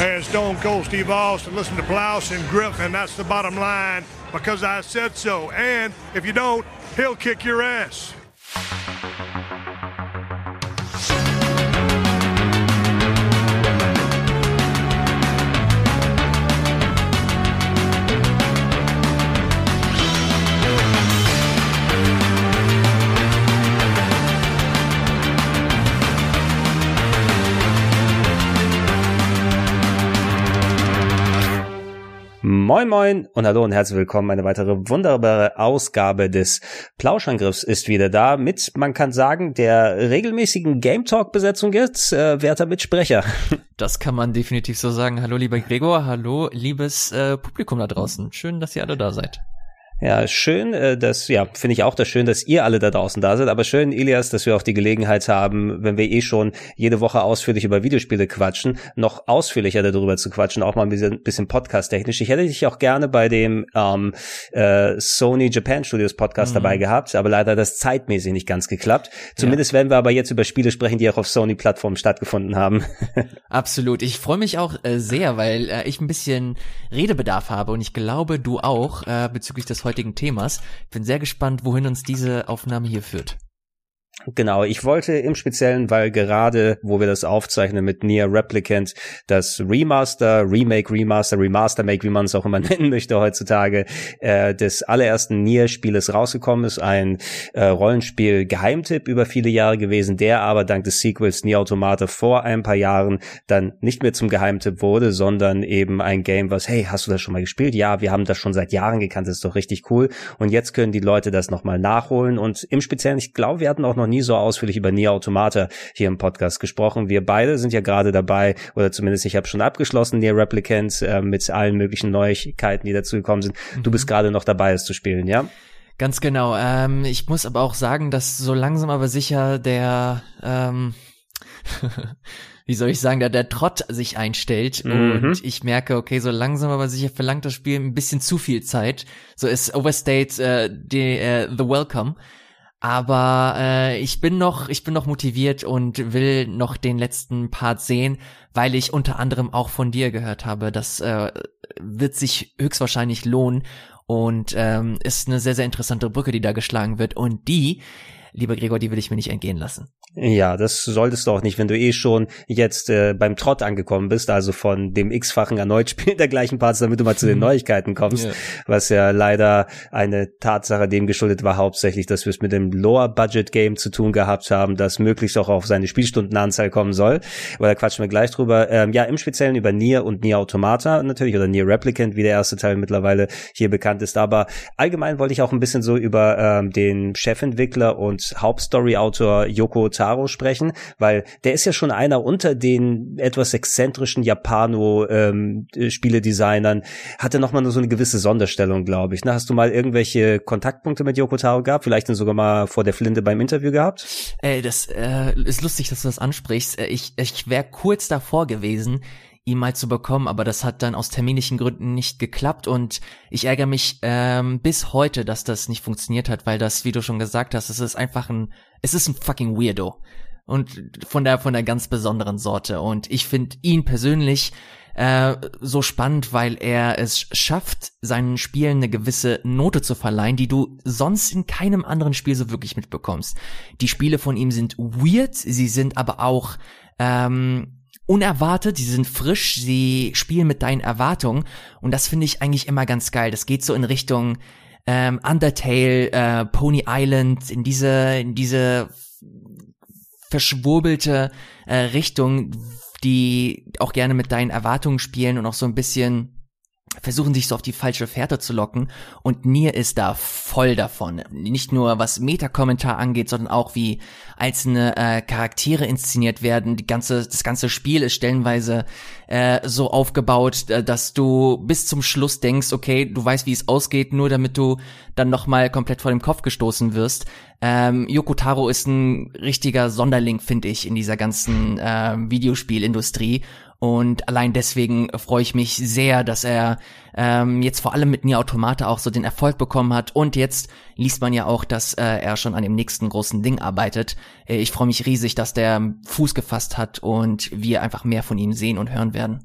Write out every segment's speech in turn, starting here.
as Stone Cold Steve Austin. Listen to Blouse and Griffin. That's the bottom line because I said so. And if you don't, he'll kick your ass. Moin Moin und hallo und herzlich willkommen. Eine weitere wunderbare Ausgabe des Plauschangriffs ist wieder da mit, man kann sagen, der regelmäßigen Game Talk Besetzung jetzt, äh, werter Mitsprecher. Das kann man definitiv so sagen. Hallo lieber Gregor, hallo liebes äh, Publikum da draußen. Schön, dass ihr alle da seid. Ja, schön, äh, dass, ja, finde ich auch das schön, dass ihr alle da draußen da seid. Aber schön, Elias, dass wir auch die Gelegenheit haben, wenn wir eh schon jede Woche ausführlich über Videospiele quatschen, noch ausführlicher darüber zu quatschen, auch mal ein bisschen, bisschen podcast-technisch. Ich hätte dich auch gerne bei dem ähm, äh, Sony Japan Studios Podcast mhm. dabei gehabt, aber leider hat das zeitmäßig nicht ganz geklappt. Zumindest ja. werden wir aber jetzt über Spiele sprechen, die auch auf Sony-Plattformen stattgefunden haben. Absolut. Ich freue mich auch äh, sehr, weil äh, ich ein bisschen Redebedarf habe und ich glaube, du auch äh, bezüglich des heutigen Themas. Ich bin sehr gespannt, wohin uns diese Aufnahme hier führt. Genau, ich wollte im Speziellen, weil gerade, wo wir das aufzeichnen mit Nier Replicant, das Remaster, Remake, Remaster, Remaster, Make, wie man es auch immer nennen möchte heutzutage, äh, des allerersten Nier-Spieles rausgekommen ist. Ein äh, Rollenspiel-Geheimtipp über viele Jahre gewesen, der aber dank des Sequels Nier Automata vor ein paar Jahren dann nicht mehr zum Geheimtipp wurde, sondern eben ein Game, was, hey, hast du das schon mal gespielt? Ja, wir haben das schon seit Jahren gekannt, das ist doch richtig cool. Und jetzt können die Leute das nochmal nachholen. Und im Speziellen, ich glaube, wir hatten auch noch nie so ausführlich über Nier Automata hier im Podcast gesprochen. Wir beide sind ja gerade dabei, oder zumindest ich habe schon abgeschlossen, Nier Replicant äh, mit allen möglichen Neuigkeiten, die dazu gekommen sind. Mhm. Du bist gerade noch dabei, es zu spielen, ja? Ganz genau. Ähm, ich muss aber auch sagen, dass so langsam aber sicher der ähm, wie soll ich sagen, da der Trott sich einstellt mhm. und ich merke, okay, so langsam aber sicher verlangt das Spiel ein bisschen zu viel Zeit. So ist Overstate äh, die, äh, The Welcome. Aber äh, ich bin noch, ich bin noch motiviert und will noch den letzten Part sehen, weil ich unter anderem auch von dir gehört habe. Das äh, wird sich höchstwahrscheinlich lohnen und ähm, ist eine sehr, sehr interessante Brücke, die da geschlagen wird. Und die, lieber Gregor, die will ich mir nicht entgehen lassen. Ja, das solltest du auch nicht, wenn du eh schon jetzt äh, beim Trott angekommen bist, also von dem x-fachen erneut Spiel der gleichen Parts, damit du mal zu den Neuigkeiten kommst, ja. was ja leider eine Tatsache dem geschuldet war, hauptsächlich, dass wir es mit dem Lower-Budget-Game zu tun gehabt haben, das möglichst auch auf seine Spielstundenanzahl kommen soll. Aber da quatschen wir gleich drüber. Ähm, ja, im Speziellen über Nier und Nier Automata natürlich, oder Nier Replicant, wie der erste Teil mittlerweile hier bekannt ist. Aber allgemein wollte ich auch ein bisschen so über ähm, den Chefentwickler und Hauptstory-Autor Yoko Taro sprechen, weil der ist ja schon einer unter den etwas exzentrischen Japano-Spieledesignern, ähm, hatte nochmal so eine gewisse Sonderstellung, glaube ich. Na, hast du mal irgendwelche Kontaktpunkte mit Yoko Taro gehabt? Vielleicht sogar mal vor der Flinte beim Interview gehabt? Ey, das äh, ist lustig, dass du das ansprichst. Äh, ich, ich wäre kurz davor gewesen, ihn mal zu bekommen, aber das hat dann aus terminischen Gründen nicht geklappt und ich ärgere mich ähm, bis heute, dass das nicht funktioniert hat, weil das, wie du schon gesagt hast, es ist einfach ein, es ist ein fucking Weirdo und von der von der ganz besonderen Sorte und ich finde ihn persönlich äh, so spannend, weil er es schafft, seinen Spielen eine gewisse Note zu verleihen, die du sonst in keinem anderen Spiel so wirklich mitbekommst. Die Spiele von ihm sind weird, sie sind aber auch ähm, unerwartet, sie sind frisch, sie spielen mit deinen Erwartungen und das finde ich eigentlich immer ganz geil. Das geht so in Richtung ähm, Undertale, äh, Pony Island, in diese, in diese verschwurbelte äh, Richtung, die auch gerne mit deinen Erwartungen spielen und auch so ein bisschen versuchen sich so auf die falsche Fährte zu locken und Nier ist da voll davon. Nicht nur was Meta-Kommentar angeht, sondern auch wie einzelne äh, Charaktere inszeniert werden. Die ganze, das ganze Spiel ist stellenweise äh, so aufgebaut, äh, dass du bis zum Schluss denkst, okay, du weißt, wie es ausgeht, nur damit du dann nochmal komplett vor dem Kopf gestoßen wirst. Ähm, Yoko Taro ist ein richtiger Sonderling, finde ich, in dieser ganzen äh, Videospielindustrie und allein deswegen freue ich mich sehr, dass er ähm, jetzt vor allem mit Nier Automata auch so den Erfolg bekommen hat. Und jetzt liest man ja auch, dass äh, er schon an dem nächsten großen Ding arbeitet. Äh, ich freue mich riesig, dass der Fuß gefasst hat und wir einfach mehr von ihm sehen und hören werden.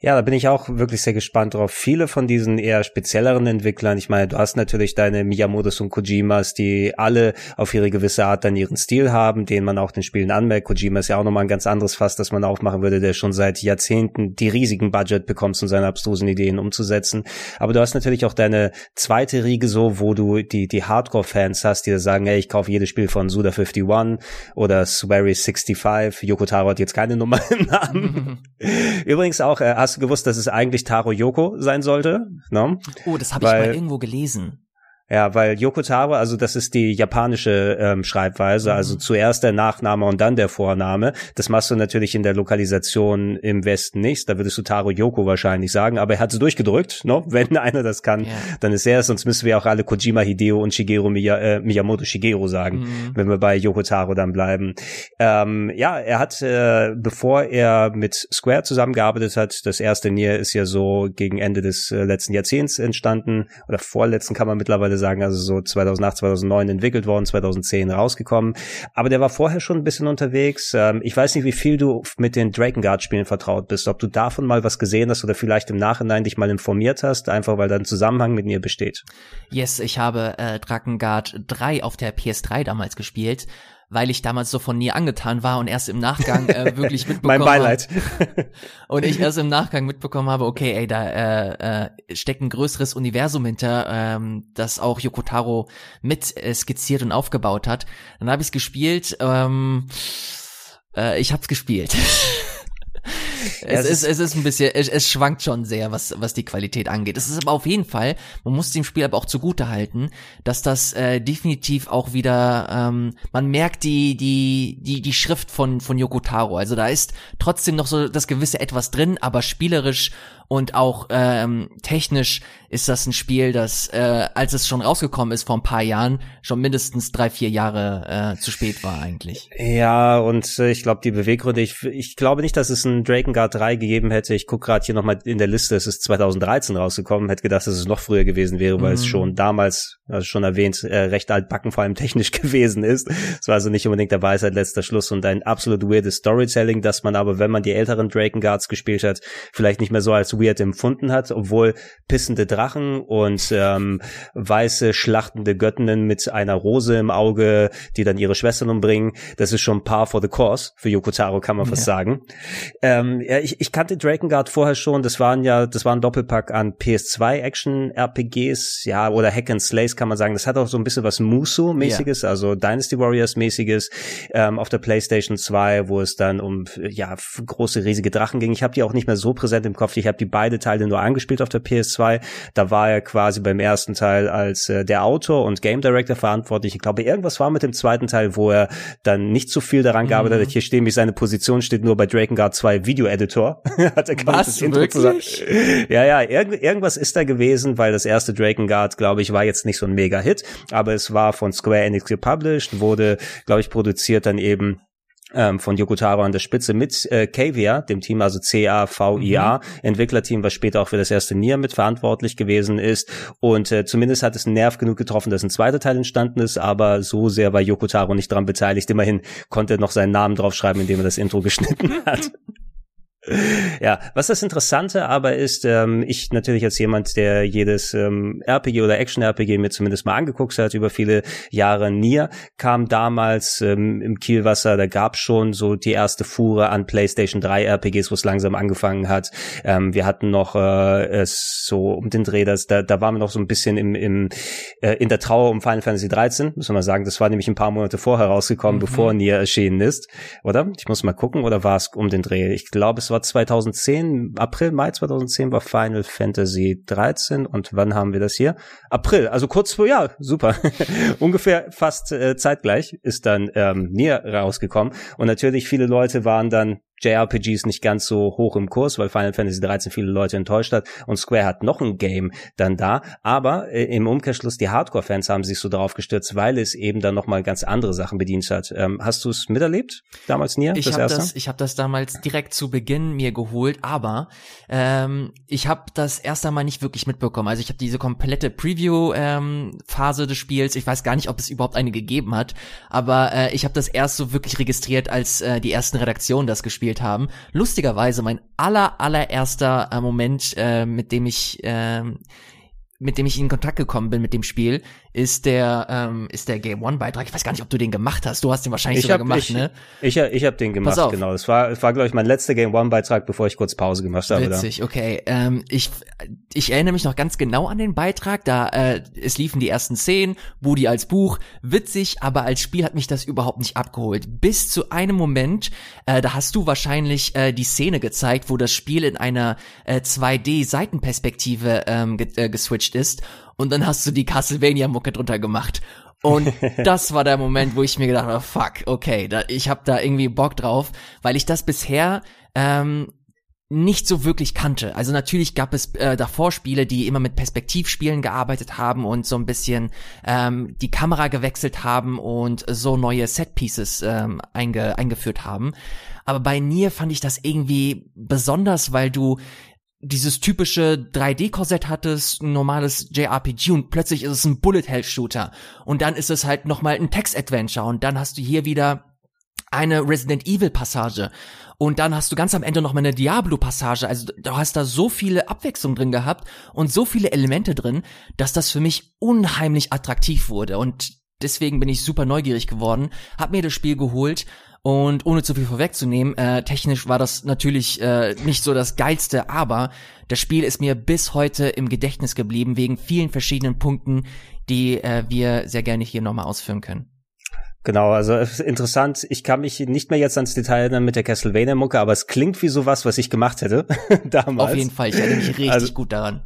Ja, da bin ich auch wirklich sehr gespannt drauf. Viele von diesen eher spezielleren Entwicklern, ich meine, du hast natürlich deine Miyamotos und Kojimas, die alle auf ihre gewisse Art dann ihren Stil haben, den man auch den Spielen anmerkt. Kojima ist ja auch nochmal ein ganz anderes Fass, das man aufmachen würde, der schon seit Jahrzehnten die riesigen Budget bekommt, um seine abstrusen Ideen umzusetzen. Aber du hast natürlich auch deine zweite Riege so, wo du die, die Hardcore-Fans hast, die sagen, hey, ich kaufe jedes Spiel von Suda51 oder Swery65. Yoko Taro hat jetzt keine Nummer im Namen. Übrigens auch, äh, hast du gewusst, dass es eigentlich Taro Yoko sein sollte? No? Oh, das habe ich mal irgendwo gelesen. Ja, weil Yoko Taro, also das ist die japanische ähm, Schreibweise, also mhm. zuerst der Nachname und dann der Vorname. Das machst du natürlich in der Lokalisation im Westen nicht. Da würdest du Taro Yoko wahrscheinlich sagen, aber er hat es durchgedrückt. No? Wenn einer das kann, yeah. dann ist er es. Sonst müssen wir auch alle Kojima Hideo und Shigeru Miya, äh, Miyamoto Shigeru sagen, mhm. wenn wir bei Yoko Taro dann bleiben. Ähm, ja, er hat, äh, bevor er mit Square zusammengearbeitet hat, das erste Nier ist ja so gegen Ende des äh, letzten Jahrzehnts entstanden oder vorletzten kann man mittlerweile mittlerweile sagen, also so 2008, 2009 entwickelt worden, 2010 rausgekommen. Aber der war vorher schon ein bisschen unterwegs. Ähm, ich weiß nicht, wie viel du mit den Drakengard-Spielen vertraut bist, ob du davon mal was gesehen hast oder vielleicht im Nachhinein dich mal informiert hast, einfach weil da ein Zusammenhang mit mir besteht. Yes, ich habe äh, Drakengard 3 auf der PS3 damals gespielt weil ich damals so von Nier angetan war und erst im Nachgang äh, wirklich mitbekommen Mein Beileid. Hab, und ich erst im Nachgang mitbekommen habe, okay, ey, da äh, äh, steckt ein größeres Universum hinter, ähm, das auch Yokotaro mit äh, skizziert und aufgebaut hat. Dann habe ich es gespielt. Ähm, äh, ich hab's gespielt. es, ist, es ist ein bisschen, es, es schwankt schon sehr, was, was die Qualität angeht. Es ist aber auf jeden Fall, man muss dem Spiel aber auch zugute halten, dass das äh, definitiv auch wieder, ähm, man merkt die, die, die, die Schrift von, von Yoko Taro. Also da ist trotzdem noch so das gewisse etwas drin, aber spielerisch und auch ähm, technisch ist das ein Spiel, das, äh, als es schon rausgekommen ist vor ein paar Jahren, schon mindestens drei, vier Jahre äh, zu spät war eigentlich. Ja, und äh, ich glaube, die Beweggründe, ich, ich glaube nicht, dass es ein Drakengard 3 gegeben hätte. Ich gucke gerade hier nochmal in der Liste, es ist 2013 rausgekommen, hätte gedacht, dass es noch früher gewesen wäre, weil mhm. es schon damals, also schon erwähnt, äh, recht altbacken, vor allem technisch gewesen ist. Es war also nicht unbedingt der Weisheit letzter Schluss und ein absolut weirdes Storytelling, dass man aber, wenn man die älteren Drakenguards gespielt hat, vielleicht nicht mehr so als weird empfunden hat, obwohl pissende Drachen und ähm, weiße schlachtende Göttinnen mit einer Rose im Auge, die dann ihre Schwestern umbringen, das ist schon par for the course für Yokotaro, kann man fast ja. sagen. Ähm, ja, ich, ich kannte Drakengard vorher schon, das waren ja, das war ein Doppelpack an PS2 Action RPGs, ja, oder Hack and Slays kann man sagen. Das hat auch so ein bisschen was Muso-mäßiges, ja. also Dynasty Warriors-mäßiges ähm, auf der PlayStation 2, wo es dann um ja große riesige Drachen ging. Ich habe die auch nicht mehr so präsent im Kopf. Ich habe die beide Teile nur angespielt auf der PS2. Da war er quasi beim ersten Teil als äh, der Autor und Game Director verantwortlich. Ich glaube, irgendwas war mit dem zweiten Teil, wo er dann nicht so viel daran gearbeitet hat. Mhm. Hier stehen, wie seine Position steht nur bei Drakengard 2 Video Editor. hat er Was, das Intro? Ja, ja, irgend, irgendwas ist da gewesen, weil das erste Drakengard, glaube ich, war jetzt nicht so ein Mega-Hit, aber es war von Square Enix gepublished, wurde, glaube ich, produziert dann eben ähm, von Yokotaro an der Spitze mit äh, Kavia, dem Team, also C-A-V-I-A, mhm. Entwicklerteam, was später auch für das erste Nier mit verantwortlich gewesen ist. Und äh, zumindest hat es einen Nerv genug getroffen, dass ein zweiter Teil entstanden ist, aber so sehr war Yokotaro nicht daran beteiligt. Immerhin konnte er noch seinen Namen draufschreiben, indem er das Intro geschnitten hat. Ja, was das Interessante aber ist, ähm, ich natürlich als jemand, der jedes ähm, RPG oder Action-RPG mir zumindest mal angeguckt hat über viele Jahre, Nier kam damals ähm, im Kielwasser, da gab schon so die erste Fuhre an PlayStation 3 RPGs, wo es langsam angefangen hat. Ähm, wir hatten noch äh, es so um den Dreh, das, da, da waren wir noch so ein bisschen im, im äh, in der Trauer um Final Fantasy 13, muss man sagen. Das war nämlich ein paar Monate vorher rausgekommen, mhm. bevor Nier erschienen ist, oder? Ich muss mal gucken, oder war es um den Dreh? Ich glaube, es war war 2010, April, Mai 2010 war Final Fantasy 13 und wann haben wir das hier? April, also kurz vor, ja, super. Ungefähr fast äh, zeitgleich ist dann ähm, Nier rausgekommen und natürlich viele Leute waren dann JRPGs nicht ganz so hoch im Kurs, weil Final Fantasy 13 viele Leute enttäuscht hat und Square hat noch ein Game dann da, aber äh, im Umkehrschluss die Hardcore-Fans haben sich so darauf gestürzt, weil es eben dann nochmal ganz andere Sachen bedient hat. Ähm, hast du es miterlebt damals Nier? Ich habe das, ich habe das damals direkt zu Beginn mir geholt, aber ähm, ich habe das erst einmal nicht wirklich mitbekommen. Also ich habe diese komplette Preview-Phase ähm, des Spiels. Ich weiß gar nicht, ob es überhaupt eine gegeben hat, aber äh, ich habe das erst so wirklich registriert, als äh, die ersten Redaktionen das gespielt gespielt haben. Lustigerweise mein aller allererster äh, Moment, äh, mit dem ich äh, mit dem ich in Kontakt gekommen bin mit dem Spiel, ist der ähm, ist der Game One Beitrag. Ich weiß gar nicht, ob du den gemacht hast. Du hast den wahrscheinlich ich sogar hab, gemacht, ich, ne? Ich, ich, ich habe den gemacht, genau. Das war, war glaube ich, mein letzter Game One Beitrag, bevor ich kurz Pause gemacht habe. Witzig, okay. Ähm, ich, ich erinnere mich noch ganz genau an den Beitrag. Da äh, es liefen die ersten Szenen, Budi als Buch, witzig, aber als Spiel hat mich das überhaupt nicht abgeholt. Bis zu einem Moment, äh, da hast du wahrscheinlich äh, die Szene gezeigt, wo das Spiel in einer äh, 2D-Seitenperspektive ähm, ge äh, geswitcht ist und dann hast du die Castlevania-Mucke drunter gemacht. Und das war der Moment, wo ich mir gedacht habe, fuck, okay, da, ich habe da irgendwie Bock drauf, weil ich das bisher ähm, nicht so wirklich kannte. Also natürlich gab es äh, davor Spiele, die immer mit Perspektivspielen gearbeitet haben und so ein bisschen ähm, die Kamera gewechselt haben und so neue Setpieces ähm, einge eingeführt haben. Aber bei Nier fand ich das irgendwie besonders, weil du dieses typische 3D-Korsett hattest, ein normales JRPG und plötzlich ist es ein Bullet-Hell-Shooter. Und dann ist es halt nochmal ein Text-Adventure und dann hast du hier wieder eine Resident Evil-Passage. Und dann hast du ganz am Ende noch mal eine Diablo-Passage. Also du hast da so viele Abwechslung drin gehabt und so viele Elemente drin, dass das für mich unheimlich attraktiv wurde. Und deswegen bin ich super neugierig geworden, hab mir das Spiel geholt und ohne zu viel vorwegzunehmen, äh, technisch war das natürlich äh, nicht so das geilste, aber das Spiel ist mir bis heute im Gedächtnis geblieben wegen vielen verschiedenen Punkten, die äh, wir sehr gerne hier nochmal ausführen können. Genau, also interessant. Ich kann mich nicht mehr jetzt ans Detail erinnern mit der Castlevania-Mucke, aber es klingt wie sowas, was ich gemacht hätte damals. Auf jeden Fall, ich erinnere mich richtig also, gut daran.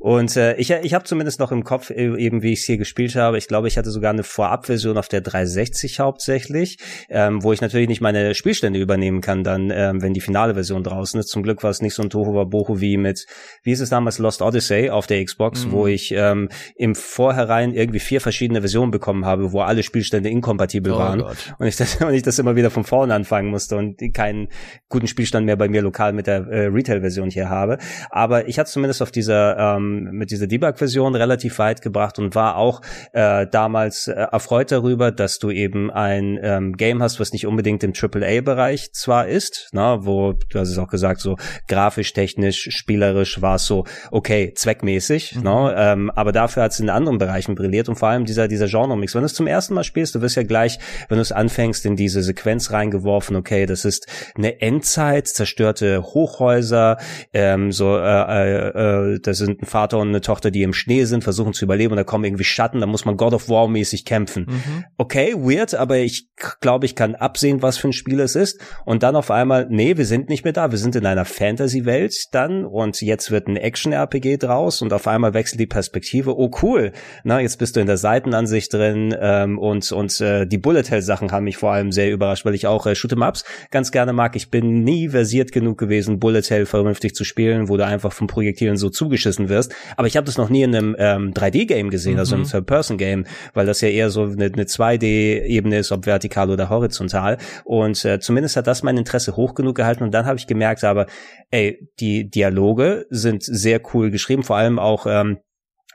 Und äh, ich, ich habe zumindest noch im Kopf, e, eben wie ich es hier gespielt habe, ich glaube, ich hatte sogar eine Vorabversion auf der 360 hauptsächlich, ähm, wo ich natürlich nicht meine Spielstände übernehmen kann, dann, ähm, wenn die finale Version draußen ist. Zum Glück war es nicht so ein Tohu Bohu wie mit, wie ist es damals, Lost Odyssey auf der Xbox, mhm. wo ich ähm, im Vorherein irgendwie vier verschiedene Versionen bekommen habe, wo alle Spielstände inkompatibel oh waren. Gott. Und ich, das, und ich das immer wieder von vorne anfangen musste und keinen guten Spielstand mehr bei mir lokal mit der äh, Retail-Version hier habe. Aber ich hatte zumindest auf dieser ähm, mit dieser Debug-Version relativ weit gebracht und war auch äh, damals äh, erfreut darüber, dass du eben ein ähm, Game hast, was nicht unbedingt im AAA-Bereich zwar ist, na, wo du hast es auch gesagt, so grafisch, technisch, spielerisch war es so okay, zweckmäßig, mhm. ne, ähm, aber dafür hat es in anderen Bereichen brilliert und vor allem dieser dieser Genre-Mix. Wenn du es zum ersten Mal spielst, du wirst ja gleich, wenn du es anfängst, in diese Sequenz reingeworfen, okay, das ist eine Endzeit, zerstörte Hochhäuser, ähm, so äh, äh, das sind ein Vater und eine Tochter, die im Schnee sind, versuchen zu überleben und da kommen irgendwie Schatten, da muss man God of War mäßig kämpfen. Mhm. Okay, weird, aber ich glaube, ich kann absehen, was für ein Spiel es ist. Und dann auf einmal, nee, wir sind nicht mehr da, wir sind in einer Fantasy-Welt dann und jetzt wird ein Action-RPG draus und auf einmal wechselt die Perspektive. Oh cool, na jetzt bist du in der Seitenansicht drin ähm, und und äh, die Bullet Hell Sachen haben mich vor allem sehr überrascht, weil ich auch äh, Shoot'em Ups ganz gerne mag. Ich bin nie versiert genug gewesen, Bullet Hell vernünftig zu spielen, du einfach von Projektilen so zugeschissen wirst. Aber ich habe das noch nie in einem ähm, 3D-Game gesehen, mhm. also einem Third-Person-Game, weil das ja eher so eine, eine 2D-Ebene ist, ob vertikal oder horizontal. Und äh, zumindest hat das mein Interesse hoch genug gehalten. Und dann habe ich gemerkt, aber ey, die Dialoge sind sehr cool geschrieben, vor allem auch ähm,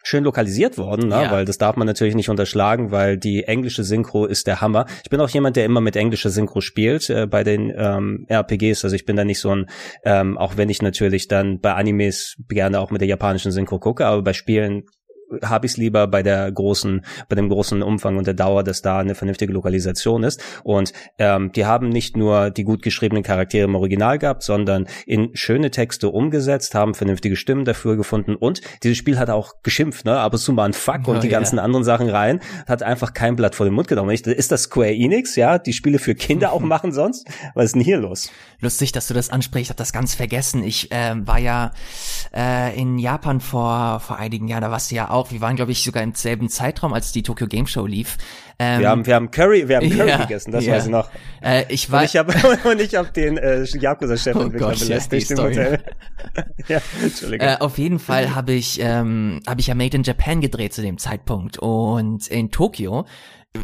schön lokalisiert worden, ne? Ja. weil das darf man natürlich nicht unterschlagen, weil die englische Synchro ist der Hammer. Ich bin auch jemand, der immer mit englischer Synchro spielt äh, bei den ähm, RPGs. Also ich bin da nicht so ein, ähm, auch wenn ich natürlich dann bei Animes gerne auch mit der japanischen Synchro gucke, aber bei Spielen habe ich es lieber bei der großen, bei dem großen Umfang und der Dauer, dass da eine vernünftige Lokalisation ist. Und ähm, die haben nicht nur die gut geschriebenen Charaktere im Original gehabt, sondern in schöne Texte umgesetzt, haben vernünftige Stimmen dafür gefunden und dieses Spiel hat auch geschimpft, ne? Aber zu mal ein Fuck und oh, die yeah. ganzen anderen Sachen rein, hat einfach kein Blatt vor den Mund genommen. Ist das Square Enix, ja, die Spiele für Kinder auch machen sonst? Was ist denn hier los? Lustig, dass du das ansprichst, ich hab das ganz vergessen. Ich äh, war ja äh, in Japan vor vor einigen Jahren, da warst du ja auch auch. Wir waren, glaube ich, sogar im selben Zeitraum, als die Tokyo Game Show lief. Ähm, wir haben, wir haben Curry, wir haben Curry ja, gegessen, das ja. weiß ich noch. Äh, ich war, und ich habe habe den äh, Yakuza-Chefentwickler oh belästigt ja, im Hotel. ja, Entschuldigung. Äh, auf jeden Fall habe ich, ähm, habe ich ja Made in Japan gedreht zu dem Zeitpunkt und in Tokio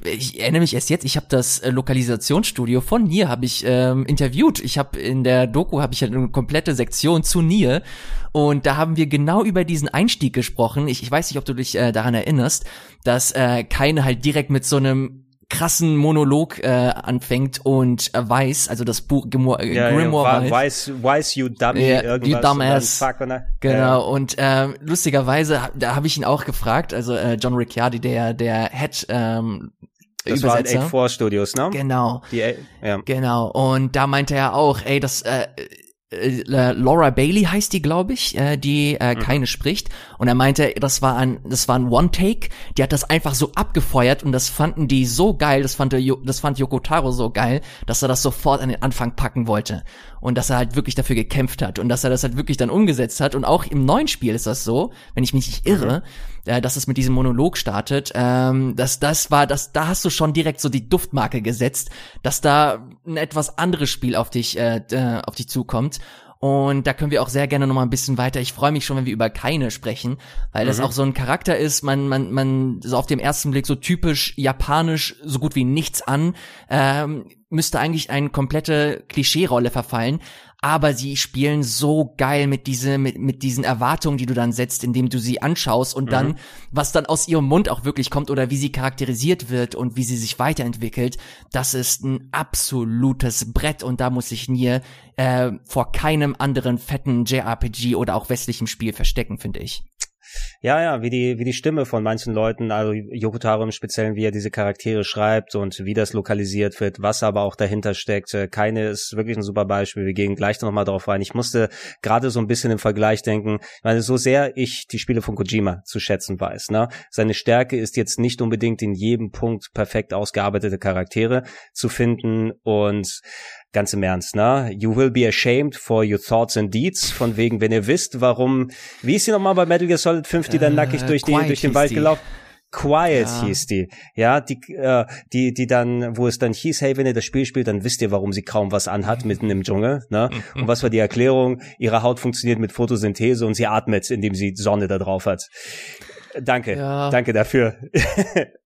ich erinnere mich erst jetzt, ich habe das äh, Lokalisationsstudio von Nier habe ich ähm, interviewt. Ich habe in der Doku habe ich halt eine komplette Sektion zu Nier und da haben wir genau über diesen Einstieg gesprochen. Ich, ich weiß nicht, ob du dich äh, daran erinnerst, dass äh, keine halt direkt mit so einem krassen Monolog äh, anfängt und äh, weiß, also das Buch Grimoire, äh, Ja, Grimoire ja, weiß. weiß, weiß you dummy, Ja, irgendwas. you dumbass. und fuck, und dann- Genau, Ja. und äh, lustigerweise, da habe ich ihn auch gefragt, also äh, John Ricciardi, der der Head ähm, Das war in Übersetzer. 8 Studios, ne? Genau, Die, ja. genau. Und da meinte er auch, ey, das äh, äh, Laura Bailey heißt die, glaube ich, äh, die äh, keine spricht. Und er meinte, das war ein, das war ein One-Take. Die hat das einfach so abgefeuert und das fanden die so geil, das fand, der, das fand Yoko Taro so geil, dass er das sofort an den Anfang packen wollte. Und dass er halt wirklich dafür gekämpft hat und dass er das halt wirklich dann umgesetzt hat. Und auch im neuen Spiel ist das so, wenn ich mich nicht irre, äh, dass es mit diesem Monolog startet. Ähm, dass das war, das, da hast du schon direkt so die Duftmarke gesetzt, dass da ein etwas anderes Spiel auf dich, äh, äh, auf dich zukommt. Und da können wir auch sehr gerne noch mal ein bisschen weiter. Ich freue mich schon, wenn wir über keine sprechen, weil das auch so ein Charakter ist. Man, man, man so auf dem ersten Blick so typisch japanisch, so gut wie nichts an. Ähm, müsste eigentlich eine komplette Klischee-Rolle verfallen. Aber sie spielen so geil mit diese, mit, mit diesen Erwartungen, die du dann setzt, indem du sie anschaust und dann, was dann aus ihrem Mund auch wirklich kommt oder wie sie charakterisiert wird und wie sie sich weiterentwickelt, das ist ein absolutes Brett und da muss sich Nier äh, vor keinem anderen fetten JRPG oder auch westlichem Spiel verstecken, finde ich. Ja, ja, wie die, wie die Stimme von manchen Leuten, also Yoko Taro im Speziellen, wie er diese Charaktere schreibt und wie das lokalisiert wird, was aber auch dahinter steckt. Äh, Keine ist wirklich ein super Beispiel. Wir gehen gleich nochmal drauf rein. Ich musste gerade so ein bisschen im Vergleich denken, weil so sehr ich die Spiele von Kojima zu schätzen weiß, ne? Seine Stärke ist jetzt nicht unbedingt in jedem Punkt perfekt ausgearbeitete Charaktere zu finden und ganz im Ernst, ne? You will be ashamed for your thoughts and deeds. Von wegen, wenn ihr wisst, warum, wie ist sie nochmal bei Metal Gear Solid 5, die dann Äh, nackig durch, die, Quiet durch den Wald die. gelaufen? Quiet Ja. hieß die. Ja, die, äh, die, die dann, wo es dann hieß, hey, wenn ihr das Spiel spielt, dann wisst ihr, warum sie kaum was anhat mitten im Dschungel, ne? Und was war die Erklärung? Ihre Haut funktioniert mit Photosynthese und sie atmet, indem sie Sonne da drauf hat. Danke, Ja. danke dafür.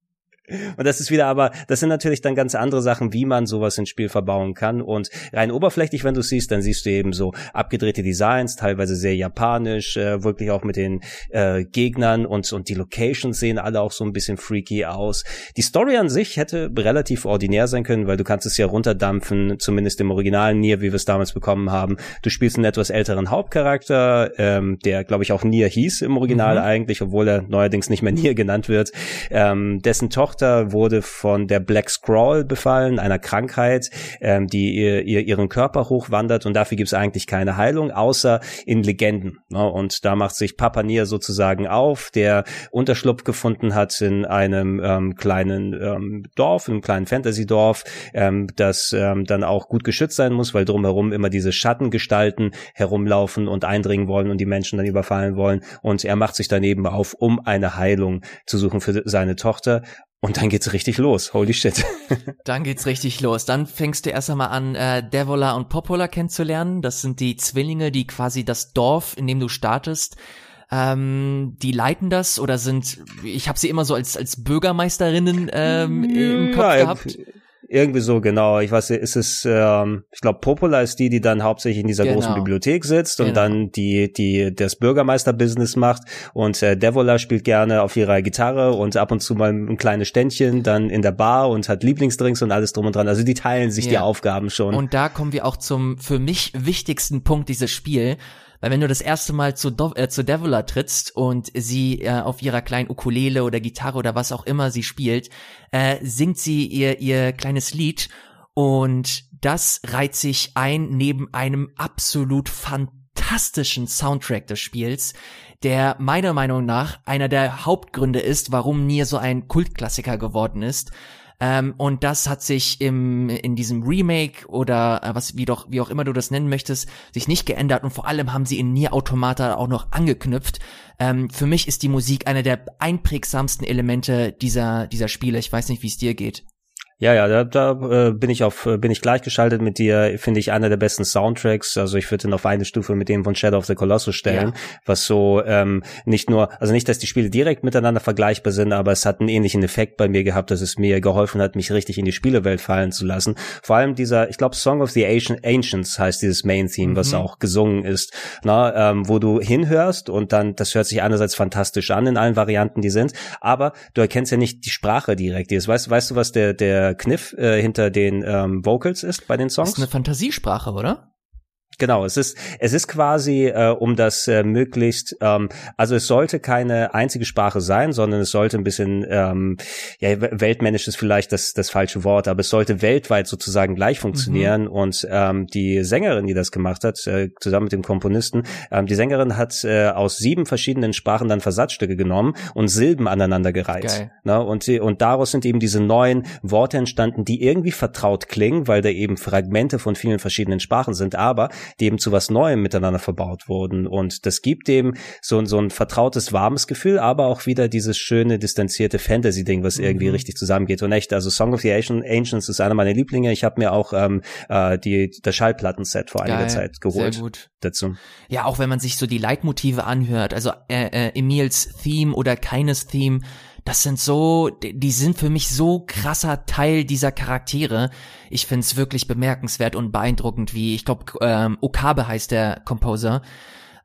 Und das ist wieder aber, das sind natürlich dann ganz andere Sachen, wie man sowas ins Spiel verbauen kann. Und rein oberflächlich, wenn du siehst, dann siehst du eben so abgedrehte Designs, teilweise sehr japanisch, äh, wirklich auch mit den äh, Gegnern und, und die Locations sehen alle auch so ein bisschen freaky aus. Die Story an sich hätte relativ ordinär sein können, weil du kannst es ja runterdampfen, zumindest im originalen Nier, wie wir es damals bekommen haben. Du spielst einen etwas älteren Hauptcharakter, ähm, der, glaube ich, auch Nier hieß im Original Mhm. eigentlich, obwohl er neuerdings nicht mehr Nier genannt wird. Ähm, dessen Tochter wurde von der Black Scrawl befallen, einer Krankheit, ähm, die ihr, ihr ihren Körper hochwandert und dafür gibt es eigentlich keine Heilung, außer in Legenden. Ne? Und da macht sich Papa Nier sozusagen auf, der Unterschlupf gefunden hat in einem ähm, kleinen ähm, Dorf, einem kleinen Fantasy-Dorf, ähm, das ähm, dann auch gut geschützt sein muss, weil drumherum immer diese Schattengestalten herumlaufen und eindringen wollen und die Menschen dann überfallen wollen. Und er macht sich daneben auf, um eine Heilung zu suchen für seine Tochter. Und dann geht's richtig los. Holy shit. Dann geht's richtig los. Dann fängst du erst einmal an, äh, Devola und Popola kennenzulernen. Das sind die Zwillinge, die quasi das Dorf, in dem du startest, ähm, die leiten das oder sind, ich habe sie immer so als als Bürgermeisterinnen ähm, im Kopf Ja, gehabt. Irgendwie so, genau. Ich weiß, ist es, ähm, ich glaube, Popola ist die, die dann hauptsächlich in dieser Genau. großen Bibliothek sitzt und Genau. dann die, die das Bürgermeister-Business macht. Und äh, Devola spielt gerne auf ihrer Gitarre und ab und zu mal ein kleines Ständchen dann in der Bar und hat Lieblingsdrinks und alles drum und dran. Also die teilen sich die Ja. Aufgaben schon. Und da kommen wir auch zum für mich wichtigsten Punkt dieses Spiel. Weil wenn du das erste Mal zu, Do äh, zu Devola trittst und sie äh, auf ihrer kleinen Ukulele oder Gitarre oder was auch immer sie spielt, äh, singt sie ihr, ihr kleines Lied und das reiht sich ein neben einem absolut fantastischen Soundtrack des Spiels, der meiner Meinung nach einer der Hauptgründe ist, warum Nier so ein Kultklassiker geworden ist. Ähm, und das hat sich im, in diesem Remake oder äh, was wie doch wie auch immer du das nennen möchtest, sich nicht geändert und vor allem haben sie in Nier Automata auch noch angeknüpft. Ähm, für mich ist die Musik einer der einprägsamsten Elemente dieser dieser Spiele. Ich weiß nicht, wie es dir geht. Ja, ja, da, da äh, bin ich auf, äh, bin ich gleichgeschaltet mit dir, finde ich einer der besten Soundtracks. Also ich würde ihn auf eine Stufe mit dem von Shadow of the Colossus stellen, ja. was so ähm, nicht nur, also nicht, dass die Spiele direkt miteinander vergleichbar sind, aber es hat einen ähnlichen Effekt bei mir gehabt, dass es mir geholfen hat, mich richtig in die Spielewelt fallen zu lassen. Vor allem dieser, ich glaube, Song of the Ancients heißt dieses Main Theme, mhm. was auch gesungen ist, na, ähm, wo du hinhörst und dann, das hört sich einerseits fantastisch an in allen Varianten, die sind, aber du erkennst ja nicht die Sprache direkt. Weißt, weißt du, was der, der Kniff äh, hinter den ähm, Vocals ist bei den Songs. Das ist eine Fantasiesprache, oder? Genau, es ist es ist quasi äh, um das äh, möglichst ähm, also es sollte keine einzige Sprache sein, sondern es sollte ein bisschen ähm, ja weltmännisch ist vielleicht das das falsche Wort, aber es sollte weltweit sozusagen gleich funktionieren mhm. und ähm, die Sängerin, die das gemacht hat, äh, zusammen mit dem Komponisten, ähm, die Sängerin hat äh, aus sieben verschiedenen Sprachen dann Versatzstücke genommen und Silben aneinander gereiht. Ne? Und und daraus sind eben diese neuen Worte entstanden, die irgendwie vertraut klingen, weil da eben Fragmente von vielen verschiedenen Sprachen sind, aber die eben zu was Neuem miteinander verbaut wurden. Und das gibt dem so, so ein vertrautes, warmes Gefühl, aber auch wieder dieses schöne, distanzierte Fantasy-Ding, was irgendwie mhm. richtig zusammengeht. Und echt, also Song of the Ancients ist einer meiner Lieblinge. Ich habe mir auch ähm, äh, die, das Schallplattenset vor Geil, einiger Zeit geholt. Sehr gut. Dazu. Ja, auch wenn man sich so die Leitmotive anhört, also äh, äh, Emils Theme oder keines Theme, das sind so, die sind für mich so krasser Teil dieser Charaktere. Ich find's wirklich bemerkenswert und beeindruckend, wie, ich glaube, ähm, Okabe heißt der Composer,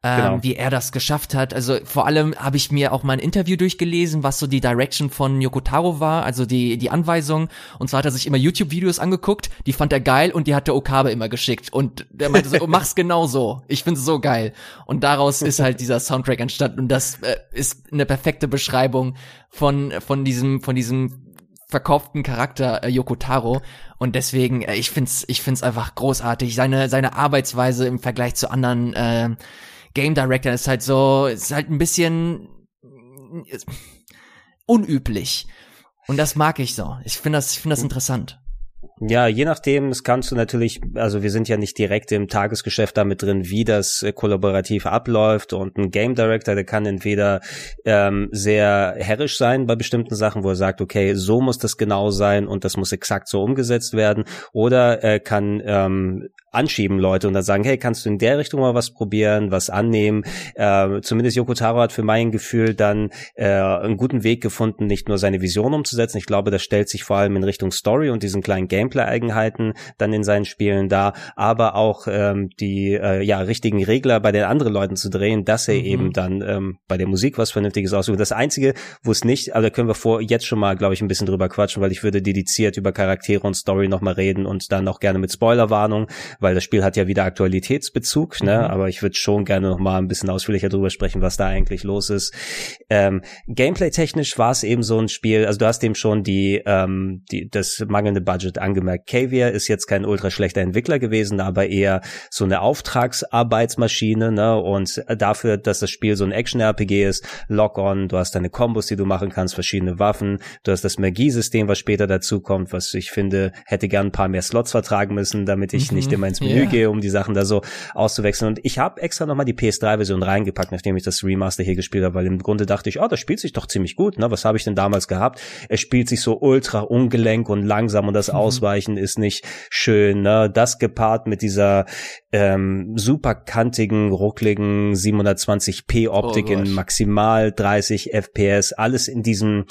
ähm, genau. wie er das geschafft hat. Also vor allem habe ich mir auch mal ein Interview durchgelesen, was so die Direction von Yokotaro war, also die, die Anweisung. Und zwar hat er sich immer YouTube-Videos angeguckt, die fand er geil und die hat der Okabe immer geschickt. Und der meinte so, mach's genau so. Ich find's so geil. Und daraus ist halt dieser Soundtrack entstanden. Und das äh, ist eine perfekte Beschreibung von, von diesem, von diesem verkauften Charakter äh, Yoko Taro und deswegen äh, ich find's ich find's einfach großartig seine seine Arbeitsweise im Vergleich zu anderen äh, Game Director ist halt so, ist halt ein bisschen unüblich. Und das mag ich so. Ich finde das, ich finde das interessant. Ja, je nachdem, das kannst du natürlich, also wir sind ja nicht direkt im Tagesgeschäft damit drin, wie das äh, kollaborativ abläuft und ein Game Director, der kann entweder ähm, sehr herrisch sein bei bestimmten Sachen, wo er sagt, okay, so muss das genau sein und das muss exakt so umgesetzt werden oder er kann ähm, anschieben Leute und dann sagen, hey, kannst du in der Richtung mal was probieren, was annehmen? Äh, zumindest Yoko Taro hat für mein Gefühl dann äh, einen guten Weg gefunden, nicht nur seine Vision umzusetzen. Ich glaube, das stellt sich vor allem in Richtung Story und diesen kleinen Gameplay-Eigenheiten dann in seinen Spielen dar, aber auch ähm, die äh, ja richtigen Regler bei den anderen Leuten zu drehen, dass er mhm. eben dann ähm, bei der Musik was Vernünftiges aussucht. Das Einzige, wo es nicht, da können wir vor jetzt schon mal, glaube ich, ein bisschen drüber quatschen, weil ich würde dediziert über Charaktere und Story nochmal reden und dann auch gerne mit Spoilerwarnung, weil das Spiel hat ja wieder Aktualitätsbezug, ne? Mhm. Aber ich würde schon gerne noch mal ein bisschen ausführlicher drüber sprechen, was da eigentlich los ist. Ähm, Gameplay-technisch war es eben so ein Spiel, also du hast eben schon die, ähm, die das mangelnde Budget angemerkt. Caviar ist jetzt kein ultra schlechter Entwickler gewesen, aber eher so eine Auftragsarbeitsmaschine, ne? Und dafür, dass das Spiel so ein Action-RPG ist, Lock-on, du hast deine Kombos, die du machen kannst, verschiedene Waffen, du hast das Magiesystem, was später dazu kommt, was ich finde, hätte gern ein paar mehr Slots vertragen müssen, damit ich mhm. nicht immer ins Menü yeah. gehe, um die Sachen da so auszuwechseln. Und ich habe extra nochmal die PS3-Version reingepackt, nachdem ich das Remaster hier gespielt habe, weil im Grunde dachte ich, oh, das spielt sich doch ziemlich gut. Ne? Was habe ich denn damals gehabt? Es spielt sich so ultra ungelenk und langsam und das mhm. Ausweichen ist nicht schön. Ne? Das gepaart mit dieser ähm, super kantigen, ruckligen 720p Optik oh in maximal 30 FPS, alles in diesem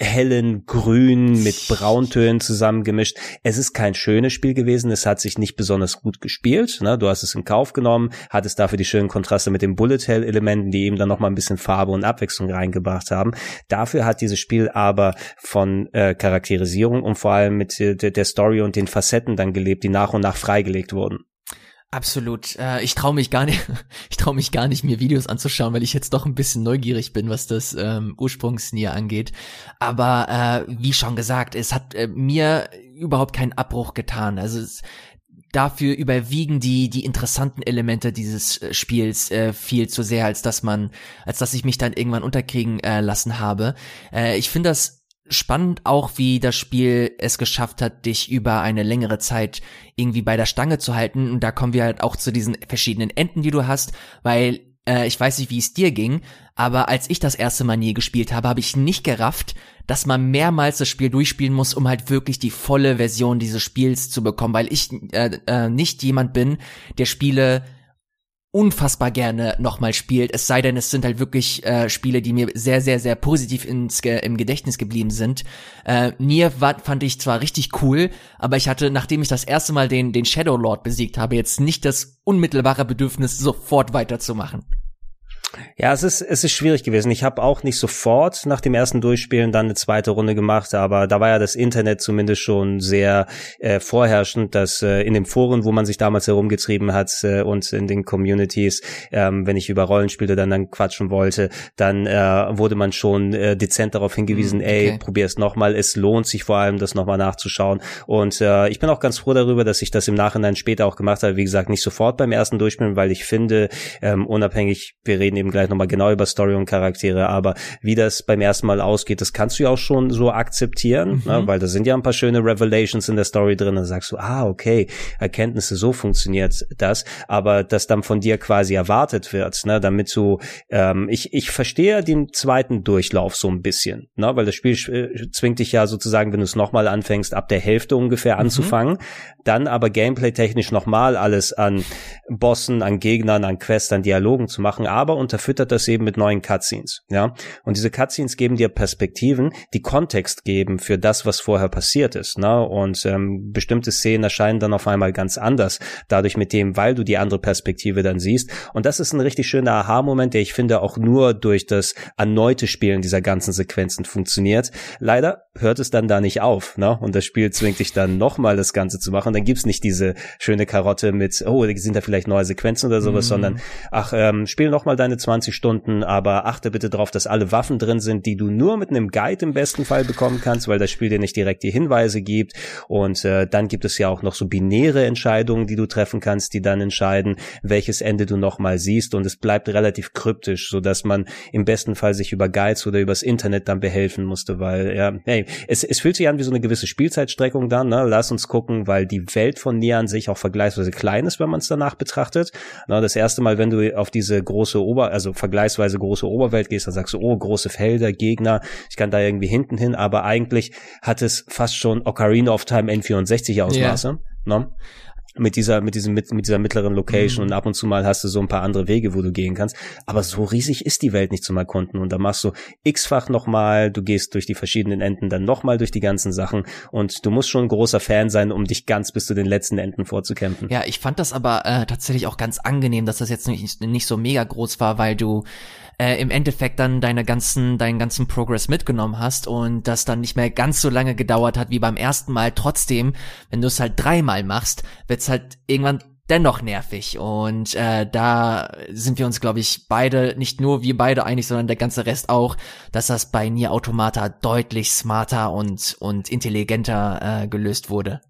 hellen Grün mit Brauntönen zusammengemischt. Es ist kein schönes Spiel gewesen. Es hat sich nicht besonders gut gespielt. Ne? Du hast es in Kauf genommen, hattest dafür die schönen Kontraste mit den Bullet Hell Elementen, die eben dann nochmal ein bisschen Farbe und Abwechslung reingebracht haben. Dafür hat dieses Spiel aber von äh, Charakterisierung und vor allem mit äh, der Story und den Facetten dann gelebt, die nach und nach freigelegt wurden. Absolut. Äh, ich traue mich gar nicht, ich traue mich gar nicht, mir Videos anzuschauen, weil ich jetzt doch ein bisschen neugierig bin, was das ähm, Ursprungsnier angeht. Aber äh, wie schon gesagt, es hat äh, mir überhaupt keinen Abbruch getan. Also es, dafür überwiegen die die interessanten Elemente dieses äh, Spiels äh, viel zu sehr, als dass man, als dass ich mich dann irgendwann unterkriegen äh, lassen habe. Äh, ich finde das spannend auch, wie das Spiel es geschafft hat, dich über eine längere Zeit irgendwie bei der Stange zu halten. Und da kommen wir halt auch zu diesen verschiedenen Enden, die du hast, weil äh, ich weiß nicht, wie es dir ging, aber als ich das erste Mal nie gespielt habe, habe ich nicht gerafft, dass man mehrmals das Spiel durchspielen muss, um halt wirklich die volle Version dieses Spiels zu bekommen, weil ich äh, äh, nicht jemand bin, der Spiele unfassbar gerne nochmal spielt, es sei denn, es sind halt wirklich äh, Spiele, die mir sehr, sehr, sehr positiv ins, im Gedächtnis geblieben sind. Äh, Nier war, fand ich zwar richtig cool, aber ich hatte, nachdem ich das erste Mal den, den Shadow Lord besiegt habe, jetzt nicht das unmittelbare Bedürfnis, sofort weiterzumachen. Ja, es ist, es ist schwierig gewesen. Ich habe auch nicht sofort nach dem ersten Durchspielen dann eine zweite Runde gemacht, aber da war ja das Internet zumindest schon sehr äh, vorherrschend, dass äh, in den Foren, wo man sich damals herumgetrieben hat äh, und in den Communities, ähm, wenn ich über Rollenspiele dann, dann quatschen wollte, dann äh, wurde man schon äh, dezent darauf hingewiesen, hm, okay. ey, probier es nochmal, es lohnt sich vor allem, das nochmal nachzuschauen. Und äh, ich bin auch ganz froh darüber, dass ich das im Nachhinein später auch gemacht habe. Wie gesagt, nicht sofort beim ersten Durchspielen, weil ich finde, ähm, unabhängig, wir reden eben gleich nochmal genau über Story und Charaktere, aber wie das beim ersten Mal ausgeht, das kannst du ja auch schon so akzeptieren, mhm. ne? weil da sind ja ein paar schöne Revelations in der Story drin, dann sagst du, ah, okay, Erkenntnisse, so funktioniert das, aber das dann von dir quasi erwartet wird, ne? damit du, ähm, ich, ich verstehe den zweiten Durchlauf so ein bisschen, ne? weil das Spiel äh, zwingt dich ja sozusagen, wenn du es nochmal anfängst, ab der Hälfte ungefähr mhm. anzufangen, dann aber gameplay-technisch nochmal alles an Bossen, an Gegnern, an Quests, an Dialogen zu machen, aber unterfüttert das eben mit neuen Cutscenes, ja. Und diese Cutscenes geben dir Perspektiven, die Kontext geben für das, was vorher passiert ist, ne? Und ähm, bestimmte Szenen erscheinen dann auf einmal ganz anders, dadurch mit dem, weil du die andere Perspektive dann siehst. Und das ist ein richtig schöner Aha-Moment, der ich finde auch nur durch das erneute Spielen dieser ganzen Sequenzen funktioniert. Leider hört es dann da nicht auf, ne? Und das Spiel zwingt dich dann nochmal das Ganze zu machen. Dann gibt's nicht diese schöne Karotte mit, oh, sind da vielleicht neue Sequenzen oder sowas, mhm. sondern ach, ähm, spiel nochmal deine 20 Stunden, aber achte bitte darauf, dass alle Waffen drin sind, die du nur mit einem Guide im besten Fall bekommen kannst, weil das Spiel dir nicht direkt die Hinweise gibt. Und äh, dann gibt es ja auch noch so binäre Entscheidungen, die du treffen kannst, die dann entscheiden, welches Ende du nochmal siehst. Und es bleibt relativ kryptisch, so dass man im besten Fall sich über Guides oder übers Internet dann behelfen musste, weil ja, hey, es, es fühlt sich an wie so eine gewisse Spielzeitstreckung dann, ne? Lass uns gucken, weil die Welt von Nier an sich auch vergleichsweise klein ist, wenn man es danach betrachtet. Na, das erste Mal, wenn du auf diese große Ober, also vergleichsweise große Oberwelt gehst, dann sagst du, oh, große Felder, Gegner, ich kann da irgendwie hinten hin, aber eigentlich hat es fast schon Ocarina of Time N64 Ausmaße. Yeah. Ne? Mit dieser, mit diesem, mit, mit dieser mittleren Location mhm. und ab und zu mal hast du so ein paar andere Wege, wo du gehen kannst. Aber so riesig ist die Welt nicht zum Erkunden und da machst du x-fach nochmal, du gehst durch die verschiedenen Enden dann nochmal durch die ganzen Sachen und du musst schon ein großer Fan sein, um dich ganz bis zu den letzten Enden vorzukämpfen. Ja, ich fand das aber äh, tatsächlich auch ganz angenehm, dass das jetzt nicht, nicht so mega groß war, weil du äh, im Endeffekt dann deine ganzen, deinen ganzen Progress mitgenommen hast und das dann nicht mehr ganz so lange gedauert hat wie beim ersten Mal. Trotzdem, wenn du es halt dreimal machst, wird's halt irgendwann dennoch nervig. Und äh, da sind wir uns, glaube ich, beide, nicht nur wir beide einig, sondern der ganze Rest auch, dass das bei Nier Automata deutlich smarter und, und intelligenter äh, gelöst wurde.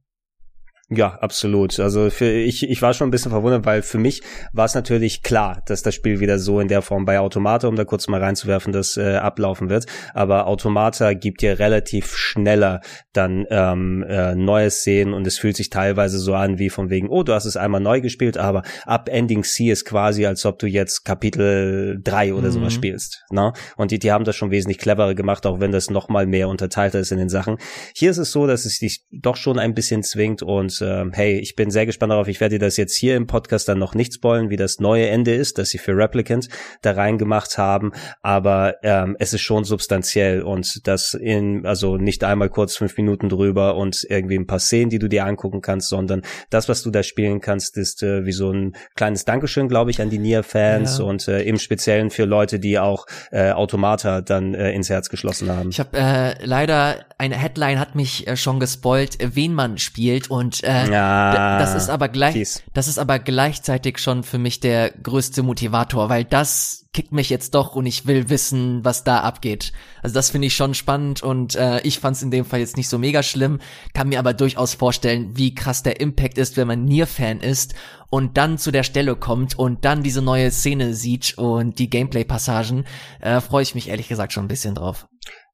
Ja, absolut. Also für ich, ich war schon ein bisschen verwundert, weil für mich war es natürlich klar, dass das Spiel wieder so in der Form bei Automata, um da kurz mal reinzuwerfen, das äh, ablaufen wird. Aber Automata gibt dir relativ schneller dann ähm, äh, neues Szenen und es fühlt sich teilweise so an wie von wegen, oh, du hast es einmal neu gespielt, aber ab Ending C ist quasi, als ob du jetzt Kapitel 3 oder mhm. sowas spielst. Ne? Und die, die haben das schon wesentlich cleverer gemacht, auch wenn das noch mal mehr unterteilt ist in den Sachen. Hier ist es so, dass es dich doch schon ein bisschen zwingt und äh, hey, ich bin sehr gespannt darauf. Ich werde dir das jetzt hier im Podcast dann noch nicht spoilen, wie das neue Ende ist, das sie für Replicant da reingemacht haben. Aber ähm, es ist schon substanziell und das in, also nicht einmal kurz fünf Minuten drüber und irgendwie ein paar Szenen, die du dir angucken kannst, sondern das, was du da spielen kannst, ist äh, wie so ein kleines Dankeschön, glaube ich, an die Nier-Fans ja. und äh, im Speziellen für Leute, die auch äh, Automata dann äh, ins Herz geschlossen haben. Ich habe äh, leider eine Headline hat mich äh, schon gespoilt, wen man spielt und äh, ja, das ist aber gleich, geez. das ist aber gleichzeitig schon für mich der größte Motivator, weil das kickt mich jetzt doch und ich will wissen, was da abgeht. Also das finde ich schon spannend und äh, ich fand es in dem Fall jetzt nicht so mega schlimm, kann mir aber durchaus vorstellen, wie krass der Impact ist, wenn man Nier-Fan ist und dann zu der Stelle kommt und dann diese neue Szene sieht und die Gameplay-Passagen, äh, freue ich mich ehrlich gesagt schon ein bisschen drauf.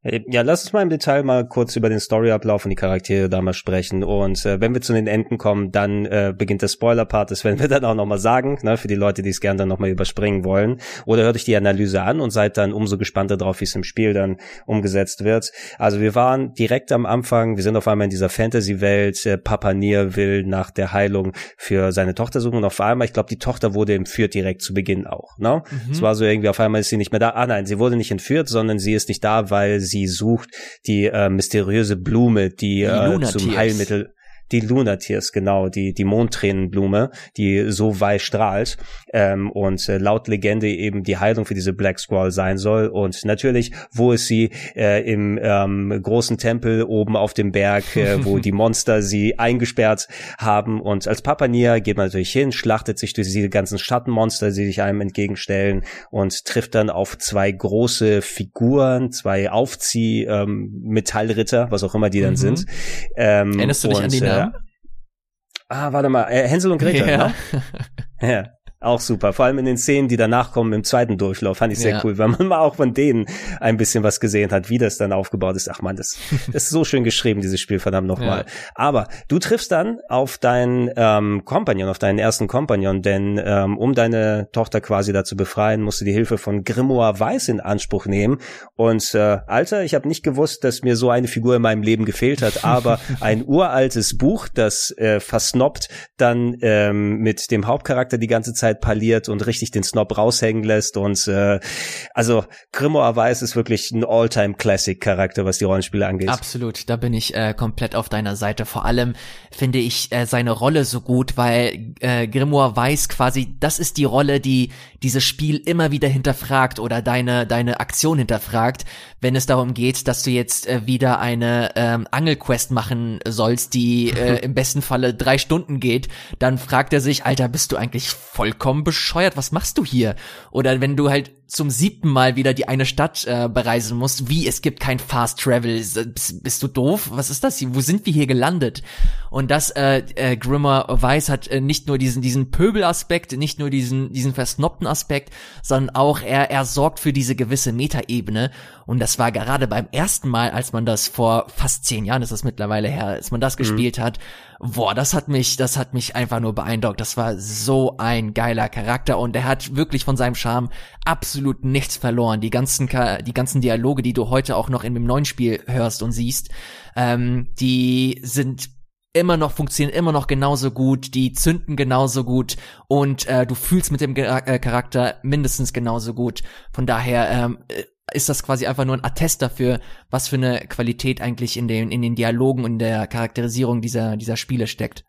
Äh, ja, lass uns mal im Detail mal kurz über den Storyablauf und die Charaktere da mal sprechen. Und äh, wenn wir zu den Enden kommen, dann äh, beginnt der Spoiler-Part. Das werden wir dann auch nochmal sagen, ne, für die Leute, die es gerne dann nochmal überspringen wollen. Oder hört euch die Analyse an und seid dann umso gespannter drauf, wie es im Spiel dann umgesetzt wird. Also wir waren direkt am Anfang, wir sind auf einmal in dieser Fantasy-Welt. Äh, Papa Nier will nach der Heilung für seine Tochter suchen. Und auf einmal, ich glaube, die Tochter wurde entführt direkt zu Beginn auch. Ne? Mhm. Es war so irgendwie, auf einmal ist sie nicht mehr da. Ah nein, sie wurde nicht entführt, sondern sie ist nicht da, weil sie sie sucht die äh, mysteriöse Blume, die, die äh, zum Heilmittel die Lunatiers, genau, die, die Mondtränenblume, die so weiß strahlt ähm, und äh, laut Legende eben die Heilung für diese Black Squall sein soll. Und natürlich, wo ist sie? Äh, Im ähm, großen Tempel oben auf dem Berg, äh, wo die Monster sie eingesperrt haben. Und als Papania geht man natürlich hin, schlachtet sich durch diese ganzen Schattenmonster, die sich einem entgegenstellen und trifft dann auf zwei große Figuren, zwei Aufzieh-Metallritter, ähm, was auch immer die dann mhm. sind. Ähm, Erinnerst du dich und, an die Namen? Ah, warte mal, äh, Hänsel und Gretel, ja. ne? ja. Auch super. Vor allem in den Szenen, die danach kommen im zweiten Durchlauf, fand ich sehr ja. cool, weil man mal auch von denen ein bisschen was gesehen hat, wie das dann aufgebaut ist. Ach man, das, das ist so schön geschrieben, dieses Spiel, verdammt nochmal. Ja. Aber du triffst dann auf deinen ähm, Kompagnon, auf deinen ersten Kompagnon, denn ähm, um deine Tochter quasi dazu befreien, musst du die Hilfe von Grimoire Weiß in Anspruch nehmen. Und äh, Alter, ich habe nicht gewusst, dass mir so eine Figur in meinem Leben gefehlt hat, aber ein uraltes Buch, das äh, versnoppt dann ähm, mit dem Hauptcharakter die ganze Zeit parliert und richtig den Snob raushängen lässt. Und äh, also Grimoire Weiß ist wirklich ein All-Time-Classic-Charakter, was die Rollenspiele angeht. Absolut, da bin ich äh, komplett auf deiner Seite. Vor allem finde ich äh, seine Rolle so gut, weil äh, Grimoire Weiß quasi, das ist die Rolle, die dieses Spiel immer wieder hinterfragt oder deine deine Aktion hinterfragt, wenn es darum geht, dass du jetzt äh, wieder eine ähm, Angelquest machen sollst, die äh, im besten Falle drei Stunden geht, dann fragt er sich, Alter, bist du eigentlich vollkommen vollkommen bescheuert, was machst du hier? Oder wenn du halt zum siebten Mal wieder die eine Stadt äh, bereisen musst, wie, es gibt kein Fast Travel, bist, bist, du doof? Was ist das hier? Wo sind wir hier gelandet? Und das, äh, äh, Grimmer Weiß hat äh, nicht nur diesen, diesen Pöbelaspekt, nicht nur diesen, diesen versnobten Aspekt, sondern auch er, er sorgt für diese gewisse Metaebene. Und das war gerade beim ersten Mal, als man das vor fast zehn Jahren ist das mittlerweile her, als man das mhm. gespielt hat, boah, das hat mich, das hat mich einfach nur beeindruckt. Das war so ein geiler Charakter und er hat wirklich von seinem Charme absolut nichts verloren. Die ganzen, die ganzen Dialoge, die du heute auch noch in dem neuen Spiel hörst und siehst, ähm, die sind immer noch funktionieren immer noch genauso gut, die zünden genauso gut und äh, du fühlst mit dem äh, Charakter mindestens genauso gut. Von daher ähm, ist das quasi einfach nur ein Attest dafür, was für eine Qualität eigentlich in den, in den Dialogen und der Charakterisierung dieser, dieser Spiele steckt.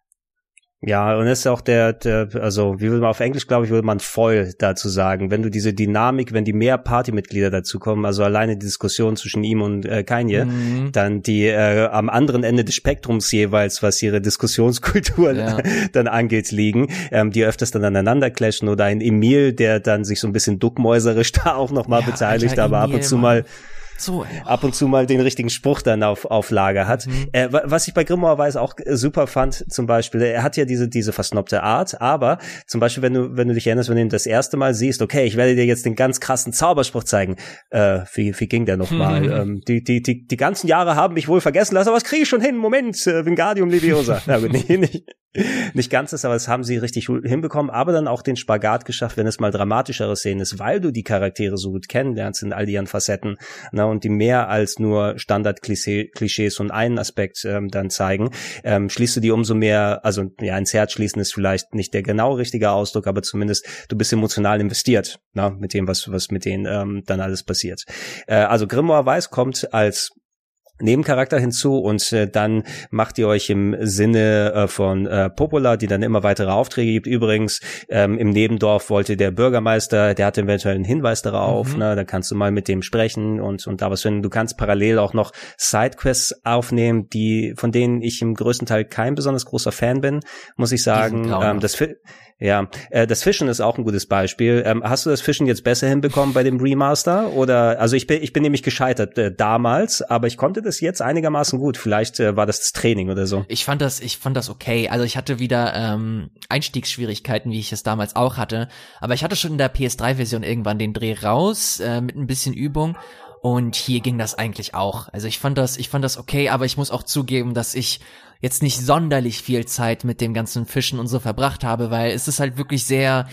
Ja, und das ist auch der, der, also wie will man auf Englisch, glaube ich, würde man Foil dazu sagen. Wenn du diese Dynamik, wenn die mehr Partymitglieder dazu kommen, also alleine die Diskussion zwischen ihm und äh, Kanye, mhm. dann die äh, am anderen Ende des Spektrums jeweils, was ihre Diskussionskultur ja. dann angeht, liegen, ähm, die öfters dann aneinander clashen oder ein Emil, der dann sich so ein bisschen duckmäuserisch da auch nochmal ja, beteiligt, aber Emil, ab und zu mal so, ab und zu mal den richtigen Spruch dann auf, auf Lager hat. Mhm. Äh, was ich bei Grimoire Weiß auch super fand, zum Beispiel, er hat ja diese, diese versnobte Art, aber zum Beispiel, wenn du, wenn du dich erinnerst, wenn du ihn das erste Mal siehst, okay, ich werde dir jetzt den ganz krassen Zauberspruch zeigen. Äh, wie, wie ging der nochmal? Mhm. Ähm, die, die, die, die ganzen Jahre haben mich wohl vergessen lassen, aber was kriege ich schon hin? Moment, äh, Wingardium Leviosa. Na gut, nee, nicht, nicht ganzes, aber das haben sie richtig hinbekommen, aber dann auch den Spagat geschafft, wenn es mal dramatischere Szenen ist, weil du die Charaktere so gut kennenlernst in all ihren Facetten na, und die mehr als nur Standard-Klischees und einen Aspekt ähm, dann zeigen, ähm, schließt du die umso mehr, also ja, ins Herz schließen ist vielleicht nicht der genau richtige Ausdruck, aber zumindest du bist emotional investiert na, mit dem, was, was mit denen ähm, dann alles passiert. Äh, also Grimoire Weiß kommt als Nebencharakter hinzu und äh, dann macht ihr euch im Sinne äh, von äh, Popola, die dann immer weitere Aufträge gibt. Übrigens, ähm, im Nebendorf wollte der Bürgermeister, der hatte eventuell einen Hinweis darauf, mhm. ne, da kannst du mal mit dem sprechen und, und da was finden. Du kannst parallel auch noch Sidequests aufnehmen, die, von denen ich im größten Teil kein besonders großer Fan bin, muss ich sagen. Ähm, das, ja, äh, das Fischen ist auch ein gutes Beispiel. Ähm, hast du das Fischen jetzt besser hinbekommen bei dem Remaster? Oder also ich bin ich bin nämlich gescheitert äh, damals, aber ich konnte das jetzt einigermaßen gut. Vielleicht äh, war das das Training oder so. Ich fand das ich fand das okay. Also ich hatte wieder ähm, Einstiegsschwierigkeiten, wie ich es damals auch hatte, aber ich hatte schon in der PS3-Version irgendwann den Dreh raus äh, mit ein bisschen Übung Und hier ging das eigentlich auch. Also ich fand das, ich fand das okay, aber ich muss auch zugeben, dass ich jetzt nicht sonderlich viel Zeit mit dem ganzen Fischen und so verbracht habe, weil es ist halt wirklich sehr,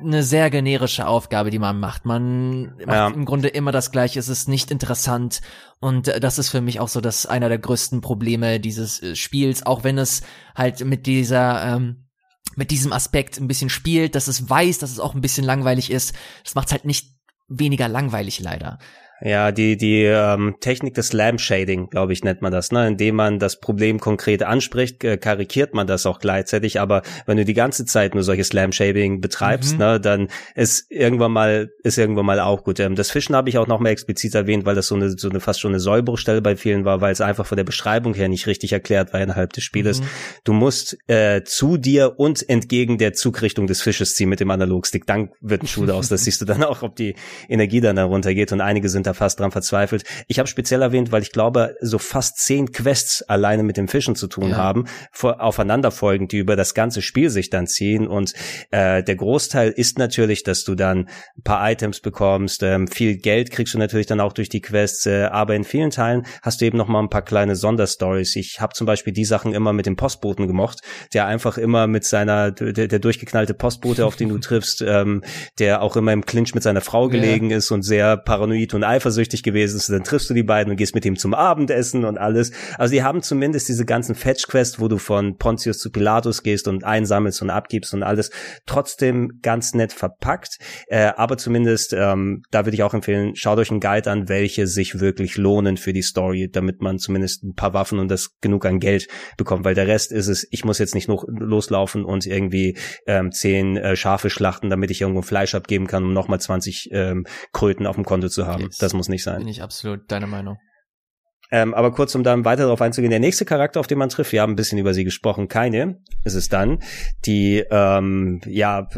eine sehr generische Aufgabe, die man macht. Man macht ja. im Grunde immer das Gleiche. Es ist nicht interessant. Und äh, das ist für mich auch so das einer der größten Probleme dieses äh, Spiels, auch wenn es halt mit dieser, ähm, mit diesem Aspekt ein bisschen spielt, dass es weiß, dass es auch ein bisschen langweilig ist. Das macht es halt nicht weniger langweilig leider. Ja, die, die ähm, Technik des Lamp-Shading, glaube ich, nennt man das, ne? Indem man das Problem konkret anspricht, äh, karikiert man das auch gleichzeitig, aber wenn du die ganze Zeit nur solches Lamp-Shading betreibst, mhm. ne, dann ist irgendwann mal, ist irgendwann mal auch gut. Ähm, das Fischen habe ich auch noch mal explizit erwähnt, weil das so eine, so eine fast schon eine Sollbruchstelle bei vielen war, weil es einfach von der Beschreibung her nicht richtig erklärt war innerhalb des Spieles. Mhm. Du musst äh, zu dir und entgegen der Zugrichtung des Fisches ziehen mit dem Analogstick. Dann wird ein Schuh aus. Das siehst du dann auch, ob die Energie dann darunter geht und einige sind da fast dran verzweifelt. Ich habe speziell erwähnt, weil ich glaube, so fast zehn Quests alleine mit dem Fischen zu tun ja. haben, vor, aufeinanderfolgend, die über das ganze Spiel sich dann ziehen. Und äh, der Großteil ist natürlich, dass du dann ein paar Items bekommst, ähm, viel Geld kriegst du natürlich dann auch durch die Quests, äh, aber in vielen Teilen hast du eben noch mal ein paar kleine Sonderstories. Ich habe zum Beispiel die Sachen immer mit dem Postboten gemocht, der einfach immer mit seiner, der, der durchgeknallte Postbote, auf den du triffst, ähm, der auch immer im Clinch mit seiner Frau gelegen ja. ist und sehr paranoid und eifersüchtig gewesen ist, dann triffst du die beiden und gehst mit ihm zum Abendessen und alles. Also die haben zumindest diese ganzen Fetch-Quests, wo du von Pontius zu Pilatus gehst und einsammelst und abgibst und alles, trotzdem ganz nett verpackt. Äh, aber zumindest, ähm, da würde ich auch empfehlen, schaut euch einen Guide an, welche sich wirklich lohnen für die Story, damit man zumindest ein paar Waffen und das genug an Geld bekommt, weil der Rest ist es, ich muss jetzt nicht noch loslaufen und irgendwie ähm, zehn äh, Schafe schlachten, damit ich irgendwo Fleisch abgeben kann, um nochmal 20 ähm, Kröten auf dem Konto zu haben. Yes. Das muss nicht sein. Bin ich absolut deiner Meinung. Ähm, aber kurz, um dann weiter darauf einzugehen, der nächste Charakter, auf den man trifft, wir haben ein bisschen über sie gesprochen, keine, ist es dann, die, ähm, ja,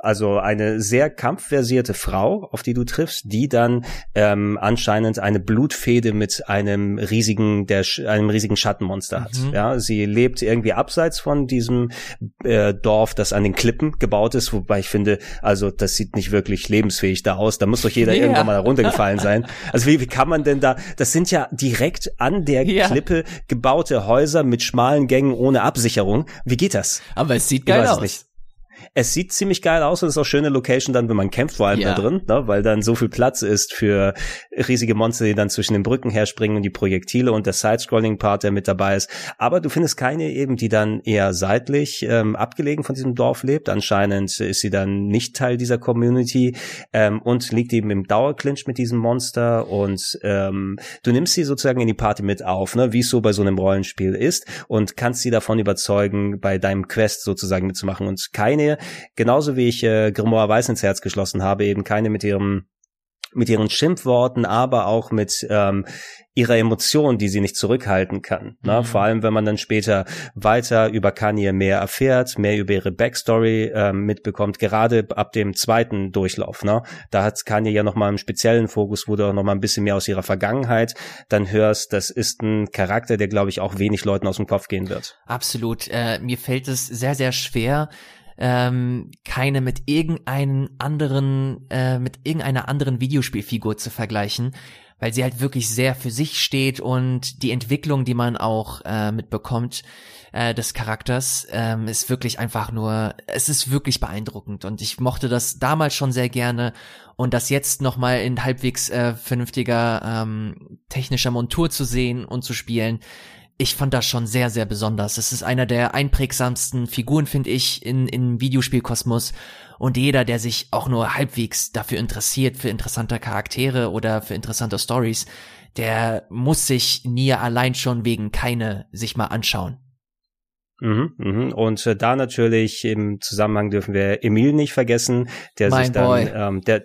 also eine sehr kampfversierte Frau, auf die du triffst, die dann ähm, anscheinend eine Blutfehde mit einem riesigen, der, einem riesigen Schattenmonster hat. Mhm. Ja, sie lebt irgendwie abseits von diesem äh, Dorf, das an den Klippen gebaut ist, wobei ich finde, also das sieht nicht wirklich lebensfähig da aus. Da muss doch jeder yeah. irgendwann mal runtergefallen sein. Also wie, wie kann man denn da? Das sind ja direkt direkt an der ja. Klippe gebaute Häuser mit schmalen Gängen ohne Absicherung. Wie geht das? Aber es sieht geil aus. Es sieht ziemlich geil aus und ist auch schöne Location dann, wenn man kämpft, vor allem ja. da drin, ne? weil dann so viel Platz ist für riesige Monster, die dann zwischen den Brücken herspringen und die Projektile und der Side-Scrolling-Part, der mit dabei ist. Aber du findest keine eben, die dann eher seitlich ähm, abgelegen von diesem Dorf lebt. Anscheinend ist sie dann nicht Teil dieser Community ähm, und liegt eben im Dauerclinch mit diesem Monster und ähm, du nimmst sie sozusagen in die Party mit auf, ne? wie es so bei so einem Rollenspiel ist und kannst sie davon überzeugen, bei deinem Quest sozusagen mitzumachen und keine Serie, genauso wie ich äh, Grimoire Weiß ins Herz geschlossen habe, eben keine mit ihrem mit ihren Schimpfworten, aber auch mit ähm, ihrer Emotion, die sie nicht zurückhalten kann. Ne? Mhm. Vor allem, wenn man dann später weiter über Kanye mehr erfährt, mehr über ihre Backstory ähm, mitbekommt, gerade ab dem zweiten Durchlauf. Ne? Da hat Kanye ja nochmal einen speziellen Fokus, wo du auch nochmal ein bisschen mehr aus ihrer Vergangenheit dann hörst. Das ist ein Charakter, der, glaube ich, auch wenig Leuten aus dem Kopf gehen wird. Absolut. Äh, mir fällt es sehr, sehr schwer, ähm, keine mit irgendeinen anderen, äh, mit irgendeiner anderen Videospielfigur zu vergleichen, weil sie halt wirklich sehr für sich steht und die Entwicklung, die man auch äh, mitbekommt, äh, des Charakters, ähm, ist wirklich einfach nur, es ist wirklich beeindruckend. Und ich mochte das damals schon sehr gerne. Und das jetzt nochmal in halbwegs äh, vernünftiger ähm, technischer Montur zu sehen und zu spielen, ich fand das schon sehr, sehr besonders. Es ist einer der einprägsamsten Figuren, finde ich, in, in Videospielkosmos. Und jeder, der sich auch nur halbwegs dafür interessiert, für interessante Charaktere oder für interessante Stories, der muss sich Nier allein schon wegen keine sich mal anschauen. Mhm, mhm. Und äh, da natürlich im Zusammenhang dürfen wir Emil nicht vergessen, der mein sich dann, ähm, der,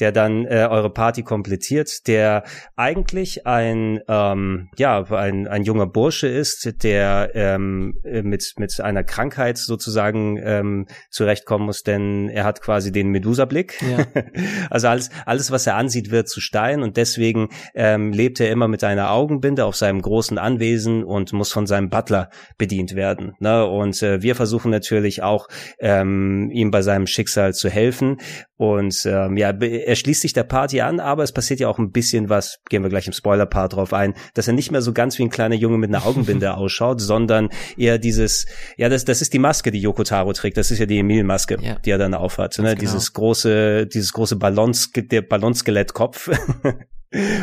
der dann äh, eure Party komplettiert, der eigentlich ein ähm, ja ein, ein junger Bursche ist, der ähm, mit mit einer Krankheit sozusagen ähm, zurechtkommen muss, denn er hat quasi den Medusa-Blick. Ja. also alles alles was er ansieht wird zu Stein und deswegen ähm, lebt er immer mit einer Augenbinde auf seinem großen Anwesen und muss von seinem Butler bedient werden. Ne? Und äh, wir versuchen natürlich auch ähm, ihm bei seinem Schicksal zu helfen und ähm, ja er schließt sich der Party an, aber es passiert ja auch ein bisschen was, gehen wir gleich im Spoiler-Part drauf ein, dass er nicht mehr so ganz wie ein kleiner Junge mit einer Augenbinde ausschaut, sondern eher dieses, ja, das, das ist die Maske, die Yoko Taro trägt, das ist ja die Emil-Maske, ja. die er dann aufhat, ne? Genau. dieses große, dieses große Ballons, der Ballonskelettkopf.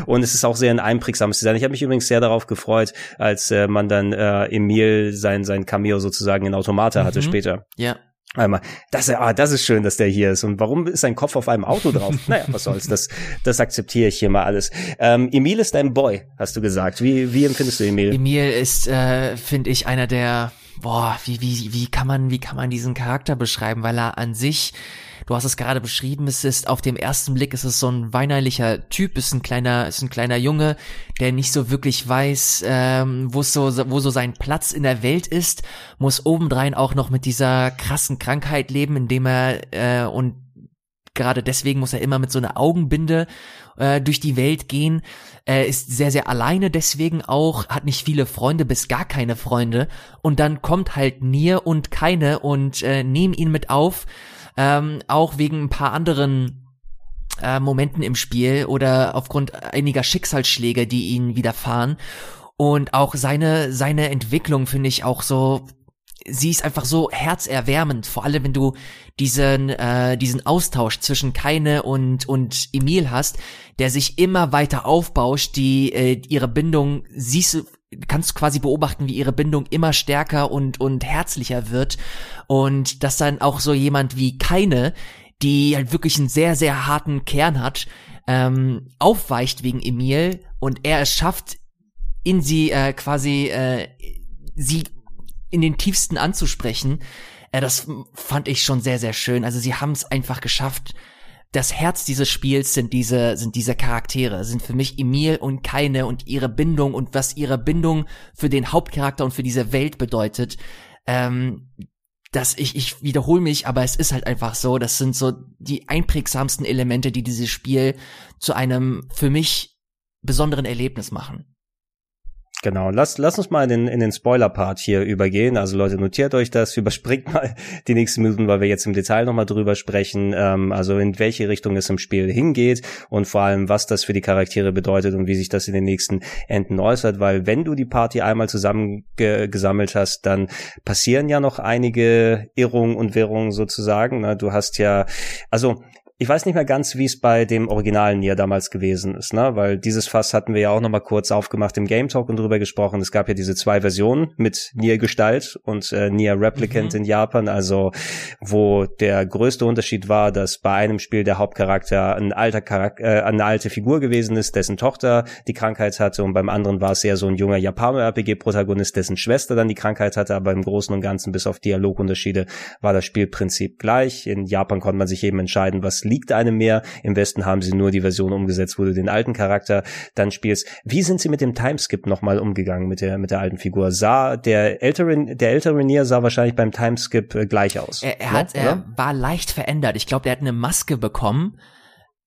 Und es ist auch sehr ein einprägsames Design. Ich habe mich übrigens sehr darauf gefreut, als äh, man dann äh, Emil sein sein Cameo sozusagen in Automata hatte mhm. später. Ja. Einmal, das, ah, das ist schön, dass der hier ist. Und warum ist sein Kopf auf einem Auto drauf? naja, was soll's, das, das akzeptiere ich hier mal alles. Ähm, Emil ist dein Boy, hast du gesagt. Wie, wie empfindest du Emil? Emil ist, äh, finde ich, einer der, boah, wie, wie, wie kann man, wie kann man diesen Charakter beschreiben? Weil er an sich Du hast es gerade beschrieben, es ist auf dem ersten Blick ist es so ein weinerlicher Typ, ist ein kleiner, ist ein kleiner Junge, der nicht so wirklich weiß, ähm, wo so, wo so sein Platz in der Welt ist, muss obendrein auch noch mit dieser krassen Krankheit leben, indem er äh, und gerade deswegen muss er immer mit so einer Augenbinde äh, durch die Welt gehen. Er ist sehr, sehr alleine deswegen auch, hat nicht viele Freunde bis gar keine Freunde. Und dann kommt halt Nier und keine und äh, nehmen ihn mit auf ähm, auch wegen ein paar anderen äh, Momenten im Spiel oder aufgrund einiger Schicksalsschläge, die ihn widerfahren. Und auch seine, seine Entwicklung finde ich auch so, sie ist einfach so herzerwärmend, vor allem wenn du diesen, äh, diesen Austausch zwischen Keine und, und Emil hast, der sich immer weiter aufbauscht, die äh, ihre Bindung, siehst du, kannst quasi beobachten, wie ihre Bindung immer stärker und, und herzlicher wird. Und dass dann auch so jemand wie keine, die halt wirklich einen sehr, sehr harten Kern hat, ähm, aufweicht wegen Emil und er es schafft, in sie äh, quasi äh, sie in den tiefsten anzusprechen. Äh, das fand ich schon sehr, sehr schön. Also sie haben es einfach geschafft, das Herz dieses Spiels sind diese, sind diese Charaktere, sind für mich Emil und Keine und ihre Bindung und was ihre Bindung für den Hauptcharakter und für diese Welt bedeutet. Ähm, dass ich, ich wiederhole mich, aber es ist halt einfach so, das sind so die einprägsamsten Elemente, die dieses Spiel zu einem für mich besonderen Erlebnis machen. Genau, lass, lass uns mal in den, in den Spoiler-Part hier übergehen. Also Leute, notiert euch das, überspringt mal die nächsten Minuten, weil wir jetzt im Detail nochmal drüber sprechen. Ähm, also in welche Richtung es im Spiel hingeht und vor allem, was das für die Charaktere bedeutet und wie sich das in den nächsten Enden äußert. Weil wenn du die Party einmal zusammengesammelt hast, dann passieren ja noch einige Irrungen und Wirrungen sozusagen. Du hast ja, also ich weiß nicht mehr ganz, wie es bei dem originalen Nier damals gewesen ist, ne? Weil dieses Fass hatten wir ja auch noch mal kurz aufgemacht im Game Talk und drüber gesprochen. Es gab ja diese zwei Versionen mit Nier Gestalt und äh, Nier Replicant mhm. in Japan, also wo der größte Unterschied war, dass bei einem Spiel der Hauptcharakter ein alter Charakter, äh, eine alte Figur gewesen ist, dessen Tochter die Krankheit hatte und beim anderen war es eher so ein junger Japaner-RPG-Protagonist, dessen Schwester dann die Krankheit hatte, aber im Großen und Ganzen bis auf Dialogunterschiede war das Spielprinzip gleich. In Japan konnte man sich eben entscheiden, was liegt einem mehr. Im Westen haben sie nur die Version umgesetzt, wo du den alten Charakter dann spielst. Wie sind sie mit dem Timeskip nochmal umgegangen mit der, mit der alten Figur? Sah der ältere, der ältere Nier sah wahrscheinlich beim Timeskip äh, gleich aus. Er, er hat, er war leicht verändert. Ich glaube, der hat eine Maske bekommen.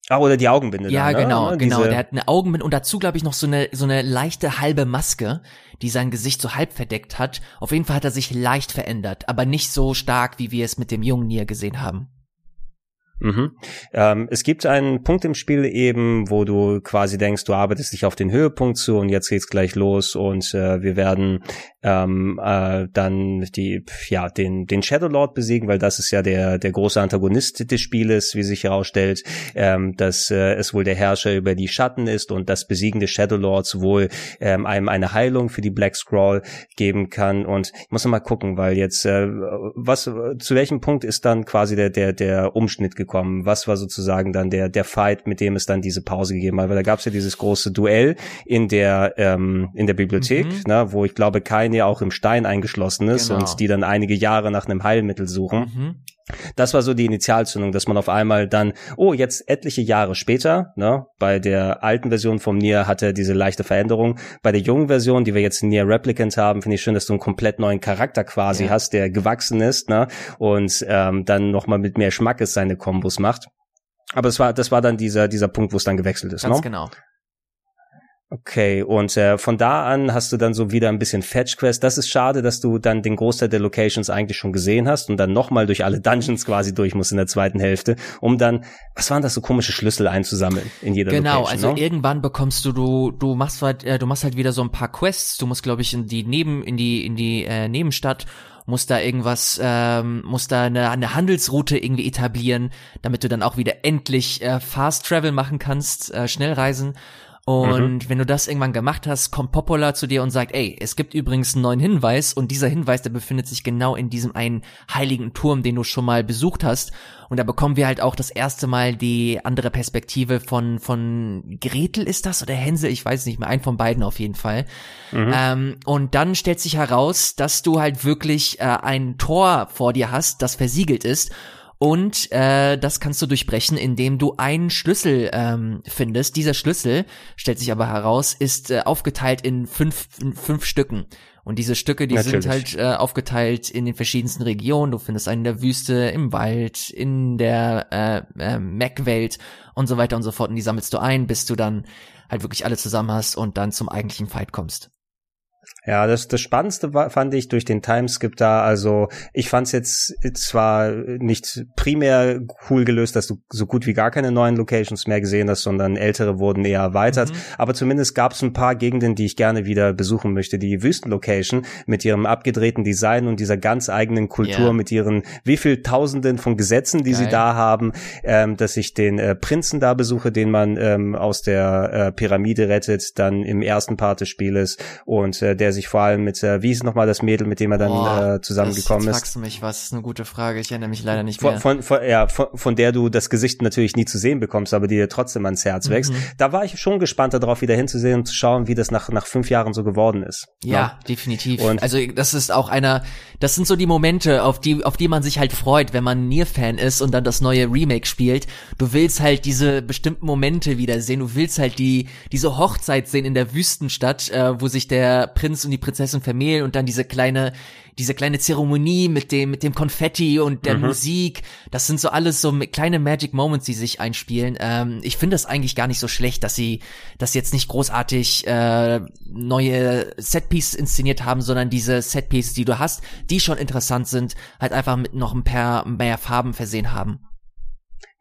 Ah, oder die Augenbinde. Ja, dann, genau, ne? genau. Der hat eine Augenbinde und dazu, glaube ich, noch so eine, so eine leichte halbe Maske, die sein Gesicht so halb verdeckt hat. Auf jeden Fall hat er sich leicht verändert, aber nicht so stark, wie wir es mit dem jungen Nier gesehen haben. Mhm. Ähm, es gibt einen Punkt im Spiel eben, wo du quasi denkst, du arbeitest dich auf den Höhepunkt zu und jetzt geht's gleich los und äh, wir werden ähm, äh, dann die ja den den Shadow Lord besiegen, weil das ist ja der der große Antagonist des Spieles, wie sich herausstellt, ähm, dass äh, es wohl der Herrscher über die Schatten ist und das Besiegen des Shadow Lords wohl ähm, einem eine Heilung für die Black Scroll geben kann und ich muss noch mal gucken, weil jetzt äh, was zu welchem Punkt ist dann quasi der der der Umschnitt gekommen mitbekommen? Was war sozusagen dann der, der Fight, mit dem es dann diese Pause gegeben hat? Weil da gab es ja dieses große Duell in der, ähm, in der Bibliothek, mhm. ne, wo ich glaube, kein ja auch im Stein eingeschlossen ist genau. und die dann einige Jahre nach einem Heilmittel suchen. Mhm. Das war so die Initialzündung, dass man auf einmal dann, oh, jetzt etliche Jahre später, ne, bei der alten Version vom Nier hatte diese leichte Veränderung. Bei der jungen Version, die wir jetzt Nier Replicant haben, finde ich schön, dass du einen komplett neuen Charakter quasi ja. hast, der gewachsen ist, ne, und ähm, dann nochmal mit mehr Schmackes seine Kombos macht. Aber das war, das war dann dieser, dieser Punkt, wo es dann gewechselt ist, Ganz ne? genau. Okay, und äh, von da an hast du dann so wieder ein bisschen Fetch Quest. Das ist schade, dass du dann den Großteil der Locations eigentlich schon gesehen hast und dann nochmal durch alle Dungeons quasi durch musst in der zweiten Hälfte, um dann, was waren das so komische Schlüssel einzusammeln in jeder genau, Location? Genau, also no? irgendwann bekommst du, du, du machst halt, äh, du machst halt wieder so ein paar Quests. Du musst, glaube ich, in die Neben, in die, in die äh, Nebenstadt muss da irgendwas, ähm, muss da eine, eine Handelsroute irgendwie etablieren, damit du dann auch wieder endlich äh, Fast Travel machen kannst, äh, Schnellreisen. Und mhm. wenn du das irgendwann gemacht hast, kommt Popola zu dir und sagt, ey, es gibt übrigens einen neuen Hinweis und dieser Hinweis, der befindet sich genau in diesem einen heiligen Turm, den du schon mal besucht hast. Und da bekommen wir halt auch das erste Mal die andere Perspektive von, von Gretel ist das oder Hänsel, ich weiß nicht mehr, ein von beiden auf jeden Fall. Mhm. Ähm, und dann stellt sich heraus, dass du halt wirklich äh, ein Tor vor dir hast, das versiegelt ist und äh, das kannst du durchbrechen, indem du einen Schlüssel ähm, findest. Dieser Schlüssel, stellt sich aber heraus, ist äh, aufgeteilt in fünf, in fünf Stücken. Und diese Stücke, die Natürlich. sind halt äh, aufgeteilt in den verschiedensten Regionen. Du findest einen in der Wüste, im Wald, in der äh, äh, Mac-Welt und so weiter und so fort. Und die sammelst du ein, bis du dann halt wirklich alle zusammen hast und dann zum eigentlichen Fight kommst. Ja, das, das Spannendste war, fand ich durch den Timeskip da. Also ich fand es jetzt zwar nicht primär cool gelöst, dass du so gut wie gar keine neuen Locations mehr gesehen hast, sondern ältere wurden eher erweitert. Mhm. Aber zumindest gab es ein paar Gegenden, die ich gerne wieder besuchen möchte. Die Wüstenlocation mit ihrem abgedrehten Design und dieser ganz eigenen Kultur, yeah. mit ihren wie viel Tausenden von Gesetzen, die Geil. sie da haben, ähm, dass ich den äh, Prinzen da besuche, den man ähm, aus der äh, Pyramide rettet, dann im ersten Part des Spieles und äh, der sich vor allem mit, äh, wie ist nochmal das Mädel, mit dem er dann Boah, äh, zusammengekommen das, ist? Du mich, was ist eine gute Frage. Ich erinnere mich leider nicht von, mehr. Von, von, ja, von, von der du das Gesicht natürlich nie zu sehen bekommst, aber die dir trotzdem ans Herz mhm. wächst. Da war ich schon gespannt darauf, wieder hinzusehen und zu schauen, wie das nach, nach fünf Jahren so geworden ist. Ja, ja. definitiv. Und also das ist auch einer, das sind so die Momente, auf die, auf die man sich halt freut, wenn man Nier-Fan ist und dann das neue Remake spielt. Du willst halt diese bestimmten Momente wiedersehen. Du willst halt die, diese Hochzeit sehen in der Wüstenstadt, äh, wo sich der Prinz und die Prinzessin vermählen und dann diese kleine, diese kleine Zeremonie mit dem, mit dem Konfetti und der mhm. Musik. Das sind so alles so kleine Magic Moments, die sich einspielen. Ähm, ich finde das eigentlich gar nicht so schlecht, dass sie das jetzt nicht großartig äh, neue Setpieces inszeniert haben, sondern diese Setpieces, die du hast, die schon interessant sind, halt einfach mit noch ein paar mehr Farben versehen haben.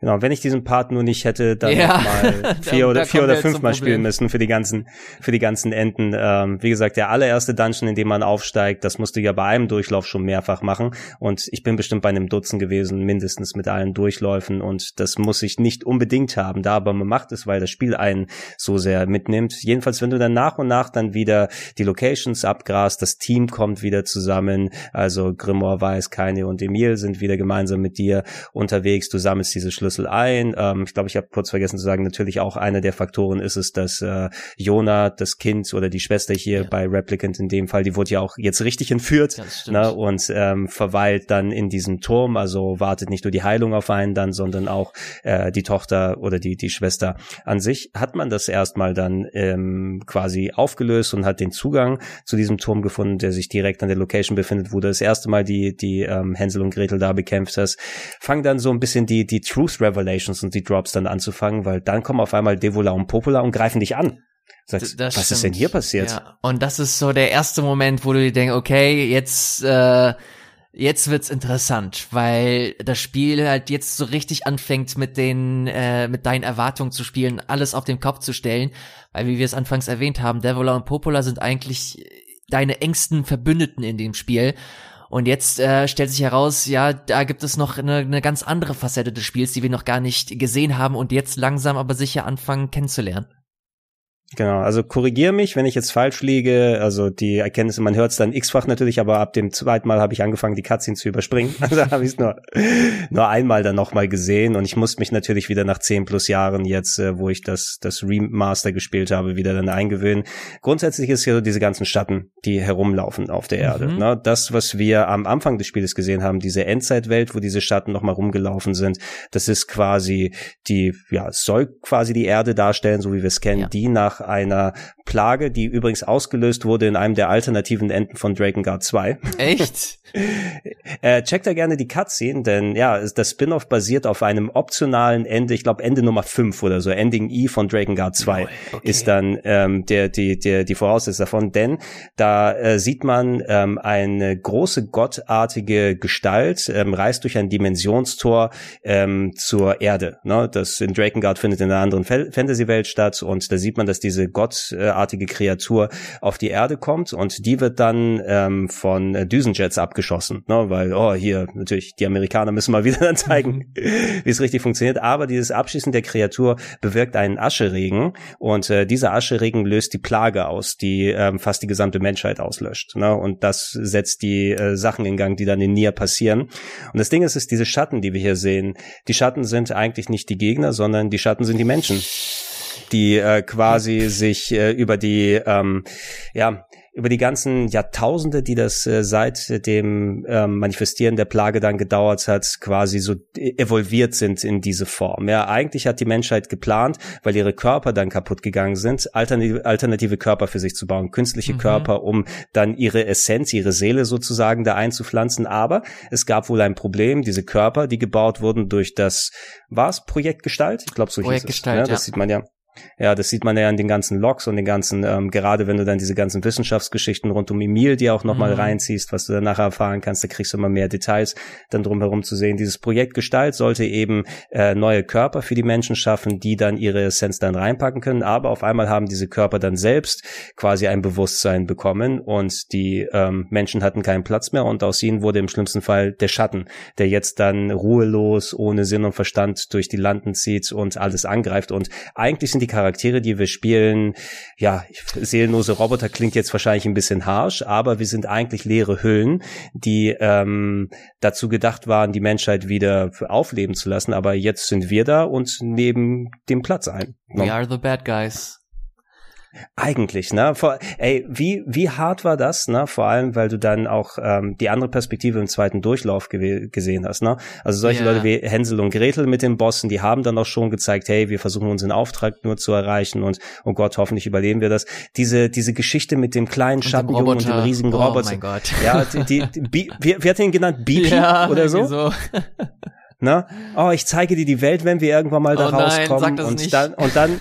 Genau, wenn ich diesen Part nur nicht hätte, dann ja. mal vier oder vier oder fünf Mal spielen müssen für die ganzen für die ganzen Enden. Ähm, wie gesagt, der allererste Dungeon, in dem man aufsteigt, das musst du ja bei einem Durchlauf schon mehrfach machen. Und ich bin bestimmt bei einem Dutzend gewesen, mindestens mit allen Durchläufen. Und das muss ich nicht unbedingt haben, da aber man macht es, weil das Spiel einen so sehr mitnimmt. Jedenfalls, wenn du dann nach und nach dann wieder die Locations abgrast, das Team kommt wieder zusammen. Also Grimoire weiß, Keine und Emil sind wieder gemeinsam mit dir unterwegs. Du sammelst diese Schlüssel Schlüssel ein. Ähm, ich glaube, ich habe kurz vergessen zu sagen, natürlich auch einer der Faktoren ist es, dass äh, Jona, das Kind oder die Schwester hier ja. bei Replicant in dem Fall, die wurde ja auch jetzt richtig entführt ne, und ähm, verweilt dann in diesem Turm. Also wartet nicht nur die Heilung auf einen dann, sondern auch äh, die Tochter oder die, die Schwester an sich. Hat man das erstmal dann ähm, quasi aufgelöst und hat den Zugang zu diesem Turm gefunden, der sich direkt an der Location befindet, wo du das erste Mal die, die ähm, Hänsel und Gretel da bekämpft hast. Fang dann so ein bisschen die, die Truth Revelations und die Drops dann anzufangen, weil dann kommen auf einmal Devola und Popola und greifen dich an. Sagst, was stimmt. ist denn hier passiert? Ja. Und das ist so der erste Moment, wo du dir denkst, okay, jetzt äh, jetzt wird's interessant, weil das Spiel halt jetzt so richtig anfängt mit den äh, mit deinen Erwartungen zu spielen, alles auf den Kopf zu stellen, weil wie wir es anfangs erwähnt haben, Devola und Popola sind eigentlich deine engsten Verbündeten in dem Spiel und jetzt äh, stellt sich heraus, ja, da gibt es noch eine, eine ganz andere Facette des Spiels, die wir noch gar nicht gesehen haben und jetzt langsam aber sicher anfangen kennenzulernen. Genau, also korrigier mich, wenn ich jetzt falsch liege. Also die Erkenntnisse, man hört es dann x-fach natürlich, aber ab dem zweiten Mal habe ich angefangen, die Cutscene zu überspringen. Also habe ich es nur, nur einmal dann nochmal gesehen und ich musste mich natürlich wieder nach zehn plus Jahren jetzt, äh, wo ich das, das Remaster gespielt habe, wieder dann eingewöhnen. Grundsätzlich ist ja so diese ganzen Schatten, die herumlaufen auf der Erde. Mhm. Ne? Das, was wir am Anfang des Spieles gesehen haben, diese Endzeitwelt, wo diese Schatten nochmal rumgelaufen sind, das ist quasi die, ja, soll quasi die Erde darstellen, so wie wir es kennen, ja. die nach nach einer Plage, die übrigens ausgelöst wurde in einem der alternativen Enden von Drakengard 2. Echt? äh, checkt da gerne die Cutscene, denn ja, das Spin-off basiert auf einem optionalen Ende, ich glaube Ende Nummer 5 oder so, Ending E von Drakengard 2 okay. ist dann ähm, der, die, der, die Voraussetzung davon, denn da äh, sieht man ähm, eine große gottartige Gestalt, ähm, reist durch ein Dimensionstor ähm, zur Erde. Ne? Das in Drakengard findet in einer anderen Fantasy-Welt statt und da sieht man, dass diese gottartige Kreatur auf die Erde kommt und die wird dann ähm, von äh, Düsenjets abgeschossen, ne? weil, oh, hier, natürlich, die Amerikaner müssen mal wieder zeigen, mhm. wie es richtig funktioniert, aber dieses Abschießen der Kreatur bewirkt einen Ascheregen und äh, dieser Ascheregen löst die Plage aus, die ähm, fast die gesamte Menschheit auslöscht. Ne? Und das setzt die äh, Sachen in Gang, die dann in Nier passieren. Und das Ding ist, ist diese Schatten, die wir hier sehen. Die Schatten sind eigentlich nicht die Gegner, sondern die Schatten sind die Menschen die äh, quasi sich äh, über die ähm, ja über die ganzen Jahrtausende, die das äh, seit dem ähm, Manifestieren der Plage dann gedauert hat, quasi so evolviert sind in diese Form. Ja, eigentlich hat die Menschheit geplant, weil ihre Körper dann kaputt gegangen sind, alternative, alternative Körper für sich zu bauen, künstliche mhm. Körper, um dann ihre Essenz, ihre Seele sozusagen da einzupflanzen. Aber es gab wohl ein Problem, diese Körper, die gebaut wurden durch das, war es Projektgestalt? Ich glaube, so Projekt hieß es. Gestalt, ne? Das ja. sieht man ja. Ja, das sieht man ja in den ganzen Logs und den ganzen, ähm, gerade wenn du dann diese ganzen Wissenschaftsgeschichten rund um Emil die auch nochmal mhm. reinziehst, was du dann nachher erfahren kannst, da kriegst du immer mehr Details dann drumherum zu sehen. Dieses Projekt Gestalt sollte eben äh, neue Körper für die Menschen schaffen, die dann ihre Essenz dann reinpacken können, aber auf einmal haben diese Körper dann selbst quasi ein Bewusstsein bekommen und die ähm, Menschen hatten keinen Platz mehr und aus ihnen wurde im schlimmsten Fall der Schatten, der jetzt dann ruhelos, ohne Sinn und Verstand durch die Landen zieht und alles angreift und eigentlich sind die Charaktere, die wir spielen, ja, seelenlose Roboter klingt jetzt wahrscheinlich ein bisschen harsh, aber wir sind eigentlich leere Hüllen, die ähm, dazu gedacht waren, die Menschheit wieder aufleben zu lassen. Aber jetzt sind wir da und nehmen den Platz ein. We are the bad guys. Eigentlich, ne? Vor, ey, wie, wie hart war das, ne? Vor allem, weil du dann auch ähm, die andere Perspektive im zweiten Durchlauf ge gesehen hast, ne? Also solche yeah. Leute wie Hänsel und Gretel mit den Bossen, die haben dann auch schon gezeigt, hey, wir versuchen unseren Auftrag nur zu erreichen und oh Gott, hoffentlich überleben wir das. Diese, diese Geschichte mit dem kleinen Schattenjungen und dem riesigen Roboter. Oh mein Gott. Ja, die, die, die wie, wie hat ihn genannt? Beepy ja, oder so? so. Ne? Oh, ich zeige dir die Welt, wenn wir irgendwann mal da oh rauskommen. Nein, und nicht. dann und dann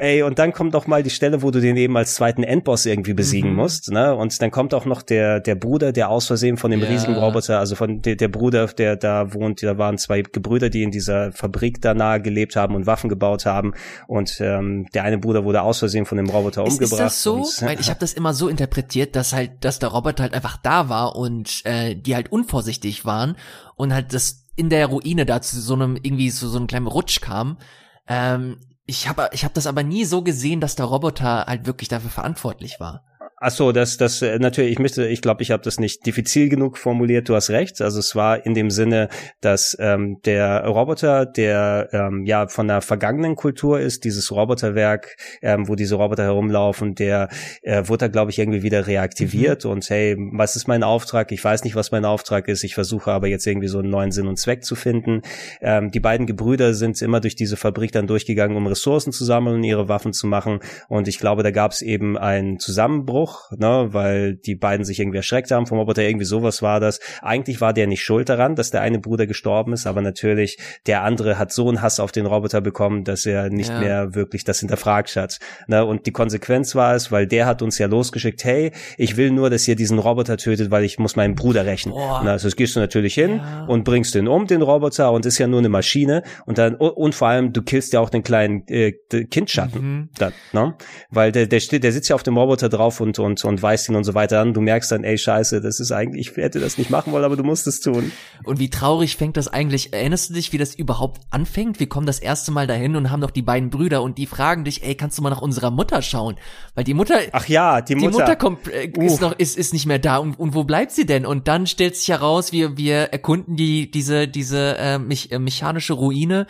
Ey, und dann kommt auch mal die Stelle, wo du den eben als zweiten Endboss irgendwie besiegen mhm. musst, ne? Und dann kommt auch noch der, der Bruder, der aus Versehen von dem ja. riesigen Roboter, also von der, der Bruder, der da wohnt, da waren zwei Gebrüder, die in dieser Fabrik da nahe gelebt haben und Waffen gebaut haben. Und ähm, der eine Bruder wurde aus Versehen von dem Roboter ist, umgebracht. Ist das so? Und, Weil ich habe das immer so interpretiert, dass halt, dass der Roboter halt einfach da war und äh, die halt unvorsichtig waren und halt das in der Ruine da zu so einem irgendwie so, so einem kleinen Rutsch kam. Ähm, ich habe ich hab das aber nie so gesehen, dass der Roboter halt wirklich dafür verantwortlich war. Ach so, das, das äh, natürlich. Ich müsste, ich glaube, ich habe das nicht diffizil genug formuliert. Du hast recht. Also es war in dem Sinne, dass ähm, der Roboter, der ähm, ja von der vergangenen Kultur ist, dieses Roboterwerk, ähm, wo diese Roboter herumlaufen, der äh, wurde da, glaube ich, irgendwie wieder reaktiviert. Mhm. Und hey, was ist mein Auftrag? Ich weiß nicht, was mein Auftrag ist. Ich versuche aber jetzt irgendwie so einen neuen Sinn und Zweck zu finden. Ähm, die beiden Gebrüder sind immer durch diese Fabrik dann durchgegangen, um Ressourcen zu sammeln und ihre Waffen zu machen. Und ich glaube, da gab es eben einen Zusammenbruch Einbruch, ne, weil die beiden sich irgendwie erschreckt haben vom Roboter, irgendwie sowas war das. Eigentlich war der nicht schuld daran, dass der eine Bruder gestorben ist, aber natürlich der andere hat so einen Hass auf den Roboter bekommen, dass er nicht ja. mehr wirklich das hinterfragt hat. Ne, und die Konsequenz war es, weil der hat uns ja losgeschickt, hey, ich will nur, dass ihr diesen Roboter tötet, weil ich muss meinen Bruder rächen. Na, also das gehst du natürlich hin ja. und bringst den um, den Roboter, und ist ja nur eine Maschine. Und dann, und vor allem, du killst ja auch den kleinen äh, Kindschatten. Mhm. Dann, ne? Weil der, der, der sitzt ja auf dem Roboter drauf und und, und weist ihn und so weiter an. Du merkst dann, ey, scheiße, das ist eigentlich, ich hätte das nicht machen wollen, aber du musst es tun. Und wie traurig fängt das eigentlich, erinnerst du dich, wie das überhaupt anfängt? Wir kommen das erste Mal dahin und haben noch die beiden Brüder und die fragen dich, ey, kannst du mal nach unserer Mutter schauen? Weil die Mutter, ach ja, die Mutter, die Mutter kommt, äh, ist noch, ist, ist nicht mehr da und, und wo bleibt sie denn? Und dann stellt sich heraus, wir, wir erkunden die, diese, diese, äh, mich, äh, mechanische Ruine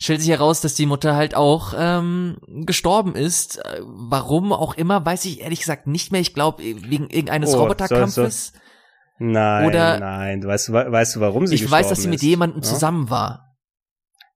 stellt sich heraus, dass die Mutter halt auch ähm, gestorben ist. Äh, warum auch immer, weiß ich ehrlich gesagt nicht mehr. Ich glaube, wegen irgendeines oh, Roboterkampfes. So, so. Nein, Oder nein. Du weißt, weißt du, warum sie Ich weiß, dass sie mit jemandem ja? zusammen war.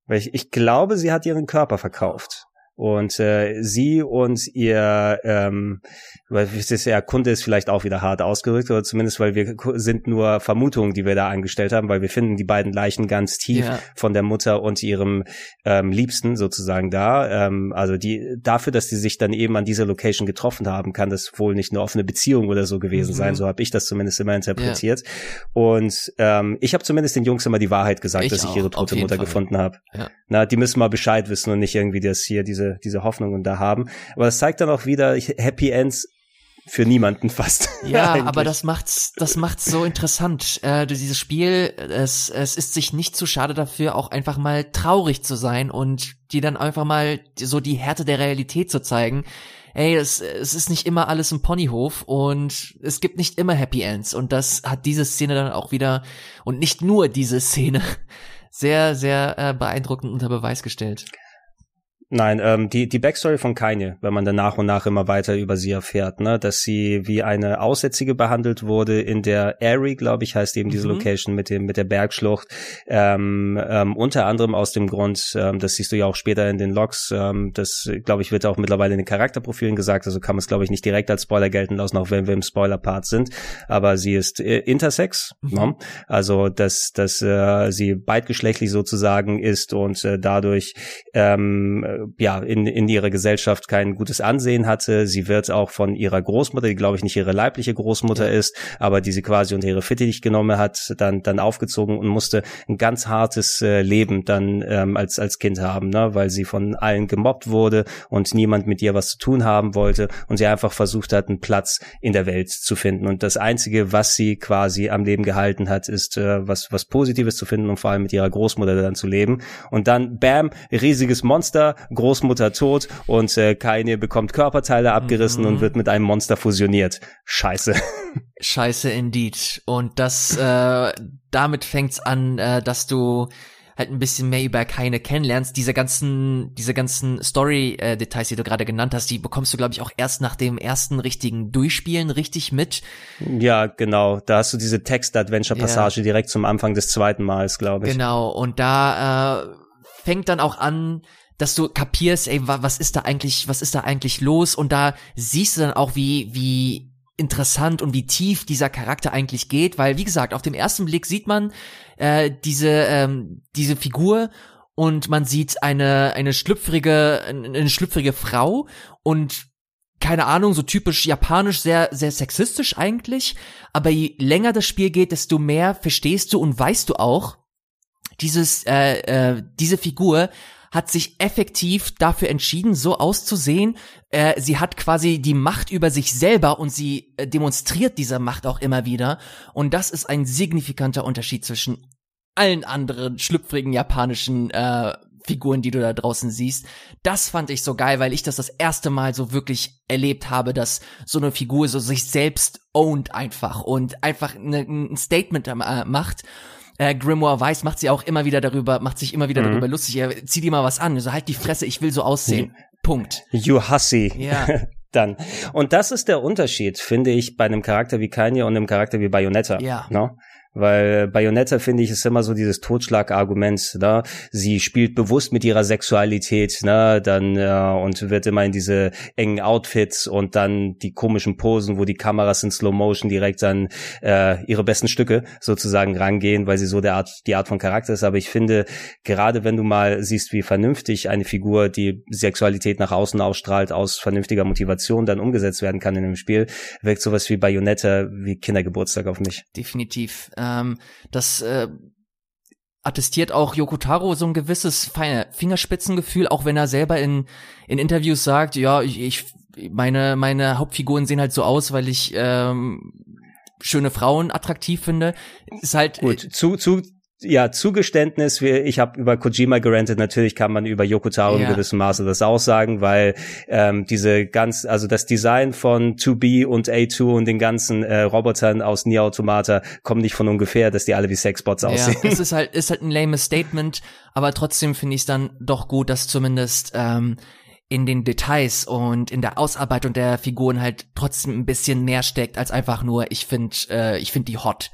Weil ich, ich glaube, sie hat ihren Körper verkauft Und äh, sie und ihr, ähm, weil es ist ja Kunde ist vielleicht auch wieder hart ausgerückt, oder zumindest weil wir sind nur Vermutungen, die wir da angestellt haben, weil wir finden die beiden Leichen ganz tief ja. von der Mutter und ihrem ähm, Liebsten sozusagen da. Ähm, also die dafür, dass die sich dann eben an dieser Location getroffen haben, kann das wohl nicht eine offene Beziehung oder so gewesen mhm. sein. So habe ich das zumindest immer interpretiert. Ja. Und ähm, ich habe zumindest den Jungs immer die Wahrheit gesagt, ich dass ich ihre tote Mutter Fall. gefunden habe. Ja. Na, die müssen mal Bescheid wissen und nicht irgendwie das hier diese diese Hoffnungen da haben. Aber das zeigt dann auch wieder Happy Ends für niemanden fast. Ja, aber das macht's, das macht's so interessant. Äh, dieses Spiel, es, es ist sich nicht zu schade dafür, auch einfach mal traurig zu sein und dir dann einfach mal so die Härte der Realität zu zeigen. Ey, es, es ist nicht immer alles im Ponyhof und es gibt nicht immer Happy Ends und das hat diese Szene dann auch wieder und nicht nur diese Szene sehr, sehr äh, beeindruckend unter Beweis gestellt. Nein, ähm, die, die Backstory von Kanye, wenn man dann nach und nach immer weiter über sie erfährt, ne, dass sie wie eine Aussätzige behandelt wurde in der Airy, glaube ich, heißt eben diese mhm. Location mit dem, mit der Bergschlucht, ähm, ähm, unter anderem aus dem Grund, ähm, das siehst du ja auch später in den Logs, ähm, das, glaube ich, wird auch mittlerweile in den Charakterprofilen gesagt, also kann man es, glaube ich, nicht direkt als Spoiler gelten lassen, auch wenn wir im Spoiler-Part sind, aber sie ist äh, intersex, mhm. ne? also dass, dass äh, sie beidgeschlechtlich sozusagen ist und äh, dadurch ähm, ja in, in ihrer Gesellschaft kein gutes Ansehen hatte. Sie wird auch von ihrer Großmutter, die glaube ich nicht ihre leibliche Großmutter ja. ist, aber die sie quasi unter ihre Fittich genommen hat, dann dann aufgezogen und musste ein ganz hartes äh, Leben dann ähm, als als Kind haben, ne? weil sie von allen gemobbt wurde und niemand mit ihr was zu tun haben wollte und sie einfach versucht hat, einen Platz in der Welt zu finden. Und das einzige, was sie quasi am Leben gehalten hat, ist äh, was was Positives zu finden und vor allem mit ihrer Großmutter dann zu leben. Und dann, bam, riesiges Monster, Großmutter tot und äh, Kaine bekommt Körperteile abgerissen mhm. und wird mit einem Monster fusioniert. Scheiße. Scheiße indeed. Und das, äh, damit fängt's an, äh, dass du halt ein bisschen mehr über Keine kennenlernst. Diese ganzen, diese ganzen Story-Details, die du gerade genannt hast, die bekommst du, glaube ich, auch erst nach dem ersten richtigen Durchspielen richtig mit. Ja, genau. Da hast du diese Text-Adventure-Passage ja. direkt zum Anfang des zweiten Mals, glaube ich. Genau. Und da äh, fängt dann auch an, dass du kapierst, ey, was ist da eigentlich, was ist da eigentlich los? Und da siehst du dann auch, wie, wie interessant und wie tief dieser Charakter eigentlich geht, weil, wie gesagt, auf dem ersten Blick sieht man äh, diese, ähm, diese Figur und man sieht eine, eine schlüpfrige, eine schlüpfrige Frau und keine Ahnung, so typisch japanisch, sehr, sehr sexistisch eigentlich. Aber je länger das Spiel geht, desto mehr verstehst du und weißt du auch, dieses, äh, äh, diese Figur hat sich effektiv dafür entschieden, so auszusehen. Äh, sie hat quasi die Macht über sich selber und sie äh, demonstriert diese Macht auch immer wieder. Und das ist ein signifikanter Unterschied zwischen allen anderen schlüpfrigen japanischen äh, Figuren, die du da draußen siehst. Das fand ich so geil, weil ich das das erste Mal so wirklich erlebt habe, dass so eine Figur so sich selbst owned einfach und einfach ne, ein Statement äh, macht äh, Grimoire Weiß macht sie auch immer wieder darüber, macht sich immer wieder mhm. darüber lustig. Er zieh dir mal was an. So halt die Fresse, ich will so aussehen. Punkt. You hussy. Ja. Dann. Und das ist der Unterschied, finde ich, bei einem Charakter wie Kanye und einem Charakter wie Bayonetta. Ja. No? Weil Bayonetta, finde ich, ist immer so dieses Totschlagargument. Ne? Sie spielt bewusst mit ihrer Sexualität, ne? dann ja, und wird immer in diese engen Outfits und dann die komischen Posen, wo die Kameras in Slow Motion direkt an äh, ihre besten Stücke sozusagen rangehen, weil sie so der Art, die Art von Charakter ist. Aber ich finde, gerade wenn du mal siehst, wie vernünftig eine Figur, die Sexualität nach außen ausstrahlt, aus vernünftiger Motivation dann umgesetzt werden kann in einem Spiel, wirkt sowas wie Bayonetta wie Kindergeburtstag auf mich. Definitiv. Ähm, das äh, attestiert auch Yokotaro so ein gewisses Fingerspitzengefühl, auch wenn er selber in, in Interviews sagt, ja, ich, ich meine, meine Hauptfiguren sehen halt so aus, weil ich ähm, schöne Frauen attraktiv finde. Ist halt gut. Zu, zu, ja, Zugeständnis, ich habe über Kojima gerantet, natürlich kann man über Yoko Taro ja. in gewissem Maße das auch sagen, weil ähm, diese ganz, also das Design von 2B und A2 und den ganzen äh, Robotern aus Nier Automata kommen nicht von ungefähr, dass die alle wie Sexbots aussehen. Ja, es ist halt, ist halt ein lames Statement, aber trotzdem finde ich es dann doch gut, dass zumindest ähm, in den Details und in der Ausarbeitung der Figuren halt trotzdem ein bisschen mehr steckt als einfach nur, ich finde, äh, ich finde die hot.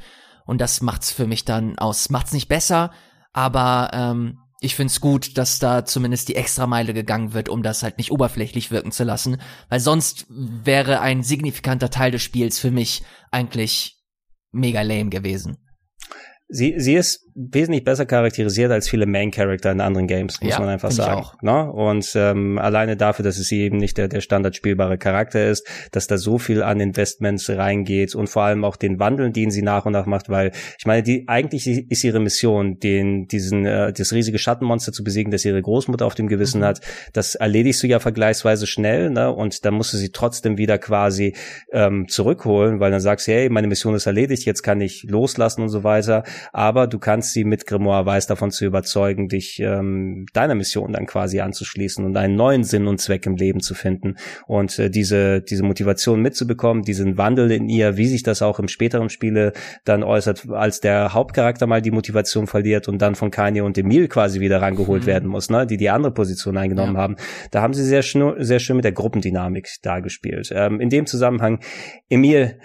Und das macht's für mich dann aus. Macht's nicht besser, aber ähm, ich find's gut, dass da zumindest die Extrameile gegangen wird, um das halt nicht oberflächlich wirken zu lassen, weil sonst wäre ein signifikanter Teil des Spiels für mich eigentlich mega lame gewesen. Sie, sie ist wesentlich besser charakterisiert als viele Main Character in anderen Games, muss ja, man einfach sagen. Ne? Und ähm, alleine dafür, dass es eben nicht der, der Standard spielbare Charakter ist, dass da so viel an Investments reingeht und vor allem auch den Wandel, den sie nach und nach macht, weil ich meine, die eigentlich ist ihre Mission, den diesen äh, das riesige Schattenmonster zu besiegen, das ihre Großmutter auf dem Gewissen mhm. hat. Das erledigst du ja vergleichsweise schnell, ne? Und dann musst du sie trotzdem wieder quasi ähm, zurückholen, weil dann sagst du, hey, meine Mission ist erledigt, jetzt kann ich loslassen und so weiter. Aber du kannst sie mit Grimoire Weiß davon zu überzeugen, dich ähm, deiner Mission dann quasi anzuschließen und einen neuen Sinn und Zweck im Leben zu finden. Und äh, diese, diese Motivation mitzubekommen, diesen Wandel in ihr, wie sich das auch im späteren Spiele dann äußert, als der Hauptcharakter mal die Motivation verliert und dann von Kanye und Emil quasi wieder rangeholt mhm. werden muss, ne, die die andere Position eingenommen ja. haben. Da haben sie sehr, sehr schön mit der Gruppendynamik dargespielt. Ähm, in dem Zusammenhang, Emil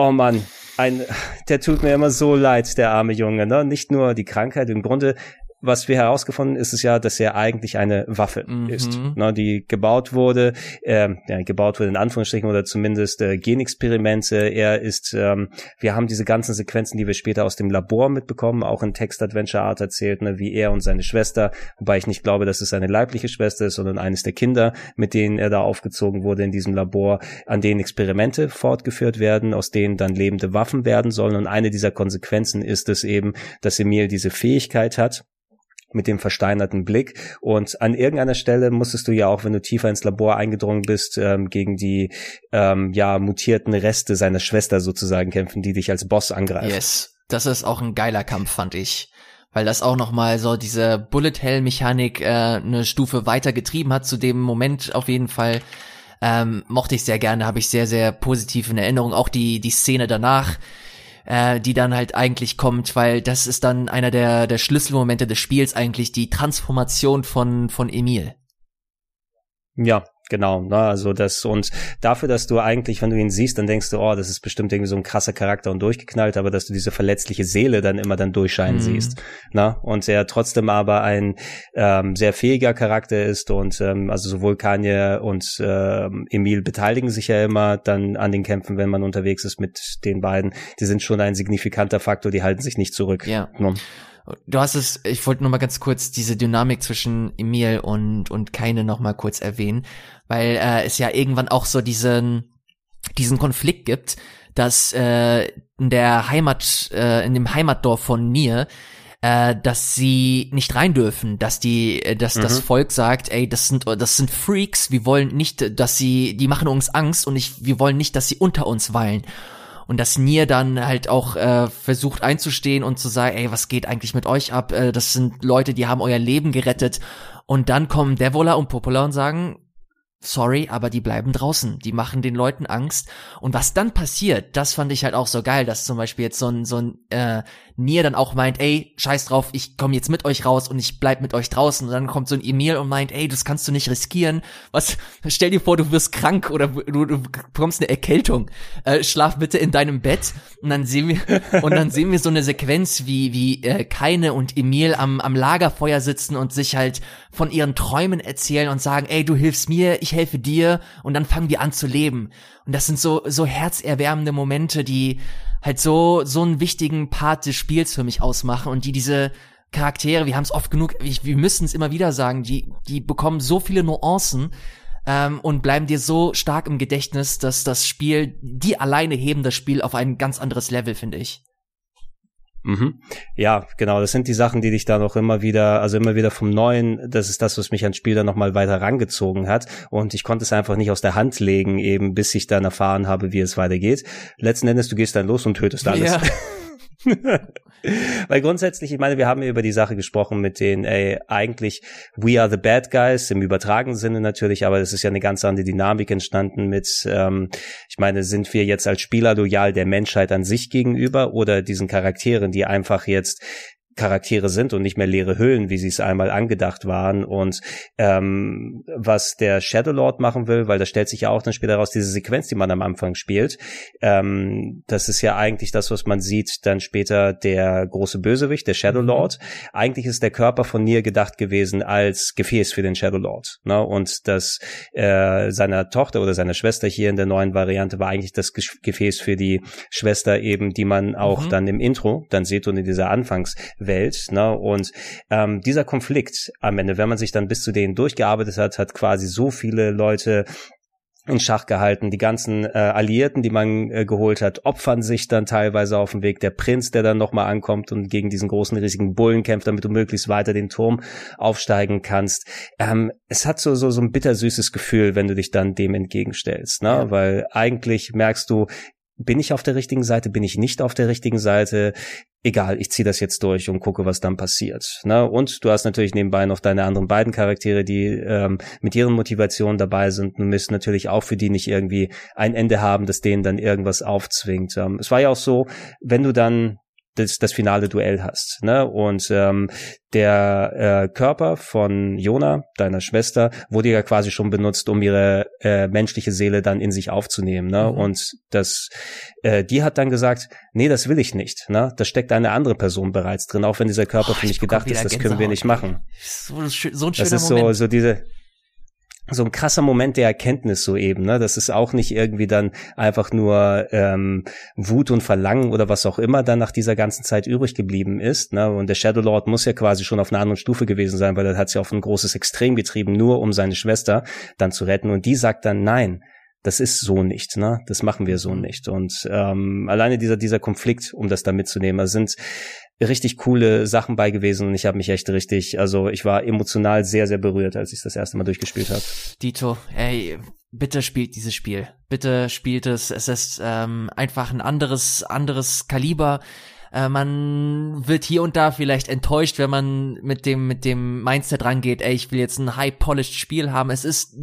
Oh Mann, ein, der tut mir immer so leid, der arme Junge. Ne? Nicht nur die Krankheit, im Grunde was wir herausgefunden ist es ja, dass er eigentlich eine Waffe mhm. ist, ne, die gebaut wurde, äh, ja, gebaut wurde in Anführungsstrichen oder zumindest äh, Genexperimente. Er ist, ähm, wir haben diese ganzen Sequenzen, die wir später aus dem Labor mitbekommen, auch in Text Adventure Art erzählt, ne, wie er und seine Schwester, wobei ich nicht glaube, dass es seine leibliche Schwester ist, sondern eines der Kinder, mit denen er da aufgezogen wurde in diesem Labor, an denen Experimente fortgeführt werden, aus denen dann lebende Waffen werden sollen. Und eine dieser Konsequenzen ist es eben, dass Emil diese Fähigkeit hat, mit dem versteinerten Blick. Und an irgendeiner Stelle musstest du ja auch, wenn du tiefer ins Labor eingedrungen bist, ähm, gegen die ähm, ja mutierten Reste seiner Schwester sozusagen kämpfen, die dich als Boss angreifen. Yes, das ist auch ein geiler Kampf, fand ich. Weil das auch nochmal so diese Bullet Hell Mechanik äh, eine Stufe weiter getrieben hat, zu dem Moment auf jeden Fall. Ähm, mochte ich sehr gerne, habe ich sehr, sehr positiv in Erinnerung. Auch die, die Szene danach, äh, die dann halt eigentlich kommt, weil das ist dann einer der, der Schlüsselmomente des Spiels eigentlich, die Transformation von, von Emil. Ja, Genau, ne, also das und dafür, dass du eigentlich, wenn du ihn siehst, dann denkst du, oh, das ist bestimmt irgendwie so ein krasser Charakter und durchgeknallt, aber dass du diese verletzliche Seele dann immer dann durchscheinen mhm. siehst, ne, und er trotzdem aber ein ähm, sehr fähiger Charakter ist und ähm, also sowohl Kanye und ähm, Emil beteiligen sich ja immer dann an den Kämpfen, wenn man unterwegs ist mit den beiden. Die sind schon ein signifikanter Faktor, die halten sich nicht zurück. Ja. Ne? Du hast es, ich wollte nur mal ganz kurz diese Dynamik zwischen Emil und, und Keine noch mal kurz erwähnen, weil äh, es ja irgendwann auch so diesen, diesen Konflikt gibt, dass äh, in der Heimat, äh, in dem Heimatdorf von Nier, äh, dass sie nicht rein dürfen, dass die, äh, dass mhm. das Volk sagt, ey, das sind, das sind Freaks, wir wollen nicht, dass sie, die machen uns Angst und ich, wir wollen nicht, dass sie unter uns weilen und dass Nier dann halt auch äh, versucht einzustehen und zu sagen, ey, was geht eigentlich mit euch ab? Äh, das sind Leute, die haben euer Leben gerettet. Und dann kommen Devola und Popola und sagen, sorry, aber die bleiben draußen. Die machen den Leuten Angst. Und was dann passiert, das fand ich halt auch so geil, dass zum Beispiel jetzt so ein, so ein äh, Nier dann auch meint, ey, scheiß drauf, ich komme jetzt mit euch raus und ich bleib mit euch draußen. Und dann kommt so ein Emil und meint, ey, das kannst du nicht riskieren. Was, stell dir vor, du wirst krank oder du, du bekommst eine Erkältung. Äh, schlaf bitte in deinem Bett. Und dann sehen wir, und dann sehen wir so eine Sequenz, wie, wie äh, Keine und Emil am, am Lagerfeuer sitzen und sich halt von ihren Träumen erzählen und sagen, ey, du hilfst mir, ich helfe dir. Und dann fangen wir an zu leben. Und das sind so, so herzerwärmende Momente, die halt so, so einen wichtigen Part des Spiels für mich ausmachen und die diese Charaktere, wir haben es oft genug, ich, wir müssen es immer wieder sagen, die, die bekommen so viele Nuancen ähm, und bleiben dir so stark im Gedächtnis, dass das Spiel, die alleine heben das Spiel auf ein ganz anderes Level, finde ich. Mhm. Ja, genau. Das sind die Sachen, die dich da noch immer wieder, also immer wieder vom Neuen, das ist das, was mich ans Spiel dann nochmal weiter rangezogen hat. Und ich konnte es einfach nicht aus der Hand legen, eben bis ich dann erfahren habe, wie es weitergeht. Letzten Endes, du gehst dann los und tötest alles. Ja. Weil grundsätzlich, ich meine, wir haben über die Sache gesprochen mit den, ey, eigentlich we are the bad guys im übertragenen Sinne natürlich, aber es ist ja eine ganz andere Dynamik entstanden mit, ähm, ich meine, sind wir jetzt als Spieler loyal der Menschheit an sich gegenüber oder diesen Charakteren, die einfach jetzt Charaktere sind und nicht mehr leere Hüllen, wie sie es einmal angedacht waren. Und ähm, was der Shadow Lord machen will, weil da stellt sich ja auch dann später raus, diese Sequenz, die man am Anfang spielt, ähm, das ist ja eigentlich das, was man sieht, dann später der große Bösewicht, der Shadow mhm. Lord. Eigentlich ist der Körper von Nier gedacht gewesen als Gefäß für den Shadow Lord. Ne? Und das äh, seiner Tochter oder seiner Schwester hier in der neuen Variante war eigentlich das Gefäß für die Schwester eben, die man auch mhm. dann im Intro dann sieht und in dieser Anfangswelt. Ne? Und ähm, dieser Konflikt am Ende, wenn man sich dann bis zu denen durchgearbeitet hat, hat quasi so viele Leute in Schach gehalten. Die ganzen äh, Alliierten, die man äh, geholt hat, opfern sich dann teilweise auf dem Weg. Der Prinz, der dann nochmal ankommt und gegen diesen großen, riesigen Bullen kämpft, damit du möglichst weiter den Turm aufsteigen kannst. Ähm, es hat so, so, so ein bittersüßes Gefühl, wenn du dich dann dem entgegenstellst, ne? Ja. Weil eigentlich merkst du, bin ich auf der richtigen Seite, bin ich nicht auf der richtigen Seite, egal, ich ziehe das jetzt durch und gucke, was dann passiert. Ne? Und du hast natürlich nebenbei noch deine anderen beiden Charaktere, die ähm, mit ihren Motivationen dabei sind und müssen natürlich auch für die nicht irgendwie ein Ende haben, das denen dann irgendwas aufzwingt. Ähm, es war ja auch so, wenn du dann das, das finale Duell hast. Ne? Und ähm, der äh, Körper von Jona, deiner Schwester, wurde ja quasi schon benutzt, um ihre äh, menschliche Seele dann in sich aufzunehmen. Ne? Mhm. Und das, äh, die hat dann gesagt, nee, das will ich nicht. Ne? Da steckt eine andere Person bereits drin, auch wenn dieser Körper oh, für mich gedacht ist, das Gänsehaut. können wir nicht machen. So, so ein schöner das ist Moment. so, so diese, so ein krasser Moment der Erkenntnis so eben, ne? Das ist auch nicht irgendwie dann einfach nur ähm, Wut und Verlangen oder was auch immer dann nach dieser ganzen Zeit übrig geblieben ist, ne? Und der Shadow Lord muss ja quasi schon auf einer anderen Stufe gewesen sein, weil er hat sich auf ein großes Extrem getrieben, nur um seine Schwester dann zu retten. Und die sagt dann nein. Das ist so nicht, ne? Das machen wir so nicht. Und ähm, alleine dieser dieser Konflikt, um das da mitzunehmen, also sind richtig coole Sachen bei gewesen und ich habe mich echt richtig, also ich war emotional sehr, sehr berührt, als ich das erste Mal durchgespielt habe. Dito, ey, bitte spielt dieses Spiel. Bitte spielt es. Es ist ähm, einfach ein anderes, anderes Kaliber. Äh, man wird hier und da vielleicht enttäuscht, wenn man mit dem mit dem Mindset rangeht, ey, ich will jetzt ein high polished Spiel haben. Es ist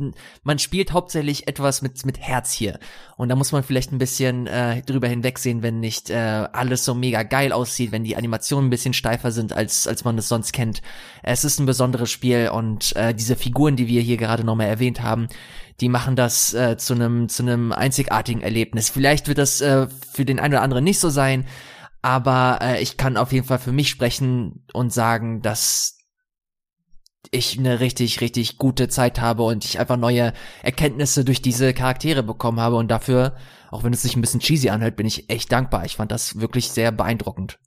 man spielt hauptsächlich etwas mit mit Herz hier und da muss man vielleicht ein bisschen äh, drüber hinwegsehen, wenn nicht äh, alles so mega geil aussieht, wenn die Animationen ein bisschen steifer sind als als man es sonst kennt. Es ist ein besonderes Spiel und äh, diese Figuren, die wir hier gerade nochmal erwähnt haben, die machen das äh, zu einem zu einem einzigartigen Erlebnis. Vielleicht wird das äh, für den einen oder anderen nicht so sein, aber äh, ich kann auf jeden Fall für mich sprechen und sagen, dass ich eine richtig, richtig gute Zeit habe und ich einfach neue Erkenntnisse durch diese Charaktere bekommen habe und dafür, auch wenn es sich ein bisschen cheesy anhört, bin ich echt dankbar. Ich fand das wirklich sehr beeindruckend.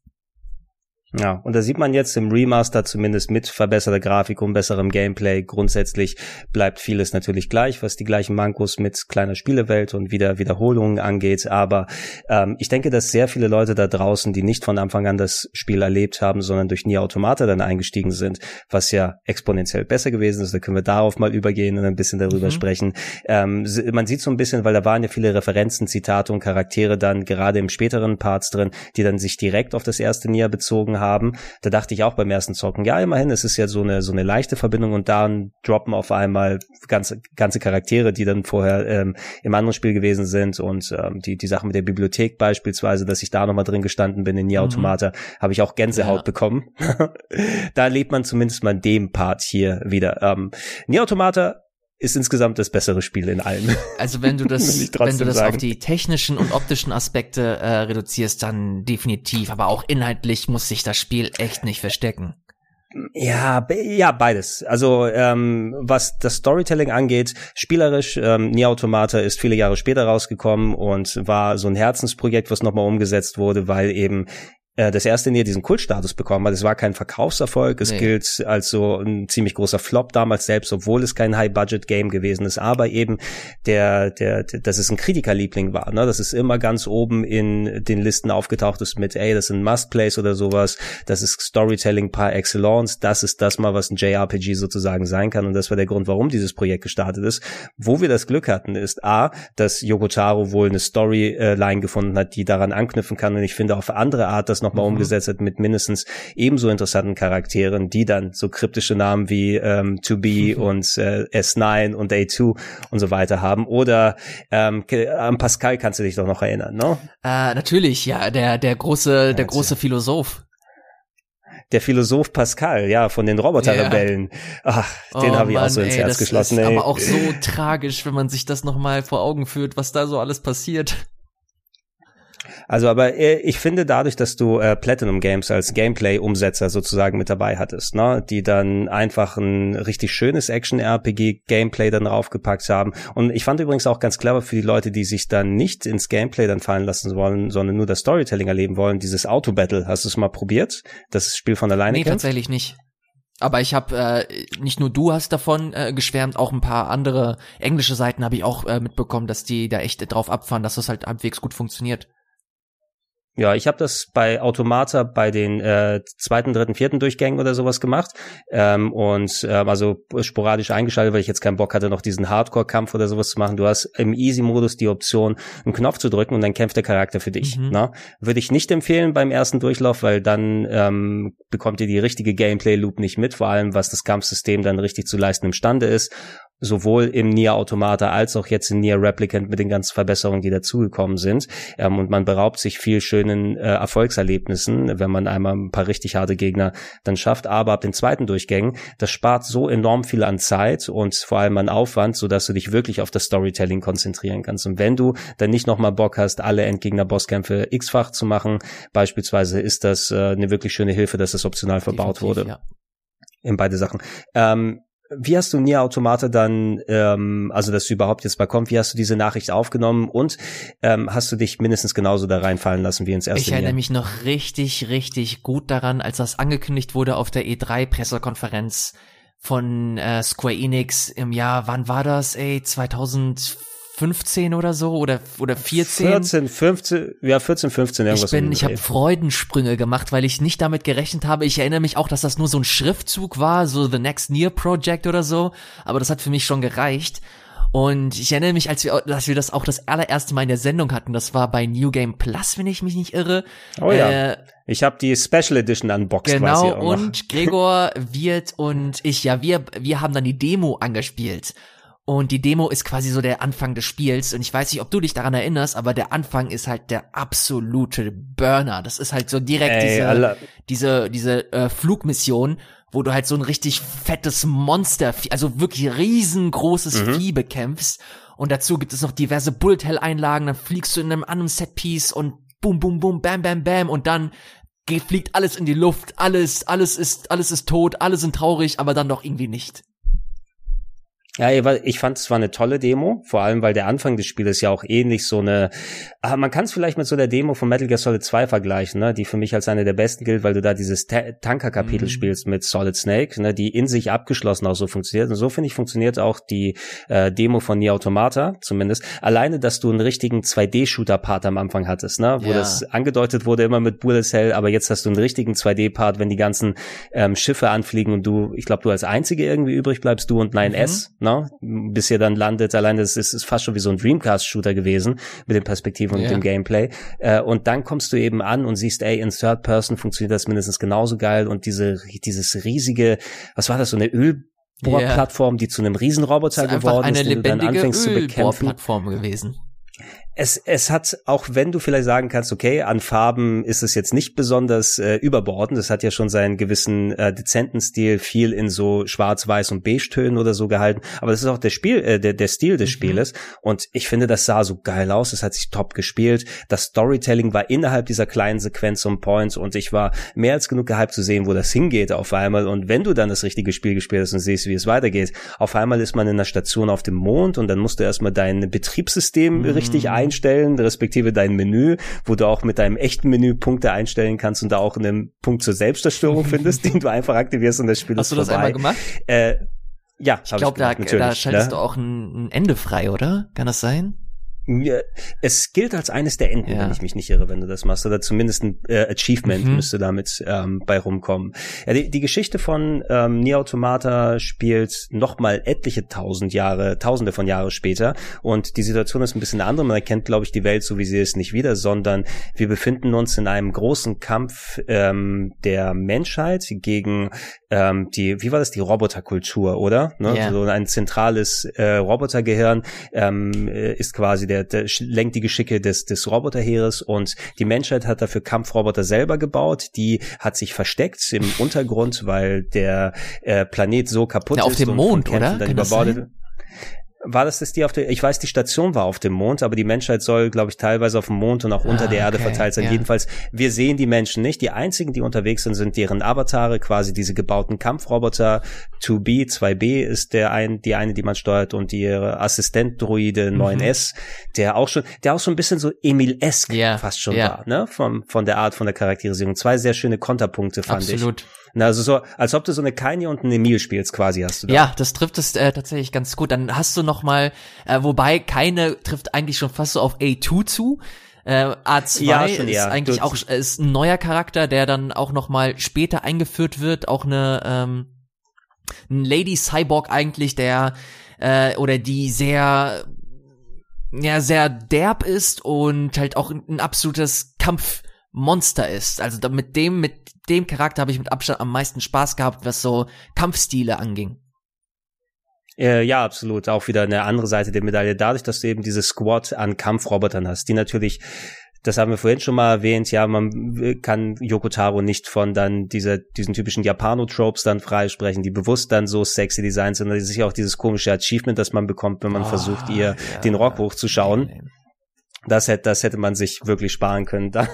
Ja, und da sieht man jetzt im Remaster zumindest mit verbesserter Grafik und besserem Gameplay. Grundsätzlich bleibt vieles natürlich gleich, was die gleichen Mankos mit kleiner Spielewelt und wieder Wiederholungen angeht. Aber ähm, ich denke, dass sehr viele Leute da draußen, die nicht von Anfang an das Spiel erlebt haben, sondern durch Nier Automata dann eingestiegen sind, was ja exponentiell besser gewesen ist, da können wir darauf mal übergehen und ein bisschen darüber mhm. sprechen. Ähm, man sieht so ein bisschen, weil da waren ja viele Referenzen, Zitate und Charaktere dann gerade im späteren Parts drin, die dann sich direkt auf das erste Nier bezogen haben. Da dachte ich auch beim ersten Zocken, ja, immerhin, es ist ja so eine, so eine leichte Verbindung und dann droppen auf einmal ganze, ganze Charaktere, die dann vorher ähm, im anderen Spiel gewesen sind und ähm, die, die Sache mit der Bibliothek beispielsweise, dass ich da nochmal drin gestanden bin in Nier mhm. Automata, mhm. habe ich auch Gänsehaut ja. bekommen. da lebt man zumindest mal dem Part hier wieder. Ähm, Nier Automata ist insgesamt das bessere Spiel in allem. Also wenn du das, wenn du das sagen. auf die technischen und optischen Aspekte äh, reduzierst, dann definitiv. Aber auch inhaltlich muss sich das Spiel echt nicht verstecken. Ja, ja, beides. Also ähm, was das Storytelling angeht, spielerisch, ähm, Nier Automata ist viele Jahre später rausgekommen und war so ein Herzensprojekt, was nochmal umgesetzt wurde, weil eben äh, das erste Nier diesen Kultstatus bekommen hat. Es war kein Verkaufserfolg, es nee. gilt als so ein ziemlich großer Flop damals selbst, obwohl es kein High-Budget-Game gewesen ist, aber eben der, der, der, dass es ein Kritikerliebling war, ne? dass es immer ganz oben in den Listen aufgetaucht ist mit, ey, das sind Must-Plays oder sowas, das ist Storytelling par excellence, das ist das mal, was ein JRPG sozusagen sein kann und das war der Grund, warum dieses Projekt gestartet ist. Wo wir das Glück hatten, ist A, dass Yokotaro wohl eine Storyline gefunden hat, die daran anknüpfen kann und ich finde auf andere Art das noch nochmal mhm. umgesetzt hat mit mindestens ebenso interessanten Charakteren, die dann so kryptische Namen wie ähm, To Be mhm. und äh, S9 und A2 und so weiter haben. Oder ähm, an Pascal kannst du dich doch noch erinnern, ne? Äh, natürlich, ja, der der große der große Philosoph. der Philosoph Pascal, ja, von den Roboterrebellen. Ach, den oh, habe ich auch so ins ey, Herz geschlossen. Ist ey. Aber auch so tragisch, wenn man sich das nochmal vor Augen führt, was da so alles passiert. Also, aber äh, ich finde dadurch, dass du äh, Platinum Games als Gameplay-Umsetzer sozusagen mit dabei hattest, ne, die dann einfach ein richtig schönes Action-RPG-Gameplay dann draufgepackt haben. Und ich fand übrigens auch ganz clever für die Leute, die sich dann nicht ins Gameplay dann fallen lassen wollen, sondern nur das Storytelling erleben wollen, dieses Auto-Battle. Hast du es mal probiert? Das Spiel von alleine Nee, kämpft? tatsächlich nicht. Aber ich habe äh, nicht nur du hast davon äh, geschwärmt, auch ein paar andere englische Seiten habe ich auch äh, mitbekommen, dass die da echt drauf abfahren, dass das halt halbwegs gut funktioniert. Ja, ich habe das bei Automata bei den äh, zweiten, dritten, vierten Durchgängen oder sowas gemacht ähm, und äh, also sporadisch eingeschaltet, weil ich jetzt keinen Bock hatte, noch diesen Hardcore-Kampf oder sowas zu machen. Du hast im Easy-Modus die Option, einen Knopf zu drücken und dann kämpft der Charakter für dich. Mhm. Ne? Würde ich nicht empfehlen beim ersten Durchlauf, weil dann ähm, bekommt ihr die richtige Gameplay-Loop nicht mit, vor allem was das Kampfsystem dann richtig zu leisten imstande ist sowohl im Nier Automata als auch jetzt in Nier Replicant mit den ganzen Verbesserungen, die dazugekommen sind. Ähm, und man beraubt sich viel schönen äh, Erfolgserlebnissen, wenn man einmal ein paar richtig harte Gegner dann schafft. Aber ab den zweiten Durchgängen, das spart so enorm viel an Zeit und vor allem an Aufwand, so dass du dich wirklich auf das Storytelling konzentrieren kannst. Und wenn du dann nicht nochmal Bock hast, alle Endgegner-Bosskämpfe x-fach zu machen, beispielsweise ist das äh, eine wirklich schöne Hilfe, dass das optional verbaut Definitiv, wurde. Ja. In beide Sachen. Ähm, wie hast du Nier Automata dann, ähm, also dass du überhaupt jetzt mal kommt, wie hast du diese Nachricht aufgenommen und ähm, hast du dich mindestens genauso da reinfallen lassen wie ins erste Ich erinnere mich noch richtig, richtig gut daran, als das angekündigt wurde auf der E3-Pressekonferenz von äh, Square Enix im Jahr, wann war das, ey, 2004? 15 oder so oder oder 14. 14, 15, ja 14, 15 irgendwas. Ich bin, ich habe Freudensprünge gemacht, weil ich nicht damit gerechnet habe. Ich erinnere mich auch, dass das nur so ein Schriftzug war, so The Next Near Project oder so, aber das hat für mich schon gereicht. Und ich erinnere mich, als wir, dass wir das auch das allererste Mal in der Sendung hatten. Das war bei New Game Plus, wenn ich mich nicht irre. Oh ja. Äh, ich habe die Special Edition unboxed. Genau. Und Gregor, Wirt und ich, ja, wir, wir haben dann die Demo angespielt. Und die Demo ist quasi so der Anfang des Spiels. Und ich weiß nicht, ob du dich daran erinnerst, aber der Anfang ist halt der absolute Burner. Das ist halt so direkt Ey, diese, diese, diese äh, Flugmission, wo du halt so ein richtig fettes Monster, also wirklich riesengroßes mhm. Vieh bekämpfst. Und dazu gibt es noch diverse Bullet Hell Einlagen. Dann fliegst du in einem anderen Setpiece und boom, boom, boom, bam, bam, bam. Und dann fliegt alles in die Luft. Alles, alles ist, alles ist tot. Alle sind traurig, aber dann doch irgendwie nicht. Ja, ich fand es war eine tolle Demo, vor allem weil der Anfang des Spieles ja auch ähnlich so eine, ah, man kann es vielleicht mit so der Demo von Metal Gear Solid 2 vergleichen, ne, die für mich als eine der besten gilt, weil du da dieses Ta Tanker-Kapitel mhm. spielst mit Solid Snake, ne, die in sich abgeschlossen auch so funktioniert. Und so finde ich funktioniert auch die äh, Demo von Nier Automata zumindest. Alleine, dass du einen richtigen 2D-Shooter-Part am Anfang hattest, ne, wo ja. das angedeutet wurde immer mit Bullet Hell, aber jetzt hast du einen richtigen 2D-Part, wenn die ganzen ähm, Schiffe anfliegen und du, ich glaube, du als Einzige irgendwie übrig bleibst, du und 9S, mhm. Ne? Bis ihr dann landet. Allein das ist, ist fast schon wie so ein Dreamcast-Shooter gewesen mit den Perspektiven und yeah. dem Gameplay. Äh, und dann kommst du eben an und siehst, ey, in Third Person funktioniert das mindestens genauso geil und diese, dieses riesige, was war das, so eine Öl Bohrplattform, yeah. die zu einem Riesenroboter geworden ist, den du dann anfängst zu bekämpfen. Plattform gewesen es, es hat, auch wenn du vielleicht sagen kannst, okay, an Farben ist es jetzt nicht besonders äh, überbordend, es hat ja schon seinen gewissen äh, dezenten Stil, viel in so schwarz-weiß und beige-Tönen oder so gehalten, aber das ist auch der Spiel, äh, der, der Stil des mhm. Spieles. Und ich finde, das sah so geil aus, es hat sich top gespielt, das Storytelling war innerhalb dieser kleinen Sequenz und Points. Und ich war mehr als genug gehypt zu sehen, wo das hingeht auf einmal. Und wenn du dann das richtige Spiel gespielt hast und siehst, wie es weitergeht, auf einmal ist man in einer Station auf dem Mond und dann musst du erstmal dein Betriebssystem mhm. richtig ein einstellen, respektive dein Menü, wo du auch mit deinem echten Menü Punkte einstellen kannst und da auch einen Punkt zur Selbstzerstörung findest, den du einfach aktivierst und das Spiel Hast ist du das einmal gemacht? Äh, ja, ich glaube, da, da schaltest ne? du auch ein, ein Ende frei, oder? Kann das sein? Es gilt als eines der Enden, ja. wenn ich mich nicht irre, wenn du das machst. Oder zumindest ein äh, Achievement mhm. müsste damit ähm, bei rumkommen. Ja, die, die Geschichte von ähm, Nier Automata spielt nochmal etliche tausend Jahre, tausende von Jahre später. Und die Situation ist ein bisschen andere. Man erkennt, glaube ich, die Welt so, wie sie ist, nicht wieder, sondern wir befinden uns in einem großen Kampf ähm, der Menschheit gegen ähm, die, wie war das, die Roboterkultur, oder? Ne? Ja. So ein zentrales äh, Robotergehirn ähm, äh, ist quasi der, der lenkt die Geschicke des, des Roboterheeres und die Menschheit hat dafür Kampfroboter selber gebaut. Die hat sich versteckt im Untergrund, weil der äh, Planet so kaputt Ja, auf ist dem und Mond, oder? Dann Kann das überbordet. War das das die auf der, ich weiß, die Station war auf dem Mond, aber die Menschheit soll, glaube ich, teilweise auf dem Mond und auch unter Ah, der Erde okay, verteilt sein. ja. Jedenfalls, wir sehen die Menschen nicht. Die einzigen, die unterwegs sind, sind deren Avatare, quasi diese gebauten Kampfroboter. 2B, 2B ist der ein, die eine, die man steuert und ihre Assistent-Droide Mhm. 9S, der auch schon, der auch so ein bisschen so Emil-esque Ja, fast schon ja. war, ne? Von, von der Art, von der Charakterisierung. Zwei sehr schöne Konterpunkte fand ich. Absolut. Na, also so, als ob du so eine Kanye und einen Emil spielst, quasi hast du da. Ja, das trifft es äh, tatsächlich ganz gut. Dann hast du noch mal, äh, wobei keine trifft eigentlich schon fast so auf A2 zu. Äh, A2 Ja, schon ist eher. eigentlich Du- auch ist ein neuer Charakter, der dann auch noch mal später eingeführt wird. Auch eine ähm, ein Lady Cyborg eigentlich, der äh, oder die sehr ja sehr derb ist und halt auch ein, absolutes Kampfmonster ist. Also mit dem mit dem Charakter habe ich mit Abstand am meisten Spaß gehabt, was so Kampfstile anging. Äh, ja, absolut. Auch wieder eine andere Seite der Medaille. Dadurch, dass du eben diese Squad an Kampfrobotern hast, die natürlich, das haben wir vorhin schon mal erwähnt, ja, man kann Yokotaro nicht von dann dieser, diesen typischen Japano-Tropes dann freisprechen, die bewusst dann so sexy designt sind, sondern sicher auch dieses komische Achievement, das man bekommt, wenn man Ah, versucht, ihr ja. den Rock hochzuschauen. Nee, nee. Das hätte, das hätte man sich wirklich sparen können, da,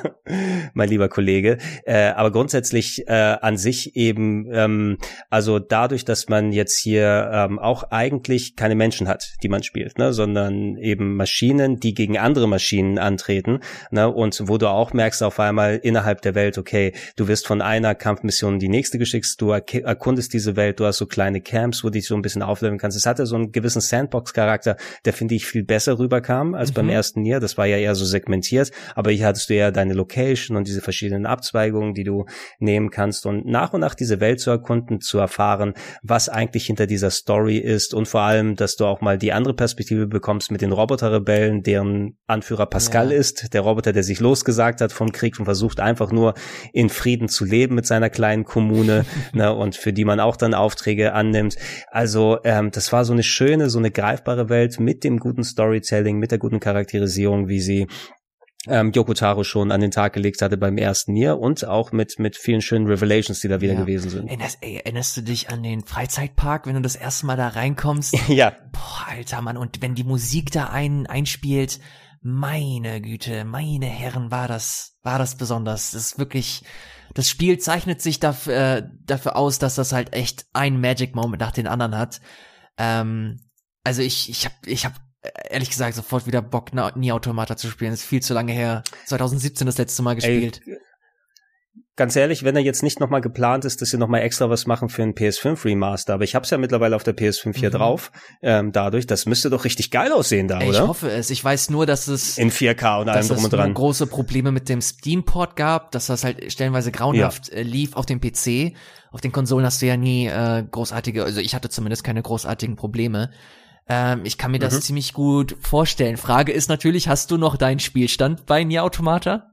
mein lieber Kollege. Äh, aber grundsätzlich äh, an sich eben, ähm, also dadurch, dass man jetzt hier ähm, auch eigentlich keine Menschen hat, die man spielt, ne, sondern eben Maschinen, die gegen andere Maschinen antreten, ne, und wo du auch merkst auf einmal innerhalb der Welt, okay, du wirst von einer Kampfmission in die nächste geschickt, du erk- erkundest diese Welt, du hast so kleine Camps, wo du dich so ein bisschen aufleveln kannst. Es hatte so einen gewissen Sandbox-Charakter, der finde ich viel besser rüberkam als beim Mhm. ersten Nier. Das war ja eher so segmentiert, aber hier hattest du ja deine Location und diese verschiedenen Abzweigungen, die du nehmen kannst und nach und nach diese Welt zu erkunden, zu erfahren, was eigentlich hinter dieser Story ist und vor allem, dass du auch mal die andere Perspektive bekommst mit den Roboterrebellen, deren Anführer Pascal Ja. ist, der Roboter, der sich losgesagt hat vom Krieg und versucht einfach nur in Frieden zu leben mit seiner kleinen Kommune ne, und für die man auch dann Aufträge annimmt. Also ähm, das war so eine schöne, so eine greifbare Welt mit dem guten Storytelling, mit der guten Charakterisierung, wie sie ähm, Yoko Taro schon an den Tag gelegt hatte beim ersten Nier und auch mit mit vielen schönen Revelations, die da wieder Ja. gewesen sind. Erinnerst, ey, erinnerst du dich an den Freizeitpark, wenn du das erste Mal da reinkommst? Ja, Boah, alter Mann, und wenn die Musik da ein, einspielt, meine Güte, meine Herren, war das, war das besonders. Das ist wirklich, das Spiel zeichnet sich dafür, äh, dafür aus, dass das halt echt ein Magic Moment nach den anderen hat. Ähm, also ich, ich hab, ich hab ehrlich gesagt sofort wieder Bock, Nie Automata zu spielen. Das ist viel zu lange her. 2017 das letzte Mal gespielt. Ey, ganz ehrlich, wenn er jetzt nicht nochmal geplant ist, dass sie nochmal extra was machen für einen PS5 Remaster, aber ich habe es ja mittlerweile auf der PS5 hier Mhm. drauf, ähm, dadurch, das müsste doch richtig geil aussehen da, Ey, ich oder? hoffe es. Ich weiß nur, dass es In 4K und allem drum und dran. große Probleme mit dem Steam-Port gab, dass das halt stellenweise grauenhaft äh, lief auf dem PC. Auf den Konsolen hast du ja nie äh, großartige, also ich hatte zumindest keine großartigen Probleme. Ähm, ich kann mir das Mhm. ziemlich gut vorstellen. Frage ist natürlich, hast du noch deinen Spielstand bei Nier Automata?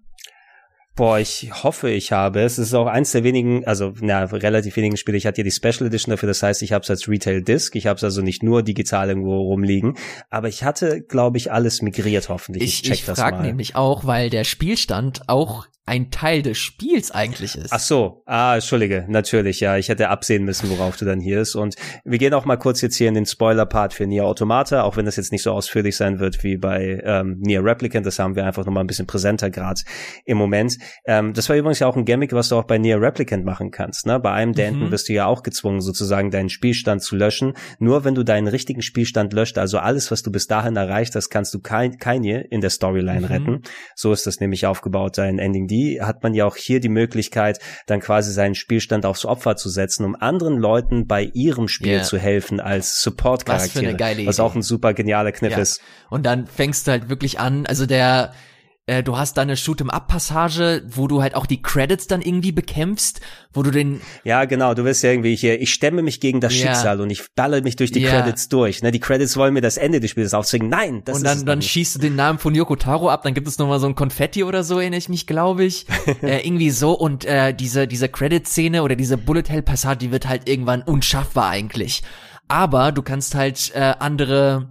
Boah, ich hoffe, ich habe es. Es ist auch eins der wenigen, also na, relativ wenigen Spiele. Ich hatte ja die Special Edition dafür, das heißt, ich habe es als Retail Disc. Ich habe es also nicht nur digital irgendwo rumliegen. Aber ich hatte, glaube ich, alles migriert hoffentlich. Ich, check ich das frage mal. nämlich auch, weil der Spielstand auch ein Teil des Spiels eigentlich ist. Ach so, ah, entschuldige, natürlich, ja, ich hätte absehen müssen, worauf du dann hier ist. Und wir gehen auch mal kurz jetzt hier in den Spoiler-Part für Nier Automata, auch wenn das jetzt nicht so ausführlich sein wird wie bei ähm, Nier Replicant, das haben wir einfach nochmal ein bisschen präsenter gerade im Moment. Ähm, das war übrigens ja auch ein Gimmick, was du auch bei Nier Replicant machen kannst. Ne? Bei einem der Mhm. Wirst du ja auch gezwungen, sozusagen deinen Spielstand zu löschen. Nur wenn du deinen richtigen Spielstand löscht, also alles, was du bis dahin erreicht hast, kannst du kein, keine in der Storyline Mhm. retten. So ist das nämlich aufgebaut, dein Ending. Die hat man ja auch hier die Möglichkeit, dann quasi seinen Spielstand aufs Opfer zu setzen, um anderen Leuten bei ihrem Spiel Yeah. zu helfen als Support-Charaktere. Was für eine geile Was auch ein super genialer Kniff Ja. ist. Und dann fängst du halt wirklich an, also der äh, du hast da eine Shoot'em-up-Passage, wo du halt auch die Credits dann irgendwie bekämpfst, wo du den Ja, genau, du wirst ja irgendwie hier, ich stemme mich gegen das Ja. Schicksal und ich balle mich durch die Ja. Credits durch. Ne, die Credits wollen mir das Ende des Spiels aufzwingen. Nein, das und ist dann, es dann noch nicht. schießt du den Namen von Yoko Taro ab, dann gibt es nochmal so ein Konfetti oder so, erinnere ich mich, glaube ich. äh, irgendwie so und äh, diese, diese Credit-Szene oder diese Bullet Hell-Passage, die wird halt irgendwann unschaffbar eigentlich. Aber du kannst halt äh, andere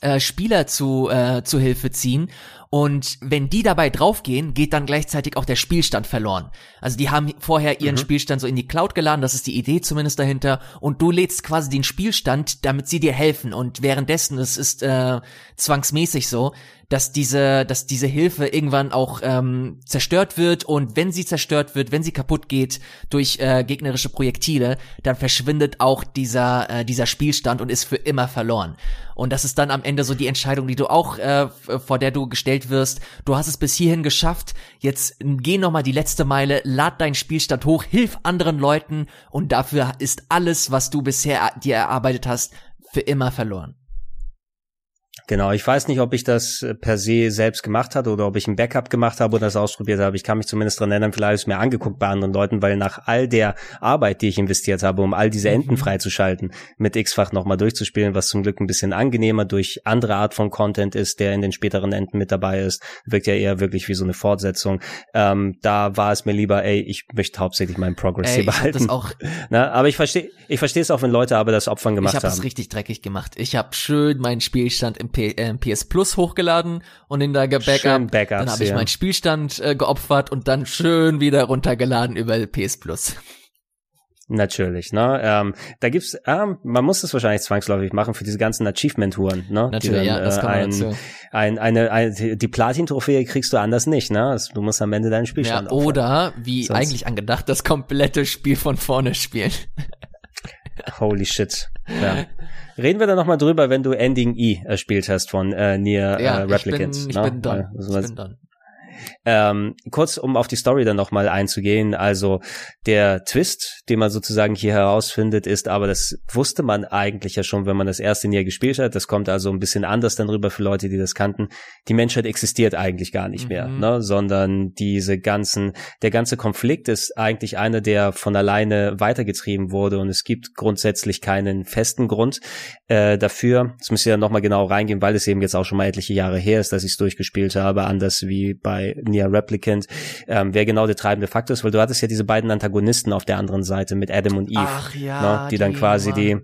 äh, Spieler zu, äh, zu Hilfe ziehen. Und wenn die dabei draufgehen, geht dann gleichzeitig auch der Spielstand verloren. Also die haben vorher ihren Spielstand so in die Cloud geladen, das ist die Idee zumindest dahinter. Und du lädst quasi den Spielstand, damit sie dir helfen. Und währenddessen, es ist äh, zwangsmäßig so, dass diese, dass diese Hilfe irgendwann auch ähm, zerstört wird und wenn sie zerstört wird, wenn sie kaputt geht durch äh, gegnerische Projektile, dann verschwindet auch dieser äh, dieser Spielstand und ist für immer verloren. Und das ist dann am Ende so die Entscheidung, die du auch äh, vor der du gestellt wirst. Du hast es bis hierhin geschafft. Jetzt geh noch mal die letzte Meile, lad deinen Spielstand hoch, hilf anderen Leuten und dafür ist alles, was du bisher dir erarbeitet hast, für immer verloren. Genau, ich weiß nicht, ob ich das äh, per se selbst gemacht hatte oder ob ich ein Backup gemacht habe oder das ausprobiert habe. Ich kann mich zumindest dran erinnern, vielleicht habe ich es mir angeguckt bei anderen Leuten, weil nach all der Arbeit, die ich investiert habe, um all diese Enden Mhm. freizuschalten, mit X-Fach nochmal durchzuspielen, was zum Glück ein bisschen angenehmer durch andere Art von Content ist, der in den späteren Enden mit dabei ist, wirkt ja eher wirklich wie so eine Fortsetzung. Ähm, da war es mir lieber, ey, ich möchte hauptsächlich meinen Progress Ey, hier ich hab behalten. das auch Na, aber ich verstehe, ich verstehe es auch, wenn Leute aber das Opfern gemacht ich habe haben. es richtig dreckig gemacht. Ich habe schön meinen Spielstand im, P äh, PS Plus hochgeladen und in der Backup. Backups, dann habe ich ja. meinen Spielstand äh, geopfert und dann schön wieder runtergeladen über PS Plus. Natürlich, ne? Ähm, da gibt's, ähm, man muss das wahrscheinlich zwangsläufig machen für diese ganzen Achievement-Touren, ne? Natürlich, ja, das äh, kommt ein, dazu. ein, eine, ein, die Platin-Trophäe kriegst du anders nicht, ne? Du musst am Ende deinen Ja, Spielstand opfern. oder wie Sonst- eigentlich angedacht, das komplette Spiel von vorne spielen. Holy shit. Ja. Reden wir da nochmal drüber, wenn du Ending E erspielt hast von äh, Nier Ja, äh, ich bin, Replicant. ich ne? bin done. Also, Ich bin done. Ähm, kurz, um auf die Story dann nochmal einzugehen. Also der Twist, den man sozusagen hier herausfindet, ist, aber das wusste man eigentlich ja schon, wenn man das erste Jahr gespielt hat. Das kommt also ein bisschen anders dann rüber für Leute, die das kannten. Die Menschheit existiert eigentlich gar nicht mehr, Mhm. ne? sondern diese ganzen, der ganze Konflikt ist eigentlich einer, der von alleine weitergetrieben wurde und es gibt grundsätzlich keinen festen Grund äh, dafür. Jetzt müsst ihr ja nochmal genau reingehen, weil es eben jetzt auch schon mal etliche Jahre her ist, dass ich es durchgespielt habe, anders wie bei Nier Replicant, ähm, wer genau der treibende Faktor ist, weil du hattest ja diese beiden Antagonisten auf der anderen Seite mit Adam und Eve, Ach ja, ne, die dann quasi Mann. die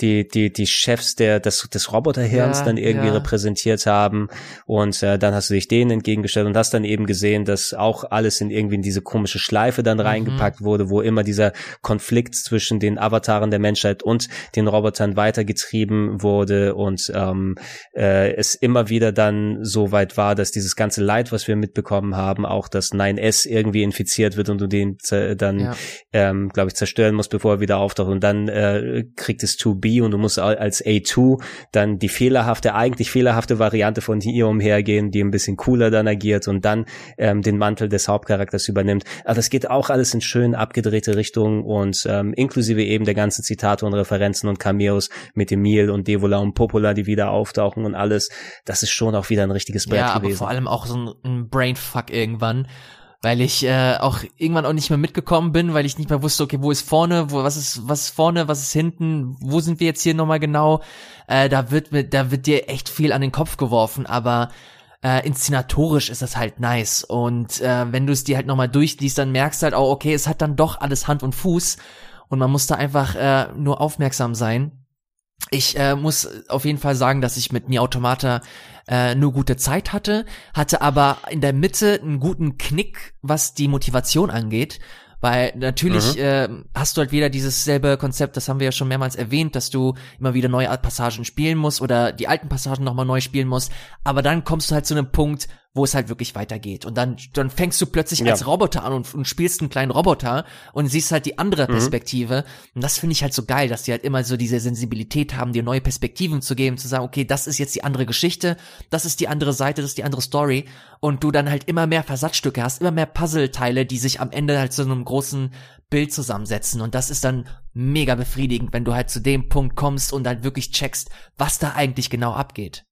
die die die Chefs der des, des Roboterhirns Ja, dann irgendwie ja. repräsentiert haben und äh, dann hast du dich denen entgegengestellt und hast dann eben gesehen, dass auch alles in irgendwie in diese komische Schleife dann Mhm. reingepackt wurde, wo immer dieser Konflikt zwischen den Avataren der Menschheit und den Robotern weitergetrieben wurde und ähm, äh, es immer wieder dann so weit war, dass dieses ganze Leid, was wir mitbekommen haben, auch das 9S irgendwie infiziert wird und du den zer- dann Ja. ähm, glaube ich, zerstören muss, bevor er wieder auftaucht. Und dann äh, kriegt es 2B und du musst al- als A2 dann die fehlerhafte, eigentlich fehlerhafte Variante von hier umhergehen, die ein bisschen cooler dann agiert und dann ähm, den Mantel des Hauptcharakters übernimmt. Aber das geht auch alles in schön abgedrehte Richtungen und ähm, inklusive eben der ganzen Zitate und Referenzen und Cameos mit Emil und Devola und Popola, die wieder auftauchen und alles. Das ist schon auch wieder ein richtiges Brett Ja, aber gewesen. vor allem auch so ein, ein Brainfuck irgendwann, weil ich äh, auch irgendwann auch nicht mehr mitgekommen bin, weil ich nicht mehr wusste, okay, wo ist vorne, wo was ist was ist vorne, was ist hinten, wo sind wir jetzt hier nochmal genau? Äh, da wird mir, da wird dir echt viel an den Kopf geworfen, aber äh, inszenatorisch ist das halt nice und äh, wenn du es dir halt nochmal durchliest, dann merkst du halt auch, okay, es hat dann doch alles Hand und Fuß und man muss da einfach äh, nur aufmerksam sein. Ich äh, muss auf jeden Fall sagen, dass ich mit Nier Automata äh, nur gute Zeit hatte, hatte aber in der Mitte einen guten Knick, was die Motivation angeht. Weil natürlich äh, hast du halt wieder dieses selbe Konzept, das haben wir ja schon mehrmals erwähnt, dass du immer wieder neue Passagen spielen musst oder die alten Passagen nochmal neu spielen musst. Aber dann kommst du halt zu einem Punkt, wo es halt wirklich weitergeht. Und dann, dann fängst du plötzlich Ja. als Roboter an und, und spielst einen kleinen Roboter und siehst halt die andere Perspektive. Und das finde ich halt so geil, dass die halt immer so diese Sensibilität haben, dir neue Perspektiven zu geben, zu sagen, okay, das ist jetzt die andere Geschichte, das ist die andere Seite, das ist die andere Story. Und du dann halt immer mehr Versatzstücke hast, immer mehr Puzzleteile, die sich am Ende halt zu einem großen Bild zusammensetzen. Und das ist dann mega befriedigend, wenn du halt zu dem Punkt kommst und halt wirklich checkst, was da eigentlich genau abgeht.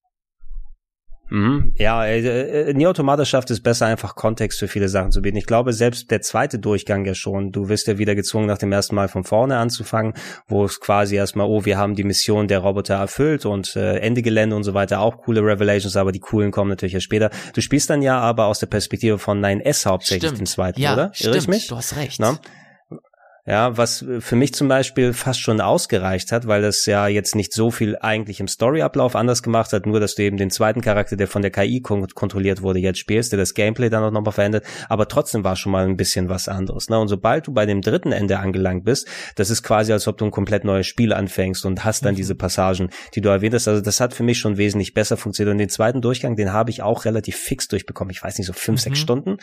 Mhm. Ja, äh, äh, Nier Automata schafft es besser, einfach Kontext für viele Sachen zu bieten. Ich glaube, selbst der zweite Durchgang ja schon. Du wirst ja wieder gezwungen, nach dem ersten Mal von vorne anzufangen, wo es quasi erstmal, oh, wir haben die Mission der Roboter erfüllt und äh, Ende Gelände und so weiter, auch coole Revelations, aber die coolen kommen natürlich erst später. Du spielst dann ja aber aus der Perspektive von 9S hauptsächlich stimmt. den zweiten, ja, oder? Irre ich mich? Du hast recht. Na? Ja, was für mich zum Beispiel fast schon ausgereicht hat, weil das ja jetzt nicht so viel eigentlich im Storyablauf anders gemacht hat, nur dass du eben den zweiten Charakter, der von der KI kon kontrolliert wurde, jetzt spielst, der das Gameplay dann auch nochmal verändert, aber trotzdem war schon mal ein bisschen was anderes. Ne? Und sobald du bei dem dritten Ende angelangt bist, das ist quasi, als ob du ein komplett neues Spiel anfängst und hast dann mhm. diese Passagen, die du erwähnt hast. Also das hat für mich schon wesentlich besser funktioniert. Und den zweiten Durchgang, den habe ich auch relativ fix durchbekommen. Ich weiß nicht, so fünf, mhm. sechs Stunden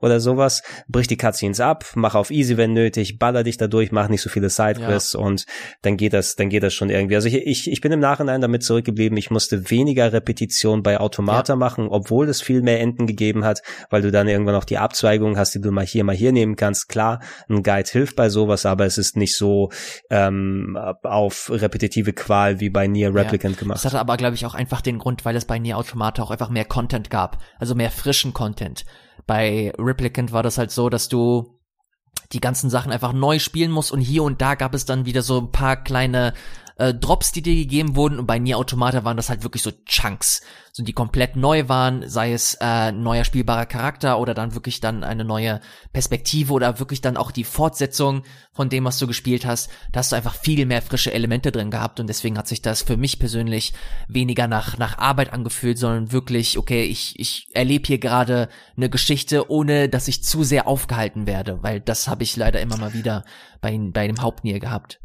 oder sowas. Brich die Cutscenes ab, mach auf easy, wenn nötig, baller dich dadurch, mach nicht so viele Sidequests ja. und dann geht das, dann geht das schon irgendwie. Also ich, ich, ich bin im Nachhinein damit zurückgeblieben, ich musste weniger Repetition bei Automata ja. machen, obwohl es viel mehr Enden gegeben hat, weil du dann irgendwann auch die Abzweigung hast, die du mal hier, mal hier nehmen kannst. Klar, ein Guide hilft bei sowas, aber es ist nicht so ähm, auf repetitive Qual wie bei Nier Replicant ja. gemacht. Das hatte aber, glaube ich, auch einfach den Grund, weil es bei Nier Automata auch einfach mehr Content gab, also mehr frischen Content. Bei Replicant war das halt so, dass du die ganzen Sachen einfach neu spielen muss. Und hier und da gab es dann wieder so ein paar kleine äh, Drops, die dir gegeben wurden und bei Nier Automata waren das halt wirklich so Chunks, so die komplett neu waren, sei es äh, neuer spielbarer Charakter oder dann wirklich dann eine neue Perspektive oder wirklich dann auch die Fortsetzung von dem, was du gespielt hast. Da hast du einfach viel mehr frische Elemente drin gehabt und deswegen hat sich das für mich persönlich weniger nach nach Arbeit angefühlt, sondern wirklich, okay, ich ich erlebe hier gerade eine Geschichte, ohne dass ich zu sehr aufgehalten werde, weil das habe ich leider immer mal wieder bei bei dem Hauptnier gehabt.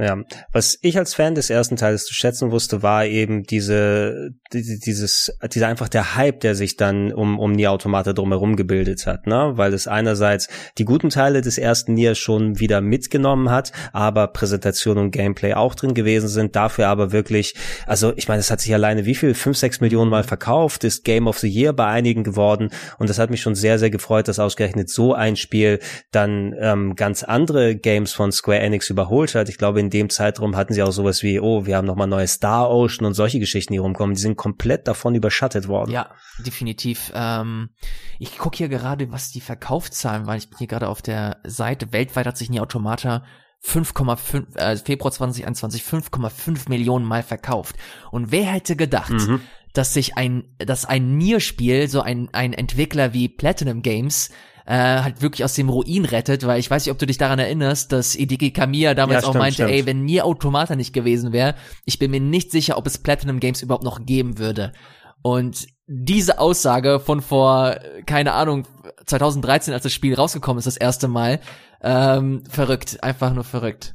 Ja, was ich als Fan des ersten Teils zu schätzen wusste, war eben diese, dieses, dieser einfach der Hype, der sich dann um, um Nier Automata drumherum gebildet hat, ne? Weil es einerseits die guten Teile des ersten Nier schon wieder mitgenommen hat, aber Präsentation und Gameplay auch drin gewesen sind, dafür aber wirklich, also ich meine, es hat sich alleine wie viel, fünf, sechs Millionen Mal verkauft, ist Game of the Year bei einigen geworden und das hat mich schon sehr, sehr gefreut, dass ausgerechnet so ein Spiel dann ähm, ganz andere Games von Square Enix überholt hat. Ich glaube, in in dem Zeitraum hatten sie auch sowas wie, oh, wir haben nochmal neue Star Ocean und solche Geschichten, die rumkommen. Die sind komplett davon überschattet worden. Ja, definitiv. Ähm, ich gucke hier gerade, was die Verkaufszahlen waren. Ich bin hier gerade auf der Seite. Weltweit hat sich nie Automata 5,5, äh, Februar 2021 5,5 Millionen Mal verkauft. Und wer hätte gedacht, mhm. dass sich ein, dass ein Nier-Spiel, so ein, ein Entwickler wie Platinum Games, äh, halt wirklich aus dem Ruin rettet, weil ich weiß nicht, ob du dich daran erinnerst, dass Hideki Kamiya damals ja, stimmt, auch meinte, stimmt. ey, wenn Nier Automata nicht gewesen wäre, ich bin mir nicht sicher, ob es Platinum Games überhaupt noch geben würde. Und diese Aussage von vor, keine Ahnung, 2013, als das Spiel rausgekommen ist, das erste Mal, ähm, verrückt, einfach nur verrückt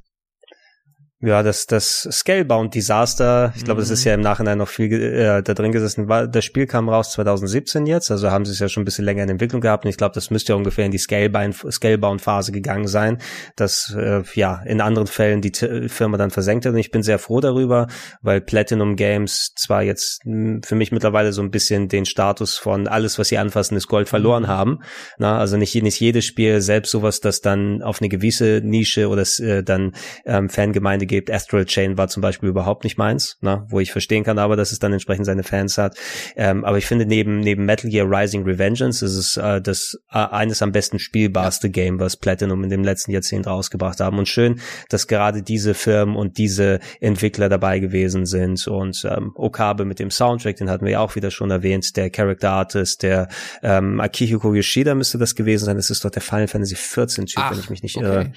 ja, das, das Scalebound Disaster, ich glaube, mhm. das ist ja im Nachhinein noch viel äh, da drin gesessen. War, das Spiel kam raus 2017 jetzt, also haben sie es ja schon ein bisschen länger in Entwicklung gehabt und ich glaube, das müsste ja ungefähr in die Scalebound-Phase gegangen sein, dass äh, ja in anderen Fällen die T Firma dann versenkt hat und ich bin sehr froh darüber, weil Platinum Games zwar jetzt hm, für mich mittlerweile so ein bisschen den Status von alles, was sie anfassen, ist Gold verloren mhm. haben. Na, also nicht, nicht jedes Spiel, selbst sowas, das dann auf eine gewisse Nische oder äh, dann ähm, Fangemeinde gibt. Astral Chain war zum Beispiel überhaupt nicht meins, ne? wo ich verstehen kann, aber dass es dann entsprechend seine Fans hat. Ähm, aber ich finde neben neben Metal Gear Rising Revengeance ist es äh, das äh, eines am besten spielbarste Game, was Platinum in dem letzten Jahrzehnt rausgebracht haben. Und schön, dass gerade diese Firmen und diese Entwickler dabei gewesen sind. Und ähm, Okabe mit dem Soundtrack, den hatten wir ja auch wieder schon erwähnt, der Character Artist, der ähm, Akihiko Yoshida müsste das gewesen sein. Das ist doch der Final Fantasy 14 Typ, Ach, wenn ich mich nicht okay. irre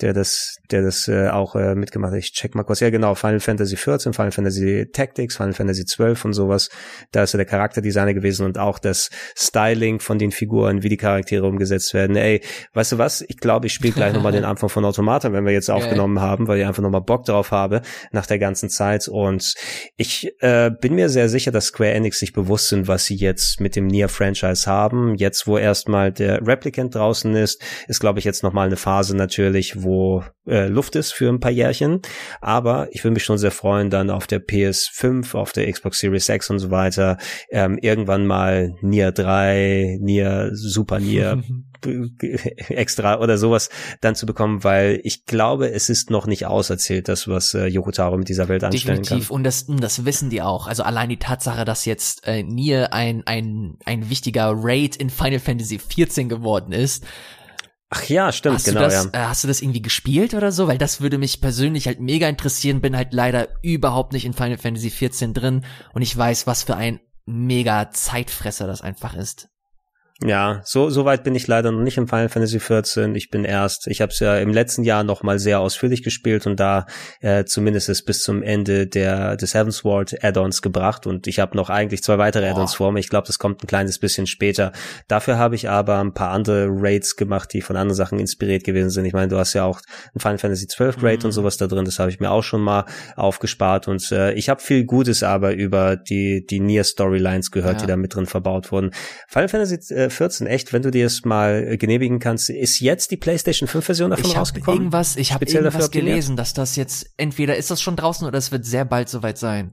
der das, der das äh, auch äh, mitgemacht hat. Ich check mal kurz. Ja, genau, Final Fantasy 14, Final Fantasy Tactics, Final Fantasy 12 und sowas. Da ist er der Charakterdesigner gewesen und auch das Styling von den Figuren, wie die Charaktere umgesetzt werden. Ey, weißt du was? Ich glaube, ich spiele gleich nochmal den Anfang von Automata, wenn wir jetzt aufgenommen haben, weil ich einfach nochmal Bock drauf habe nach der ganzen Zeit. Und ich äh, bin mir sehr sicher, dass Square Enix sich bewusst sind, was sie jetzt mit dem Nier-Franchise haben. Jetzt, wo erstmal der Replicant draußen ist, ist, glaube ich, jetzt nochmal eine Phase natürlich, wo äh, Luft ist für ein paar Jährchen. Aber ich würde mich schon sehr freuen, dann auf der PS5, auf der Xbox Series X und so weiter, ähm, irgendwann mal Nier 3, Nier, Super Nier, extra oder sowas dann zu bekommen, weil ich glaube, es ist noch nicht auserzählt, das, was äh, Yoko Taro mit dieser Welt anstellen Definitiv. kann. Und das, das wissen die auch. Also allein die Tatsache, dass jetzt äh, Nier ein, ein, ein wichtiger Raid in Final Fantasy 14 geworden ist, Ach ja, stimmt, hast genau, du das, ja. äh, hast du das irgendwie gespielt oder so? Weil das würde mich persönlich halt mega interessieren, bin halt leider überhaupt nicht in Final Fantasy 14 drin und ich weiß, was für ein mega Zeitfresser das einfach ist. Ja, so so weit bin ich leider noch nicht im Final Fantasy 14. Ich bin erst, ich habe es ja im letzten Jahr noch mal sehr ausführlich gespielt und da äh, zumindest es bis zum Ende der des Heavensward Add-ons gebracht und ich habe noch eigentlich zwei weitere Add-ons vor mir. Ich glaube, das kommt ein kleines bisschen später. Dafür habe ich aber ein paar andere Raids gemacht, die von anderen Sachen inspiriert gewesen sind. Ich meine, du hast ja auch ein Final Fantasy 12 Raid Mhm. und sowas da drin. Das habe ich mir auch schon mal aufgespart und äh, ich habe viel Gutes aber über die die Nier Storylines gehört, Ja. die da mit drin verbaut wurden. Final Fantasy äh, 14, echt, wenn du dir es mal äh, genehmigen kannst, ist jetzt die PlayStation 5 Version davon Ich rausgekommen? irgendwas, ich habe irgendwas gelesen, dass das jetzt entweder ist das schon draußen oder es wird sehr bald soweit sein.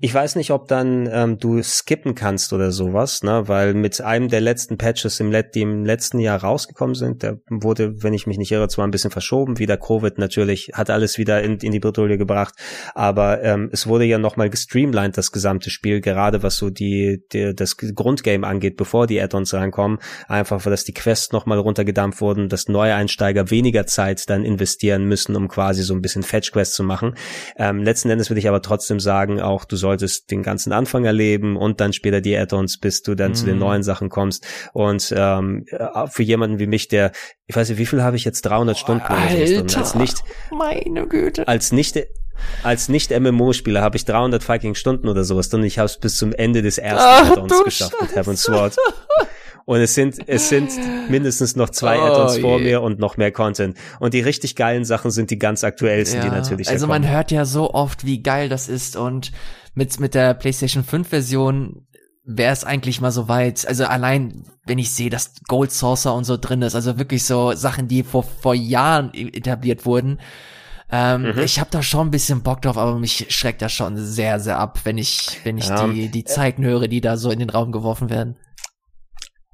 Ich weiß nicht, ob dann ähm, du skippen kannst oder sowas, ne, weil mit einem der letzten Patches im, Let die im letzten Jahr rausgekommen sind, der wurde, wenn ich mich nicht irre, zwar ein bisschen verschoben, wieder Covid natürlich, hat alles wieder in, in die Bredouille gebracht, aber ähm, es wurde ja nochmal gestreamlined, das gesamte Spiel, gerade was so die, die das Grundgame angeht, bevor die Add-ons reinkommen, einfach, weil dass die Quests nochmal runtergedampft wurden, dass neue Einsteiger weniger Zeit dann investieren müssen, um quasi so ein bisschen Fetch-Quests zu machen. Ähm, letzten Endes würde ich aber trotzdem sagen, auch du solltest den ganzen Anfang erleben und dann später die Add-ons, bis du dann zu den Mhm. neuen Sachen kommst. Und ähm, äh, für jemanden wie mich, der, ich weiß nicht, wie viel habe ich jetzt 300 Stunden oder sowas drin? als nicht meine Güte. als nicht als nicht MMO-Spieler habe ich 300 fucking Stunden oder sowas drin. Ich habe es bis zum Ende des ersten Ach, Add-ons geschafft mit. Heaven's Sword. Und es sind, es sind mindestens noch zwei Oh Add-ons vor je. mir und noch mehr Content. Und die richtig geilen Sachen sind die ganz aktuellsten, die natürlich also man hört ja so oft, wie geil das ist und mit, mit der PlayStation 5 Version wäre es eigentlich mal so weit. Also allein, wenn ich sehe, dass Gold Saucer und so drin ist, also wirklich so Sachen, die vor, vor Jahren etabliert wurden. Ähm, Mhm. Ich habe da schon ein bisschen Bock drauf, aber mich schreckt das schon sehr, sehr ab, wenn ich, wenn ich Ja. die, die Zeiten höre, die da so in den Raum geworfen werden.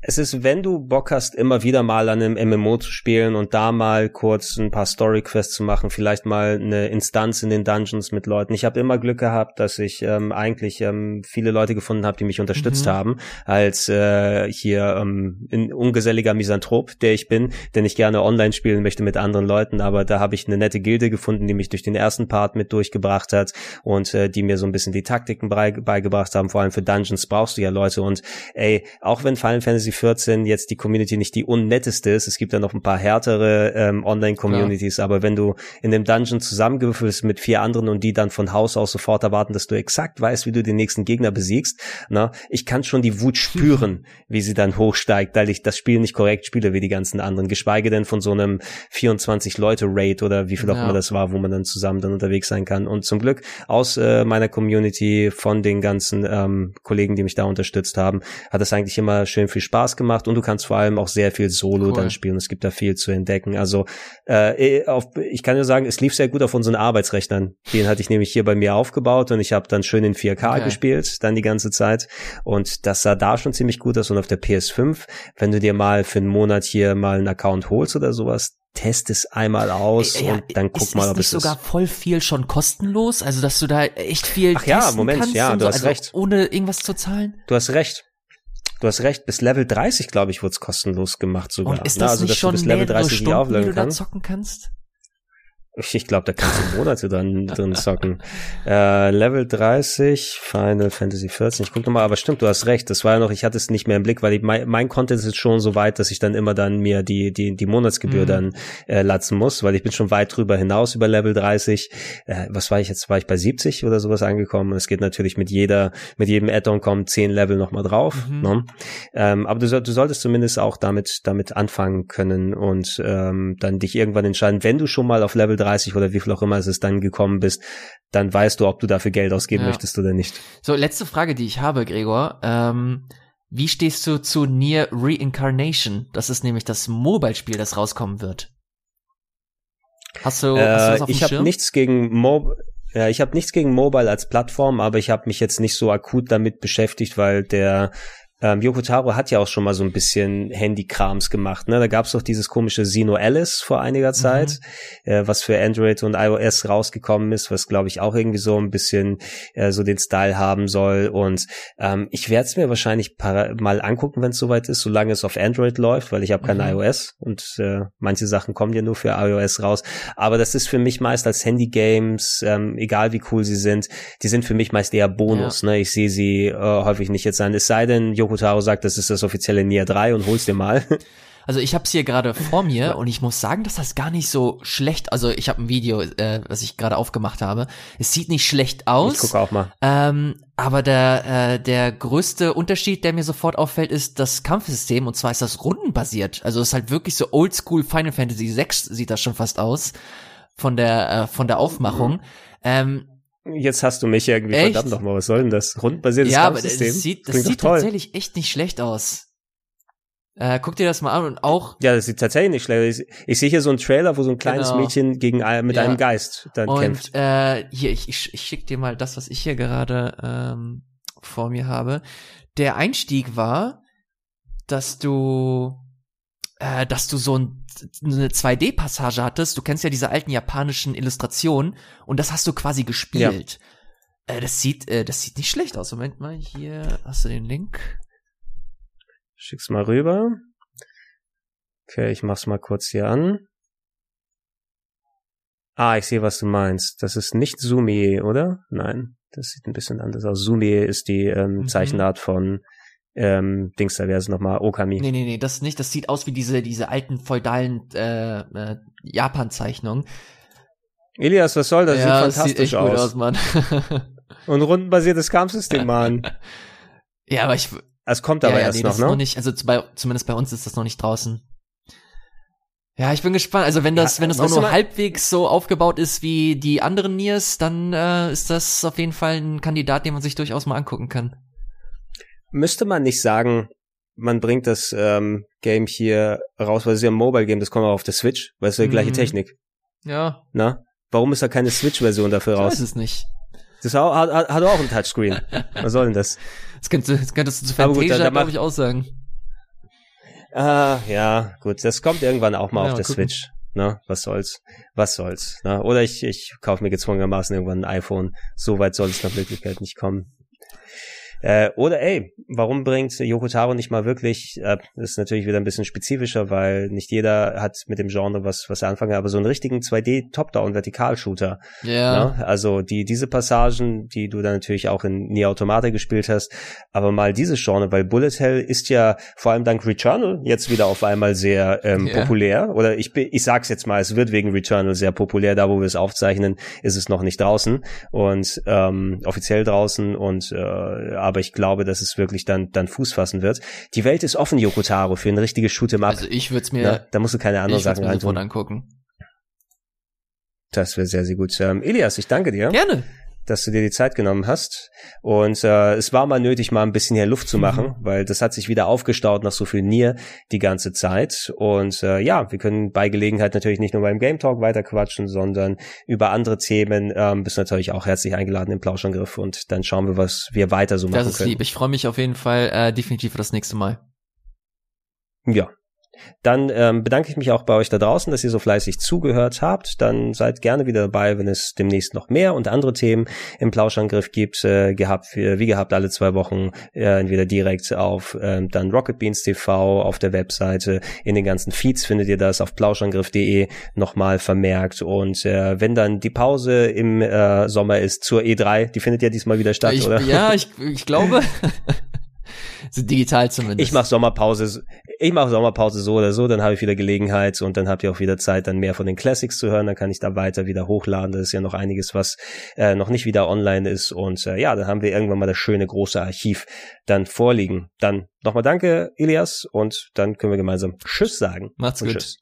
Es ist, wenn du Bock hast, immer wieder mal an einem MMO zu spielen und da mal kurz ein paar Story-Quests zu machen, vielleicht mal eine Instanz in den Dungeons mit Leuten. Ich habe immer Glück gehabt, dass ich ähm, eigentlich ähm, viele Leute gefunden habe, die mich unterstützt Mhm. haben, als äh, hier ähm, ein ungeselliger Misanthrop, der ich bin, denn ich gerne online spielen möchte mit anderen Leuten, aber da habe ich eine nette Gilde gefunden, die mich durch den ersten Part mit durchgebracht hat und äh, die mir so ein bisschen die Taktiken bei, beigebracht haben. Vor allem für Dungeons brauchst du ja Leute und ey, auch wenn Final Fantasy 14 jetzt die Community nicht die unnetteste ist, es gibt ja noch ein paar härtere ähm, Online-Communities, aber wenn du in dem Dungeon zusammengewürfelt bist mit vier anderen und die dann von Haus aus sofort erwarten, dass du exakt weißt, wie du den nächsten Gegner besiegst, na, ich kann schon die Wut spüren, wie sie dann hochsteigt, weil ich das Spiel nicht korrekt spiele wie die ganzen anderen, geschweige denn von so einem 24-Leute-Raid oder wie viel auch Ja. immer das war, wo man dann zusammen dann unterwegs sein kann. Und zum Glück aus äh, meiner Community, von den ganzen ähm, Kollegen, die mich da unterstützt haben, hat es eigentlich immer schön viel Spaß gemacht und du kannst vor allem auch sehr viel Solo Cool. dann spielen. Es gibt da viel zu entdecken. Also äh, auf, ich kann nur sagen, es lief sehr gut auf unseren Arbeitsrechnern. Den hatte ich nämlich hier bei mir aufgebaut und ich habe dann schön in 4K Okay. gespielt, dann die ganze Zeit. Und das sah da schon ziemlich gut aus. Und auf der PS5, wenn du dir mal für einen Monat hier mal einen Account holst oder sowas, test es einmal aus Ja, und dann guck ist, mal, ist ob nicht es sogar ist. voll viel schon kostenlos, also dass du da echt viel Ach ja, Moment, ja, du so, hast also recht. ohne irgendwas zu zahlen. Du hast recht. Du hast recht, bis Level 30, glaube ich, wurde es kostenlos gemacht sogar. Und ist Na, das also, nicht dass schon du bis Level mehrere 30 Stunden, die du da zocken kannst? Ich glaube, da kannst du Monate dran, drin zocken. Äh, Level 30, Final Fantasy 14. Ich guck nochmal, aber stimmt, du hast recht. Das war ja noch, ich hatte es nicht mehr im Blick, weil ich, mein, mein Content ist schon so weit, dass ich dann immer dann mir die, die, die Monatsgebühr Mhm. dann äh, latzen muss, weil ich bin schon weit drüber hinaus über Level 30. Äh, was war ich jetzt? War ich bei 70 oder sowas angekommen? Und es geht natürlich mit jeder, mit jedem Add-on kommen 10 Level nochmal drauf. Mhm. Ne? Ähm, aber du, du solltest zumindest auch damit, damit anfangen können und ähm, dann dich irgendwann entscheiden, wenn du schon mal auf Level 30 oder wie viel auch immer es ist, dann gekommen bist, dann weißt du, ob du dafür Geld ausgeben Ja. möchtest oder nicht. So, letzte Frage, die ich habe, Gregor. Ähm, wie stehst du zu Near Reincarnation? Das ist nämlich das Mobile-Spiel, das rauskommen wird. Hast du, äh, hast du was auf ich habe nichts gegen Mo ja, ich habe nichts gegen Mobile als Plattform, aber ich habe mich jetzt nicht so akut damit beschäftigt, weil der ähm, Yoko Taro hat ja auch schon mal so ein bisschen Handykrams gemacht. Ne? Da gab es doch dieses komische Sino Alice vor einiger mhm. Zeit, mhm. äh, was für Android und iOS rausgekommen ist, was glaube ich auch irgendwie so ein bisschen äh, so den Style haben soll. Und ähm, ich werde es mir wahrscheinlich mal angucken, wenn es soweit ist, solange es auf Android läuft, weil ich habe kein mhm. iOS und äh, manche Sachen kommen ja nur für iOS raus. Aber das ist für mich meist als Handy-Games, ähm, egal wie cool sie sind, die sind für mich meist eher Bonus. Ja. Ne? Ich sehe sie äh, häufig nicht jetzt an. Es sei denn, Yoko Taro sagt, das ist das offizielle Nier 3 und hol's dir mal. Also ich habe es hier gerade vor mir und ich muss sagen, dass das gar nicht so schlecht. Also ich habe ein Video, äh, was ich gerade aufgemacht habe. Es sieht nicht schlecht aus. Ich gucke auch mal. Ähm, aber der äh, der größte Unterschied, der mir sofort auffällt, ist das Kampfsystem und zwar ist das rundenbasiert. Also es ist halt wirklich so Oldschool Final Fantasy 6 sieht das schon fast aus von der äh, von der Aufmachung. Mhm. Ähm, Jetzt hast du mich irgendwie, echt? verdammt nochmal, was soll denn das? Rundenbasiertes ja, Kampfsystem? Ja, aber das sieht, das sieht tatsächlich echt nicht schlecht aus. Äh, guck dir das mal an und auch. Ja, das sieht tatsächlich nicht schlecht aus. Ich, ich sehe hier so einen Trailer, wo so ein kleines genau. Mädchen gegen mit ja. einem Geist dann und, kämpft. Äh, hier, ich, ich, ich schick dir mal das, was ich hier gerade ähm, vor mir habe. Der Einstieg war, dass du äh, dass du so ein, eine 2D-Passage hattest. Du kennst ja diese alten japanischen Illustrationen und das hast du quasi gespielt. Ja. Äh, das sieht, äh, das sieht nicht schlecht aus. Moment mal, hier hast du den Link. Schick's mal rüber. Okay, ich mach's mal kurz hier an. Ah, ich sehe, was du meinst. Das ist nicht Sumi, oder? Nein, das sieht ein bisschen anders aus. Sumi ist die ähm, mhm. Zeichenart von ähm, Dings, da wäre es nochmal Okami. Nee, nee, nee, das nicht. Das sieht aus wie diese, diese alten feudalen äh, äh, Japan-Zeichnungen. Elias, was soll das? Ja, sieht fantastisch sieht echt aus. Gut aus Mann. Und rundenbasiertes Kampfsystem, Mann. ja, aber ich. Es kommt aber ja, ja, erst nee, noch, das ne? Noch nicht, also bei, zumindest bei uns ist das noch nicht draußen. Ja, ich bin gespannt. Also wenn das, ja, wenn das auch nur halbwegs so aufgebaut ist wie die anderen Niers, dann äh, ist das auf jeden Fall ein Kandidat, den man sich durchaus mal angucken kann müsste man nicht sagen, man bringt das ähm, Game hier raus, weil es ist ja ein Mobile-Game, das kommt auch auf der Switch, weil es ist ja die gleiche mhm. Technik. Ja. Na? Warum ist da keine Switch-Version dafür raus? Ich weiß es nicht. Das hat, hat, hat auch ein Touchscreen. Was soll denn das? Das, könnte, das könntest du zu Fantasia, glaube ich, auch sagen. Ah, ja, gut. Das kommt irgendwann auch mal ja, auf der gucken. Switch. Na, was soll's? Was soll's? Na, oder ich, ich kaufe mir gezwungenermaßen irgendwann ein iPhone. So weit soll es nach Möglichkeit nicht kommen. Äh, oder ey, warum bringt Yoko Taro nicht mal wirklich, äh, das ist natürlich wieder ein bisschen spezifischer, weil nicht jeder hat mit dem Genre was, was er anfangen, aber so einen richtigen 2D Top-Down-Vertikalshooter. Ja. Yeah. Ne? Also die, diese Passagen, die du dann natürlich auch in Nier Automata gespielt hast, aber mal dieses Genre, weil Bullet Hell ist ja vor allem dank Returnal jetzt wieder auf einmal sehr ähm, yeah. populär. Oder ich, ich sag's jetzt mal, es wird wegen Returnal sehr populär. Da, wo wir es aufzeichnen, ist es noch nicht draußen und ähm, offiziell draußen und äh, aber ich glaube, dass es wirklich dann, dann Fuß fassen wird. Die Welt ist offen, Yokotaro, für ein richtiges Shoot'em Up. Also ich würde es mir, Na, da musst du keine anderen Sachen reintun. angucken. Das wäre sehr, sehr gut. Ähm, Elias, ich danke dir. Gerne dass du dir die Zeit genommen hast. Und äh, es war mal nötig, mal ein bisschen hier Luft zu machen, mhm. weil das hat sich wieder aufgestaut nach so viel Nier die ganze Zeit. Und äh, ja, wir können bei Gelegenheit natürlich nicht nur beim Game Talk weiter quatschen, sondern über andere Themen. Ähm, bist natürlich auch herzlich eingeladen im Plauschangriff und dann schauen wir, was wir weiter so machen können. Das ist können. lieb. Ich freue mich auf jeden Fall äh, definitiv für das nächste Mal. Ja, dann ähm, bedanke ich mich auch bei euch da draußen, dass ihr so fleißig zugehört habt. Dann seid gerne wieder dabei, wenn es demnächst noch mehr und andere Themen im Plauschangriff gibt. Äh, gehabt, wie gehabt, alle zwei Wochen äh, entweder direkt auf äh, dann Rocket Beans TV auf der Webseite. In den ganzen Feeds findet ihr das auf plauschangriff.de nochmal vermerkt. Und äh, wenn dann die Pause im äh, Sommer ist zur E3, die findet ja diesmal wieder statt, ich, oder? Ja, ich, ich glaube. so digital zumindest. Ich mache Sommerpause, ich mache Sommerpause so oder so, dann habe ich wieder Gelegenheit und dann habt ihr auch wieder Zeit, dann mehr von den Classics zu hören. Dann kann ich da weiter wieder hochladen. Das ist ja noch einiges, was äh, noch nicht wieder online ist. Und äh, ja, dann haben wir irgendwann mal das schöne große Archiv dann vorliegen. Dann nochmal danke, Elias, und dann können wir gemeinsam Tschüss sagen. Macht's gut. Tschüss.